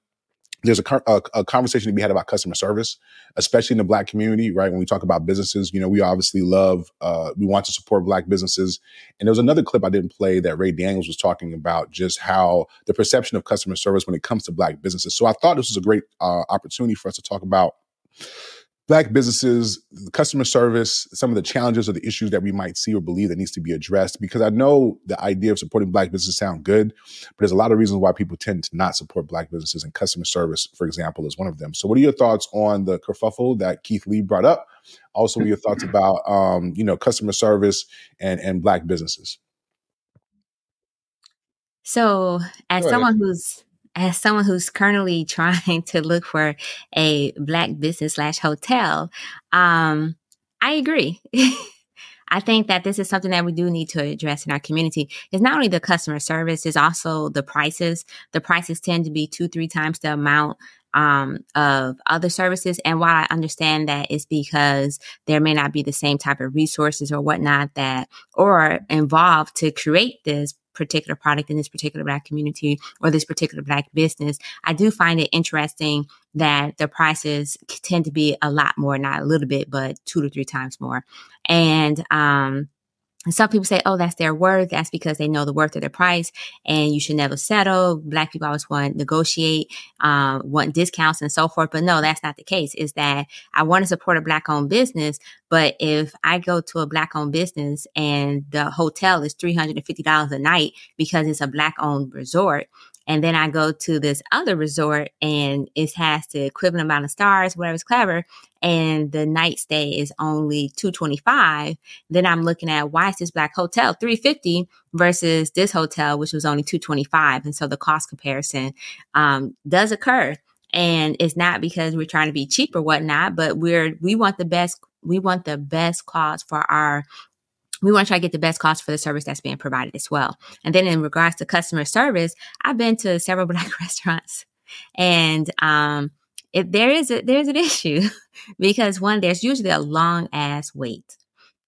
there's a, a, a conversation to be had about customer service, especially in the black community, right? When we talk about businesses, you know, we obviously love, uh, we want to support black businesses. And there was another clip I didn't play that Ray Daniels was talking about just how the perception of customer service when it comes to black businesses. So I thought this was a great uh, opportunity for us to talk about black businesses, customer service, some of the challenges or the issues that we might see or believe that needs to be addressed. Because I know the idea of supporting black businesses sound good, but there's a lot of reasons why people tend to not support black businesses, and customer service, for example, is one of them. So, what are your thoughts on the kerfuffle that Keith Lee brought up? Also, what your thoughts about um, you know customer service and and black businesses? So, as someone who's as someone who's currently trying to look for a black business slash hotel, um, I agree. I think that this is something that we do need to address in our community. It's not only the customer service, it's also the prices. The prices tend to be two, three times the amount um, of other services. And while I understand that it's because there may not be the same type of resources or whatnot that or involved to create this particular product in this particular black community or this particular black business, I do find it interesting that the prices tend to be a lot more, not a little bit, but two to three times more. And um some people say, oh, that's their worth. That's because they know the worth of their price and you should never settle. Black people always want to negotiate, um, want discounts and so forth. But no, that's not the case. Is that I want to support a black owned business. But if I go to a black owned business and the hotel is $350 a night because it's a black owned resort, and then I go to this other resort and it has the equivalent amount of stars, whatever's clever, and the night stay is only 225, then I'm looking at why is this black hotel 350 versus this hotel, which was only 225. And so the cost comparison um, does occur. And it's not because we're trying to be cheap or whatnot, but we're we want the best we want the best cost for our we want to try to get the best cost for the service that's being provided as well. And then in regards to customer service, I've been to several black restaurants and um if there is a there's an issue because one, there's usually a long ass wait.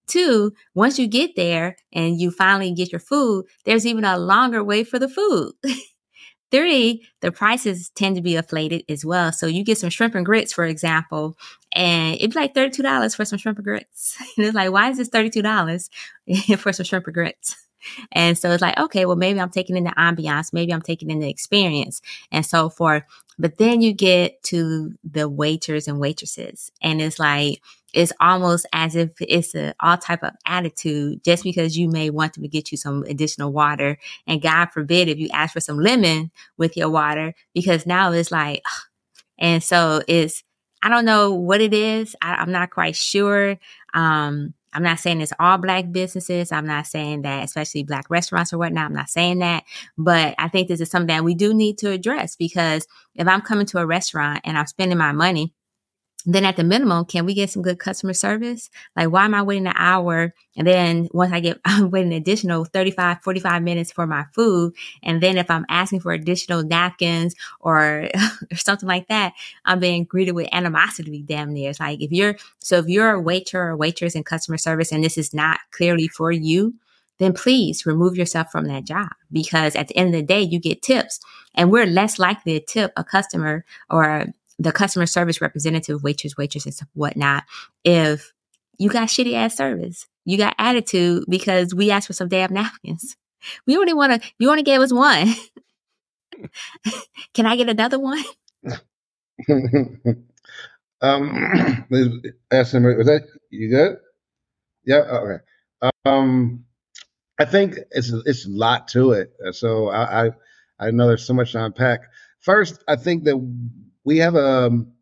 Two, once you get there and you finally get your food, there's even a longer wait for the food. Three, the prices tend to be inflated as well. So you get some shrimp and grits, for example, and it'd be like $32 for some shrimp and grits. And it's like, why is this $32 for some shrimp and grits? And so it's like, okay, well, maybe I'm taking in the ambiance, maybe I'm taking in the experience and so forth. But then you get to the waiters and waitresses, and it's like, it's almost as if it's a all type of attitude just because you may want them to get you some additional water. And God forbid if you ask for some lemon with your water, because now it's like, and so it's, I don't know what it is. I, I'm not quite sure. Um, I'm not saying it's all black businesses. I'm not saying that, especially black restaurants or whatnot. I'm not saying that, but I think this is something that we do need to address because if I'm coming to a restaurant and I'm spending my money then at the minimum, can we get some good customer service? Like, why am I waiting an hour? And then once I get, I'm waiting an additional 35, 45 minutes for my food. And then if I'm asking for additional napkins or, or something like that, I'm being greeted with animosity damn near. It's like, if you're, so if you're a waiter or waitress in customer service and this is not clearly for you, then please remove yourself from that job because at the end of the day, you get tips and we're less likely to tip a customer or the customer service representative, waitress, waitresses, whatnot, if you got shitty ass service, you got attitude because we asked for some damn napkins. We only want to, you only gave us one. Can I get another one? um, him, was that you good? Yeah. Okay. Um, I think it's it's a lot to it. So I I, I know there's so much to unpack. First, I think that we have um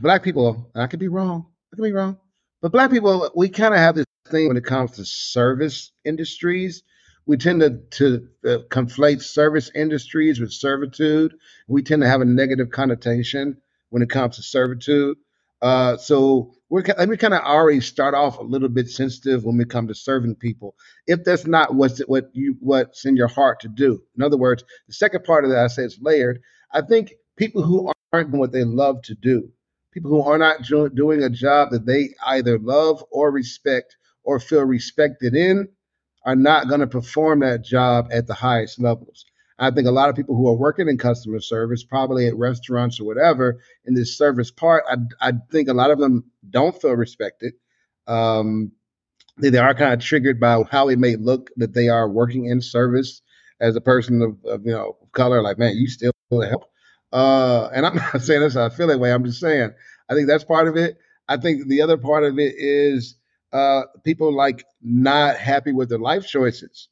black people. I could be wrong. I could be wrong, but black people we kind of have this thing when it comes to service industries. We tend to to uh, conflate service industries with servitude. We tend to have a negative connotation when it comes to servitude. Uh, so we're let me kind of already start off a little bit sensitive when we come to serving people. If that's not what's what you what's in your heart to do. In other words, the second part of that I say is layered. I think people who aren't doing what they love to do, people who are not doing a job that they either love or respect or feel respected in, are not going to perform that job at the highest levels. I think a lot of people who are working in customer service, probably at restaurants or whatever, in this service part, I, I think a lot of them don't feel respected. Um, they, they are kind of triggered by how it may look that they are working in service as a person of, of you know color. Like, man, you still help. Uh, and I'm not saying this, I feel that way. I'm just saying, I think that's part of it. I think the other part of it is uh, people like not happy with their life choices.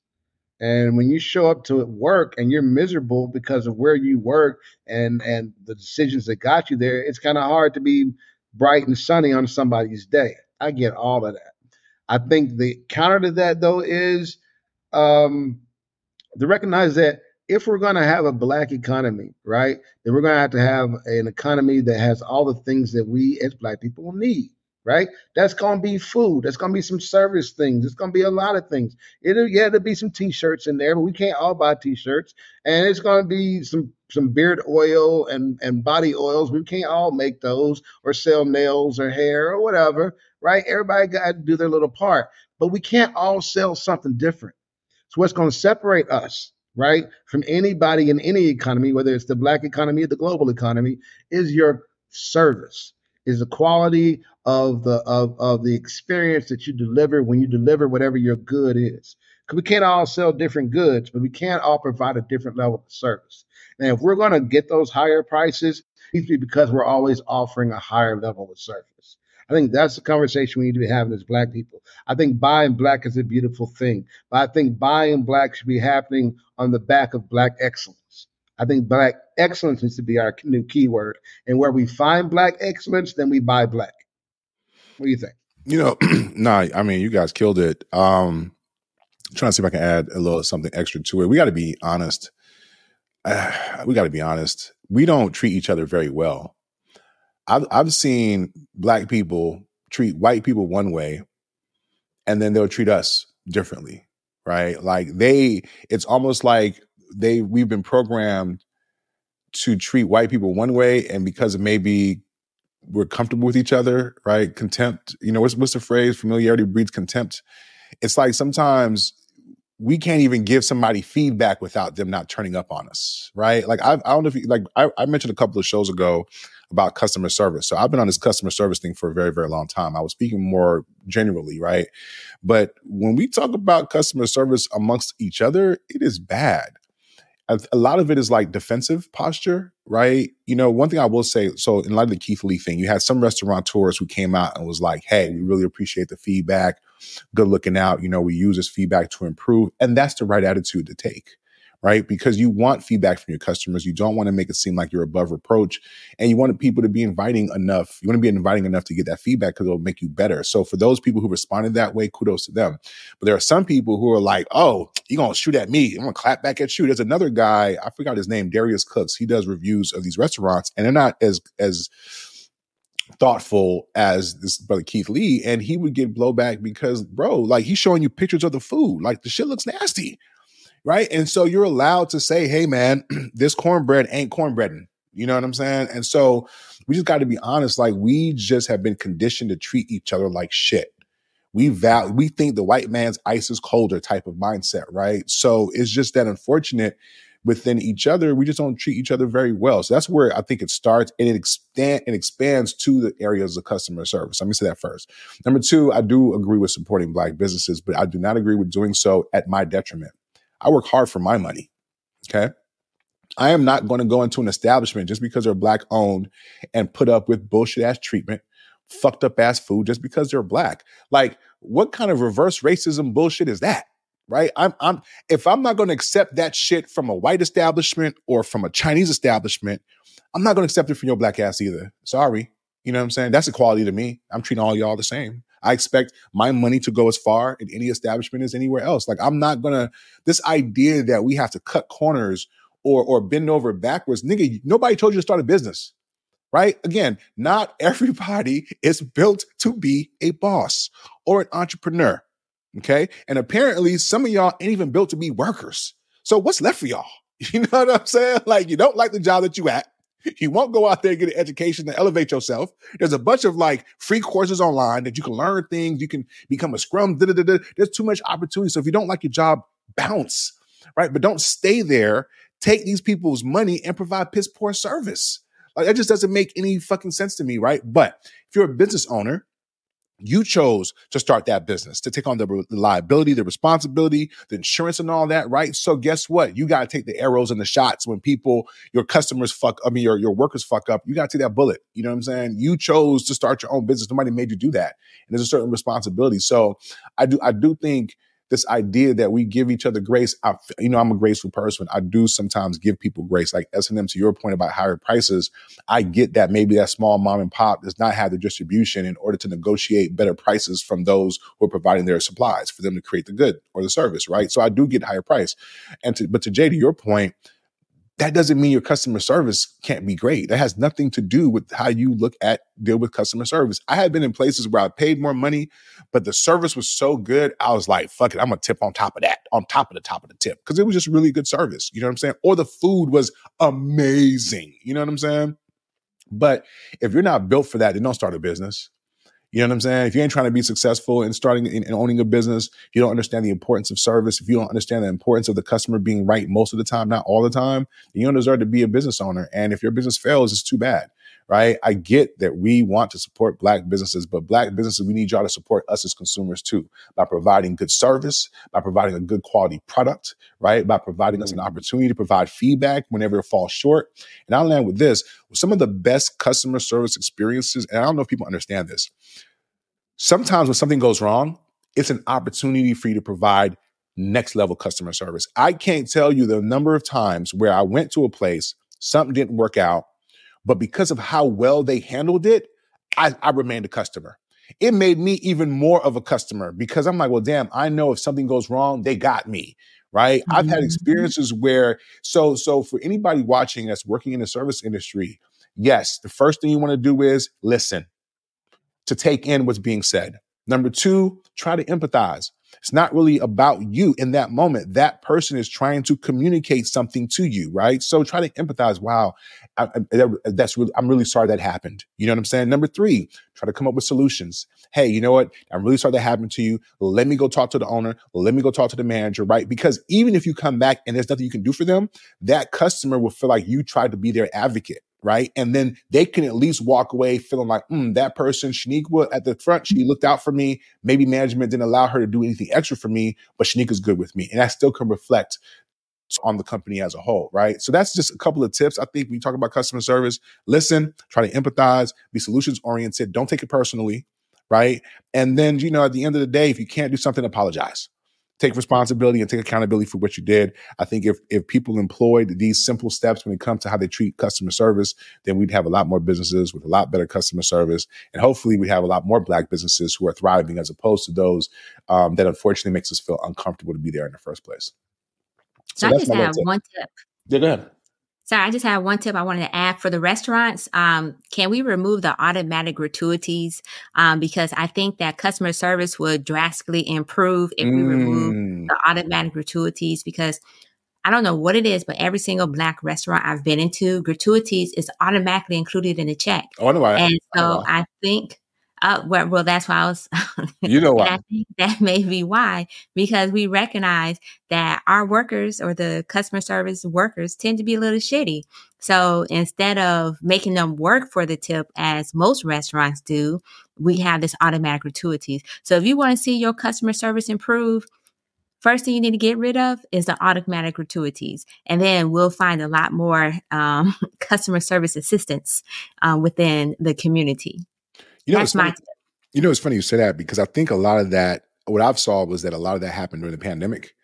And when you show up to work and you're miserable because of where you work and and the decisions that got you there, it's kind of hard to be bright and sunny on somebody's day. I get all of that. I think the counter to that though is um, to recognize that if we're going to have a black economy, right, then we're going to have to have an economy that has all the things that we as black people need, right? That's going to be food. That's going to be some service things. It's going to be a lot of things. It'll, yeah, there'll be some t-shirts in there, but we can't all buy t-shirts. And it's going to be some some beard oil and and body oils. We can't all make those or sell nails or hair or whatever, right? Everybody got to do their little part, but we can't all sell something different. So what's going to separate us right, from anybody in any economy, whether it's the black economy or the global economy, is your service. is the quality of the of, of the experience that you deliver when you deliver whatever your good is. Because we can't all sell different goods, but we can't all provide a different level of service. And if we're going to get those higher prices, it needs to be because we're always offering a higher level of service. I think that's the conversation we need to be having as Black people. I think buying Black is a beautiful thing, but I think buying Black should be happening on the back of Black excellence. I think Black excellence needs to be our new keyword. And where we find Black excellence, then we buy Black. What do you think? You know, nah, I mean, you guys killed it. Um, trying to see if I can add a little something extra to it. We got to be honest. Uh, we got to be honest. We don't treat each other very well. I've I've seen black people treat white people one way, and then they'll treat us differently, right? Like they, it's almost like they we've been programmed to treat white people one way, and because maybe we're comfortable with each other, right? Contempt, you know, what's what's the phrase? Familiarity breeds contempt. It's like sometimes we can't even give somebody feedback without them not turning up on us, right? Like I, I don't know if you, like I, I mentioned a couple of shows ago about customer service. So I've been on this customer service thing for a very, very long time. I was speaking more generally, right? But when we talk about customer service amongst each other, it is bad. A, lot of it is like defensive posture, right? You know, one thing I will say, so in light of the Keith Lee thing, you had some restaurateurs who came out and was like, hey, we really appreciate the feedback. Good looking out. You know, we use this feedback to improve. And that's the right attitude to take right? Because you want feedback from your customers. You don't want to make it seem like you're above reproach. And you want people to be inviting enough. You want to be inviting enough to get that feedback because it'll make you better. So for those people who responded that way, kudos to them. But there are some people who are like, oh, you're going to shoot at me. I'm going to clap back at you. There's another guy, I forgot his name, Darius Cooks. He does reviews of these restaurants and they're not as, as, thoughtful as this brother Keith Lee, and he would get blowback because, bro, like he's showing you pictures of the food, like the shit looks nasty right? And so you're allowed to say, hey, man, this cornbread ain't cornbreading. You know what I'm saying? And so we just got to be honest. Like we just have been conditioned to treat each other like shit. We val we think the white man's ice is colder type of mindset, right? So it's just that unfortunate within each other, we just don't treat each other very well. So that's where I think it starts and it expand it expands to the areas of customer service. Let me say that first. Number two, I do agree with supporting black businesses, but I do not agree with doing so at my detriment. I work hard for my money. Okay. I am not going to go into an establishment just because they're black owned and put up with bullshit ass treatment, fucked up ass food just because they're black. Like, what kind of reverse racism bullshit is that? Right? I'm I'm if I'm not going to accept that shit from a white establishment or from a Chinese establishment, I'm not going to accept it from your black ass either. Sorry. You know what I'm saying? That's equality to me. I'm treating all y'all the same. I expect my money to go as far in any establishment as anywhere else. Like I'm not gonna this idea that we have to cut corners or or bend over backwards, nigga. Nobody told you to start a business, right? Again, not everybody is built to be a boss or an entrepreneur. Okay, and apparently some of y'all ain't even built to be workers. So what's left for y'all? You know what I'm saying? Like you don't like the job that you at. You won't go out there and get an education to elevate yourself. There's a bunch of like free courses online that you can learn things. You can become a scrum. Da, da, da, There's too much opportunity. So if you don't like your job, bounce, right? But don't stay there. Take these people's money and provide piss poor service. Like that just doesn't make any fucking sense to me, right? But if you're a business owner you chose to start that business, to take on the liability, the responsibility, the insurance, and all that, right? So guess what? You got to take the arrows and the shots when people, your customers fuck, I mean, your, your workers fuck up. You got to take that bullet. You know what I'm saying? You chose to start your own business. Nobody made you do that. And there's a certain responsibility. So I do, I do think this idea that we give each other grace. I, you know, I'm a graceful person. I do sometimes give people grace. Like S&M, to your point about higher prices, I get that maybe that small mom and pop does not have the distribution in order to negotiate better prices from those who are providing their supplies for them to create the good or the service, right? So I do get higher price. And to, but to J, to your point, that doesn't mean your customer service can't be great. That has nothing to do with how you look at deal with customer service. I have been in places where I paid more money, but the service was so good, I was like, fuck it, I'm gonna tip on top of that, on top of the top of the tip. Cause it was just really good service. You know what I'm saying? Or the food was amazing. You know what I'm saying? But if you're not built for that, then don't start a business. You know what I'm saying? If you ain't trying to be successful in starting and owning a business, you don't understand the importance of service. If you don't understand the importance of the customer being right most of the time, not all the time, you don't deserve to be a business owner. And if your business fails, it's too bad right? I get that we want to support black businesses, but black businesses, we need y'all to support us as consumers too by providing good service, by providing a good quality product, right? By providing us an mm. opportunity to provide feedback whenever it falls short. And I'll land with this with some of the best customer service experiences, and I don't know if people understand this. Sometimes when something goes wrong, it's an opportunity for you to provide next level customer service. I can't tell you the number of times where I went to a place, something didn't work out, but because of how well they handled it, I, I remained a customer. It made me even more of a customer because I'm like, well, damn, I know if something goes wrong, they got me. Right. Mm-hmm. I've had mm-hmm. experiences where, so, so for anybody watching that's working in the service industry, yes, the first thing you want to do is listen to take in what's being said. Number two, try to empathize. It's not really about you in that moment. That person is trying to communicate something to you, right? So try to empathize. Wow, I, I, that's really, I'm really sorry that happened. You know what I'm saying? Number three, try to come up with solutions. Hey, you know what? I'm really sorry that happened to you. Let me go talk to the owner. Let me go talk to the manager, right? Because even if you come back and there's nothing you can do for them, that customer will feel like you tried to be their advocate right? And then they can at least walk away feeling like, mm, that person, Shaniqua at the front, she looked out for me. Maybe management didn't allow her to do anything extra for me, but Shaniqua's good with me. And that still can reflect on the company as a whole, right? So that's just a couple of tips. I think when you talk about customer service, listen, try to empathize, be solutions oriented, don't take it personally, right? And then, you know, at the end of the day, if you can't do something, apologize take responsibility and take accountability for what you did. I think if if people employed these simple steps when it comes to how they treat customer service, then we'd have a lot more businesses with a lot better customer service, and hopefully we have a lot more Black businesses who are thriving as opposed to those um, that unfortunately makes us feel uncomfortable to be there in the first place. So, I just have one tip. Yeah, go ahead. Sorry, I just have one tip I wanted to add for the restaurants. Um, can we remove the automatic gratuities? Um, because I think that customer service would drastically improve if we remove Mm. the automatic gratuities because I don't know what it is, but every single black restaurant I've been into, gratuities is automatically included in the check. Oh, I know why. And I know so. I think, uh, well, well, that's why I was, You know why. I think that may be why, because we recognize that our workers or the customer service workers tend to be a little shitty. So instead of making them work for the tip as most restaurants do, we have this automatic gratuities. So if you want to see your customer service improve, first thing you need to get rid of is the automatic gratuities. And then we'll find a lot more um, customer service assistance um, within the community. You know, That's it's my you know, it's funny you say that because I think a lot of that, what I've saw was that a lot of that happened during the pandemic,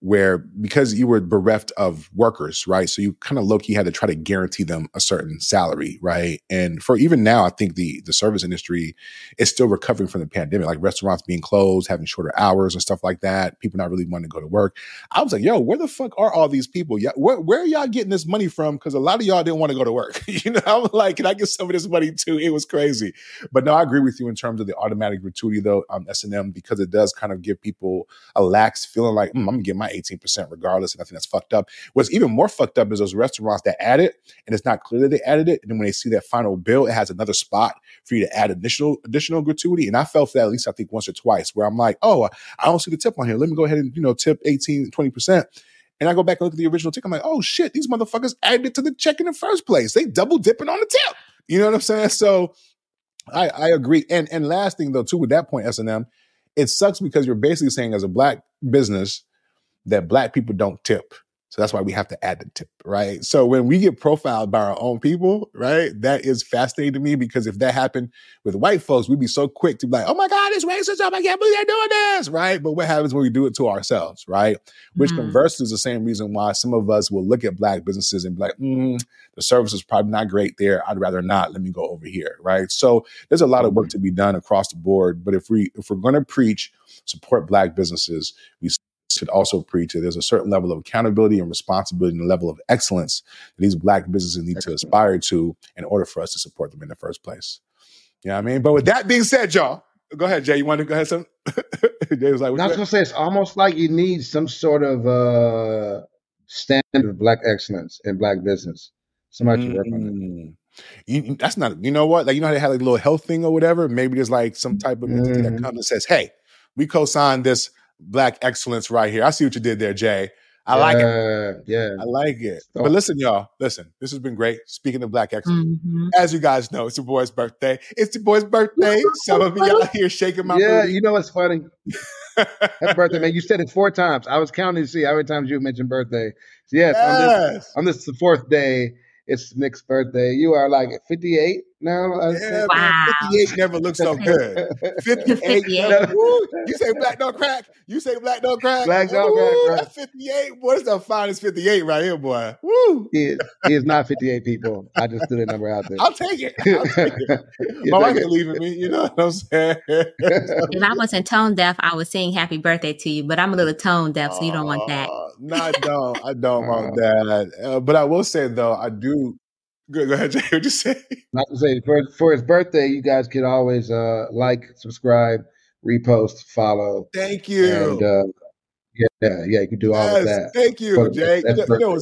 where because you were bereft of workers, right? So you kind of low key had to try to guarantee them a certain salary, right? And for even now, I think the the service industry is still recovering from the pandemic, like restaurants being closed, having shorter hours and stuff like that. People not really wanting to go to work. I was like, yo, where the fuck are all these people? Yeah, where, where are y'all getting this money from? Because a lot of y'all didn't want to go to work. you know, I'm like, can I get some of this money too? It was crazy. But no, I agree with you in terms of the automatic gratuity though, um, S&M because it does kind of give people a lax feeling like mm, I'm gonna get my 18% regardless, and I think that's fucked up. What's even more fucked up is those restaurants that add it, and it's not clear that they added it, and then when they see that final bill, it has another spot for you to add additional additional gratuity. And I fell for that at least I think once or twice, where I'm like, oh, I don't see the tip on here. Let me go ahead and you know tip 18, 20%. And I go back and look at the original ticket. I'm like, oh shit, these motherfuckers added it to the check in the first place. They double dipping on the tip. You know what I'm saying? So I, I agree. And and last thing though, too, with that point, S&M, it sucks because you're basically saying as a black business that black people don't tip. So that's why we have to add the tip, right? So when we get profiled by our own people, right, that is fascinating to me because if that happened with white folks, we'd be so quick to be like, oh my God, it's racism. I can't believe they're doing this, right? But what happens when we do it to ourselves, right? Which Mhm. conversely is the same reason why some of us will look at black businesses and be like, mm, the service is probably not great there. I'd rather not. Let me go over here, right? So there's a lot of work to be done across the board. But if we if we're going to preach support black businesses, we should also preach that there's a certain level of accountability and responsibility and level of excellence that these black businesses need to aspire to in order for us to support them in the first place. You know what I mean? But with that being said, y'all, go ahead, J. You want to go ahead? Some J was like, I was gonna say it's almost like you need some sort of uh standard of black excellence in black business. Somebody to work on Mm. You, that's not. You know what? Like you know how they had like a little health thing or whatever. Maybe there's like some type of entity that Mhm. comes and says, "Hey, we co-signed this black excellence right here." I see what you did there, J. I like it. Yeah, yeah. I like it. So- But listen, y'all, listen. This has been great. Speaking of black excellence, Mhm. as you guys know, it's your boy's birthday. It's your boy's birthday. Some of you out here shaking my yeah, booty. you know what's funny? Happy birthday, man. You said it four times. I was counting to see how many times you mentioned birthday. So yes, on this Yes. on this the fourth day, it's Nic's birthday. You are like 58 now. I Yeah, Wow. 58 never looks so good. 58. 58. Woo, you say black don't crack. You say black don't crack. Black don't crack, Woo, 58. Boy, that's the finest 58 right here, boy. Woo. He is, he is not 58 people. I just threw that number out there. I'll take it. I'll take it. You My wife take ain't leaving me. You know what I'm saying? If I wasn't tone deaf, I would sing happy birthday to you, but I'm a little tone deaf, so you don't want that. No, I don't. I don't want that. Uh, but I will say though, I do. Go, go ahead, J. What you say? Not to say for for his birthday, you guys can always uh like, subscribe, repost, follow, Thank you. and uh yeah, yeah, you can do all of that. thank you, for J. that's You know- you know,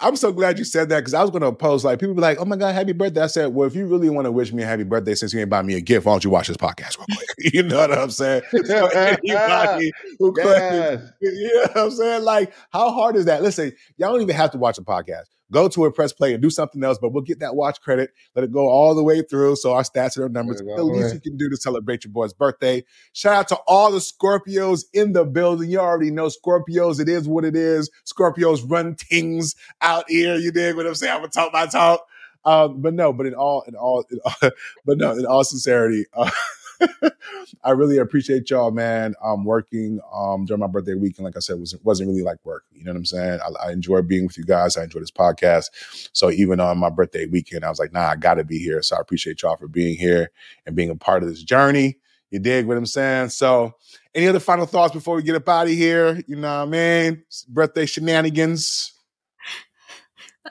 I'm so glad you said that because I was going to post like people be like, "Oh my god, happy birthday!" I said, "Well, if you really want to wish me a happy birthday, since you ain't buy me a gift, why don't you watch this podcast real quick?" you know what I'm saying? So anybody who Yes. you know what I'm saying? Like, how hard is that? Listen, y'all don't even have to watch a podcast. Go to it, press play, and do something else. But we'll get that watch credit. Let it go all the way through, so our stats and our numbers. Let it go The least way. you can do to celebrate your boy's birthday. Shout out to all the Scorpios in the building. You already know Scorpios. It is what it is. Scorpios run things out here. You dig what I'm saying? I'm gonna talk my talk. Um, but no, but in all, in all, in all but no, in all sincerity, uh, I really appreciate y'all, man. I'm working um during my birthday weekend, like I said, was wasn't really like work. You know what I'm saying? I, I enjoy being with you guys. I enjoy this podcast. So even on my birthday weekend, I was like, nah, I got to be here. So I appreciate y'all for being here and being a part of this journey. You dig what I'm saying? So, any other final thoughts before we get up out of here? You know what I mean? Birthday shenanigans.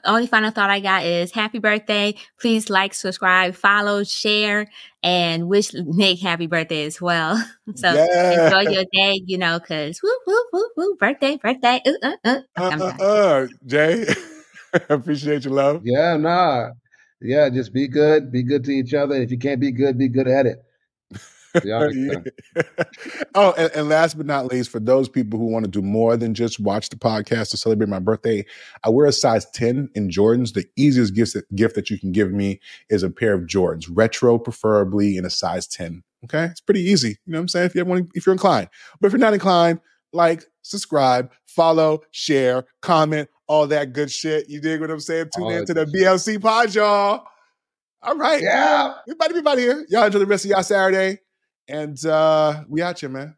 The only final thought I got is happy birthday. Please like, subscribe, follow, share, and wish Nic happy birthday as well. So Yeah. enjoy your day, you know, because woo, woo, woo, woo, birthday, birthday. Uh, uh, uh. Uh, uh, uh, J, appreciate your love. Yeah, nah. Yeah, just be good, be good to each other. If you can't be good, be good at it. Yeah, oh, and, and last but not least, for those people who want to do more than just watch the podcast to celebrate my birthday, I wear a size 10 in Jordans. The easiest gift that, gift that you can give me is a pair of Jordans, retro preferably in a size 10. Okay. It's pretty easy. You know what I'm saying? If you want, if you're inclined, but if you're not inclined, like, subscribe, follow, share, comment, all that good shit. You dig what I'm saying? Tune All in to the BLC pod, y'all. All right. Yeah. We about to be about here. Y'all enjoy the rest of y'all Saturday. And uh we out here, man.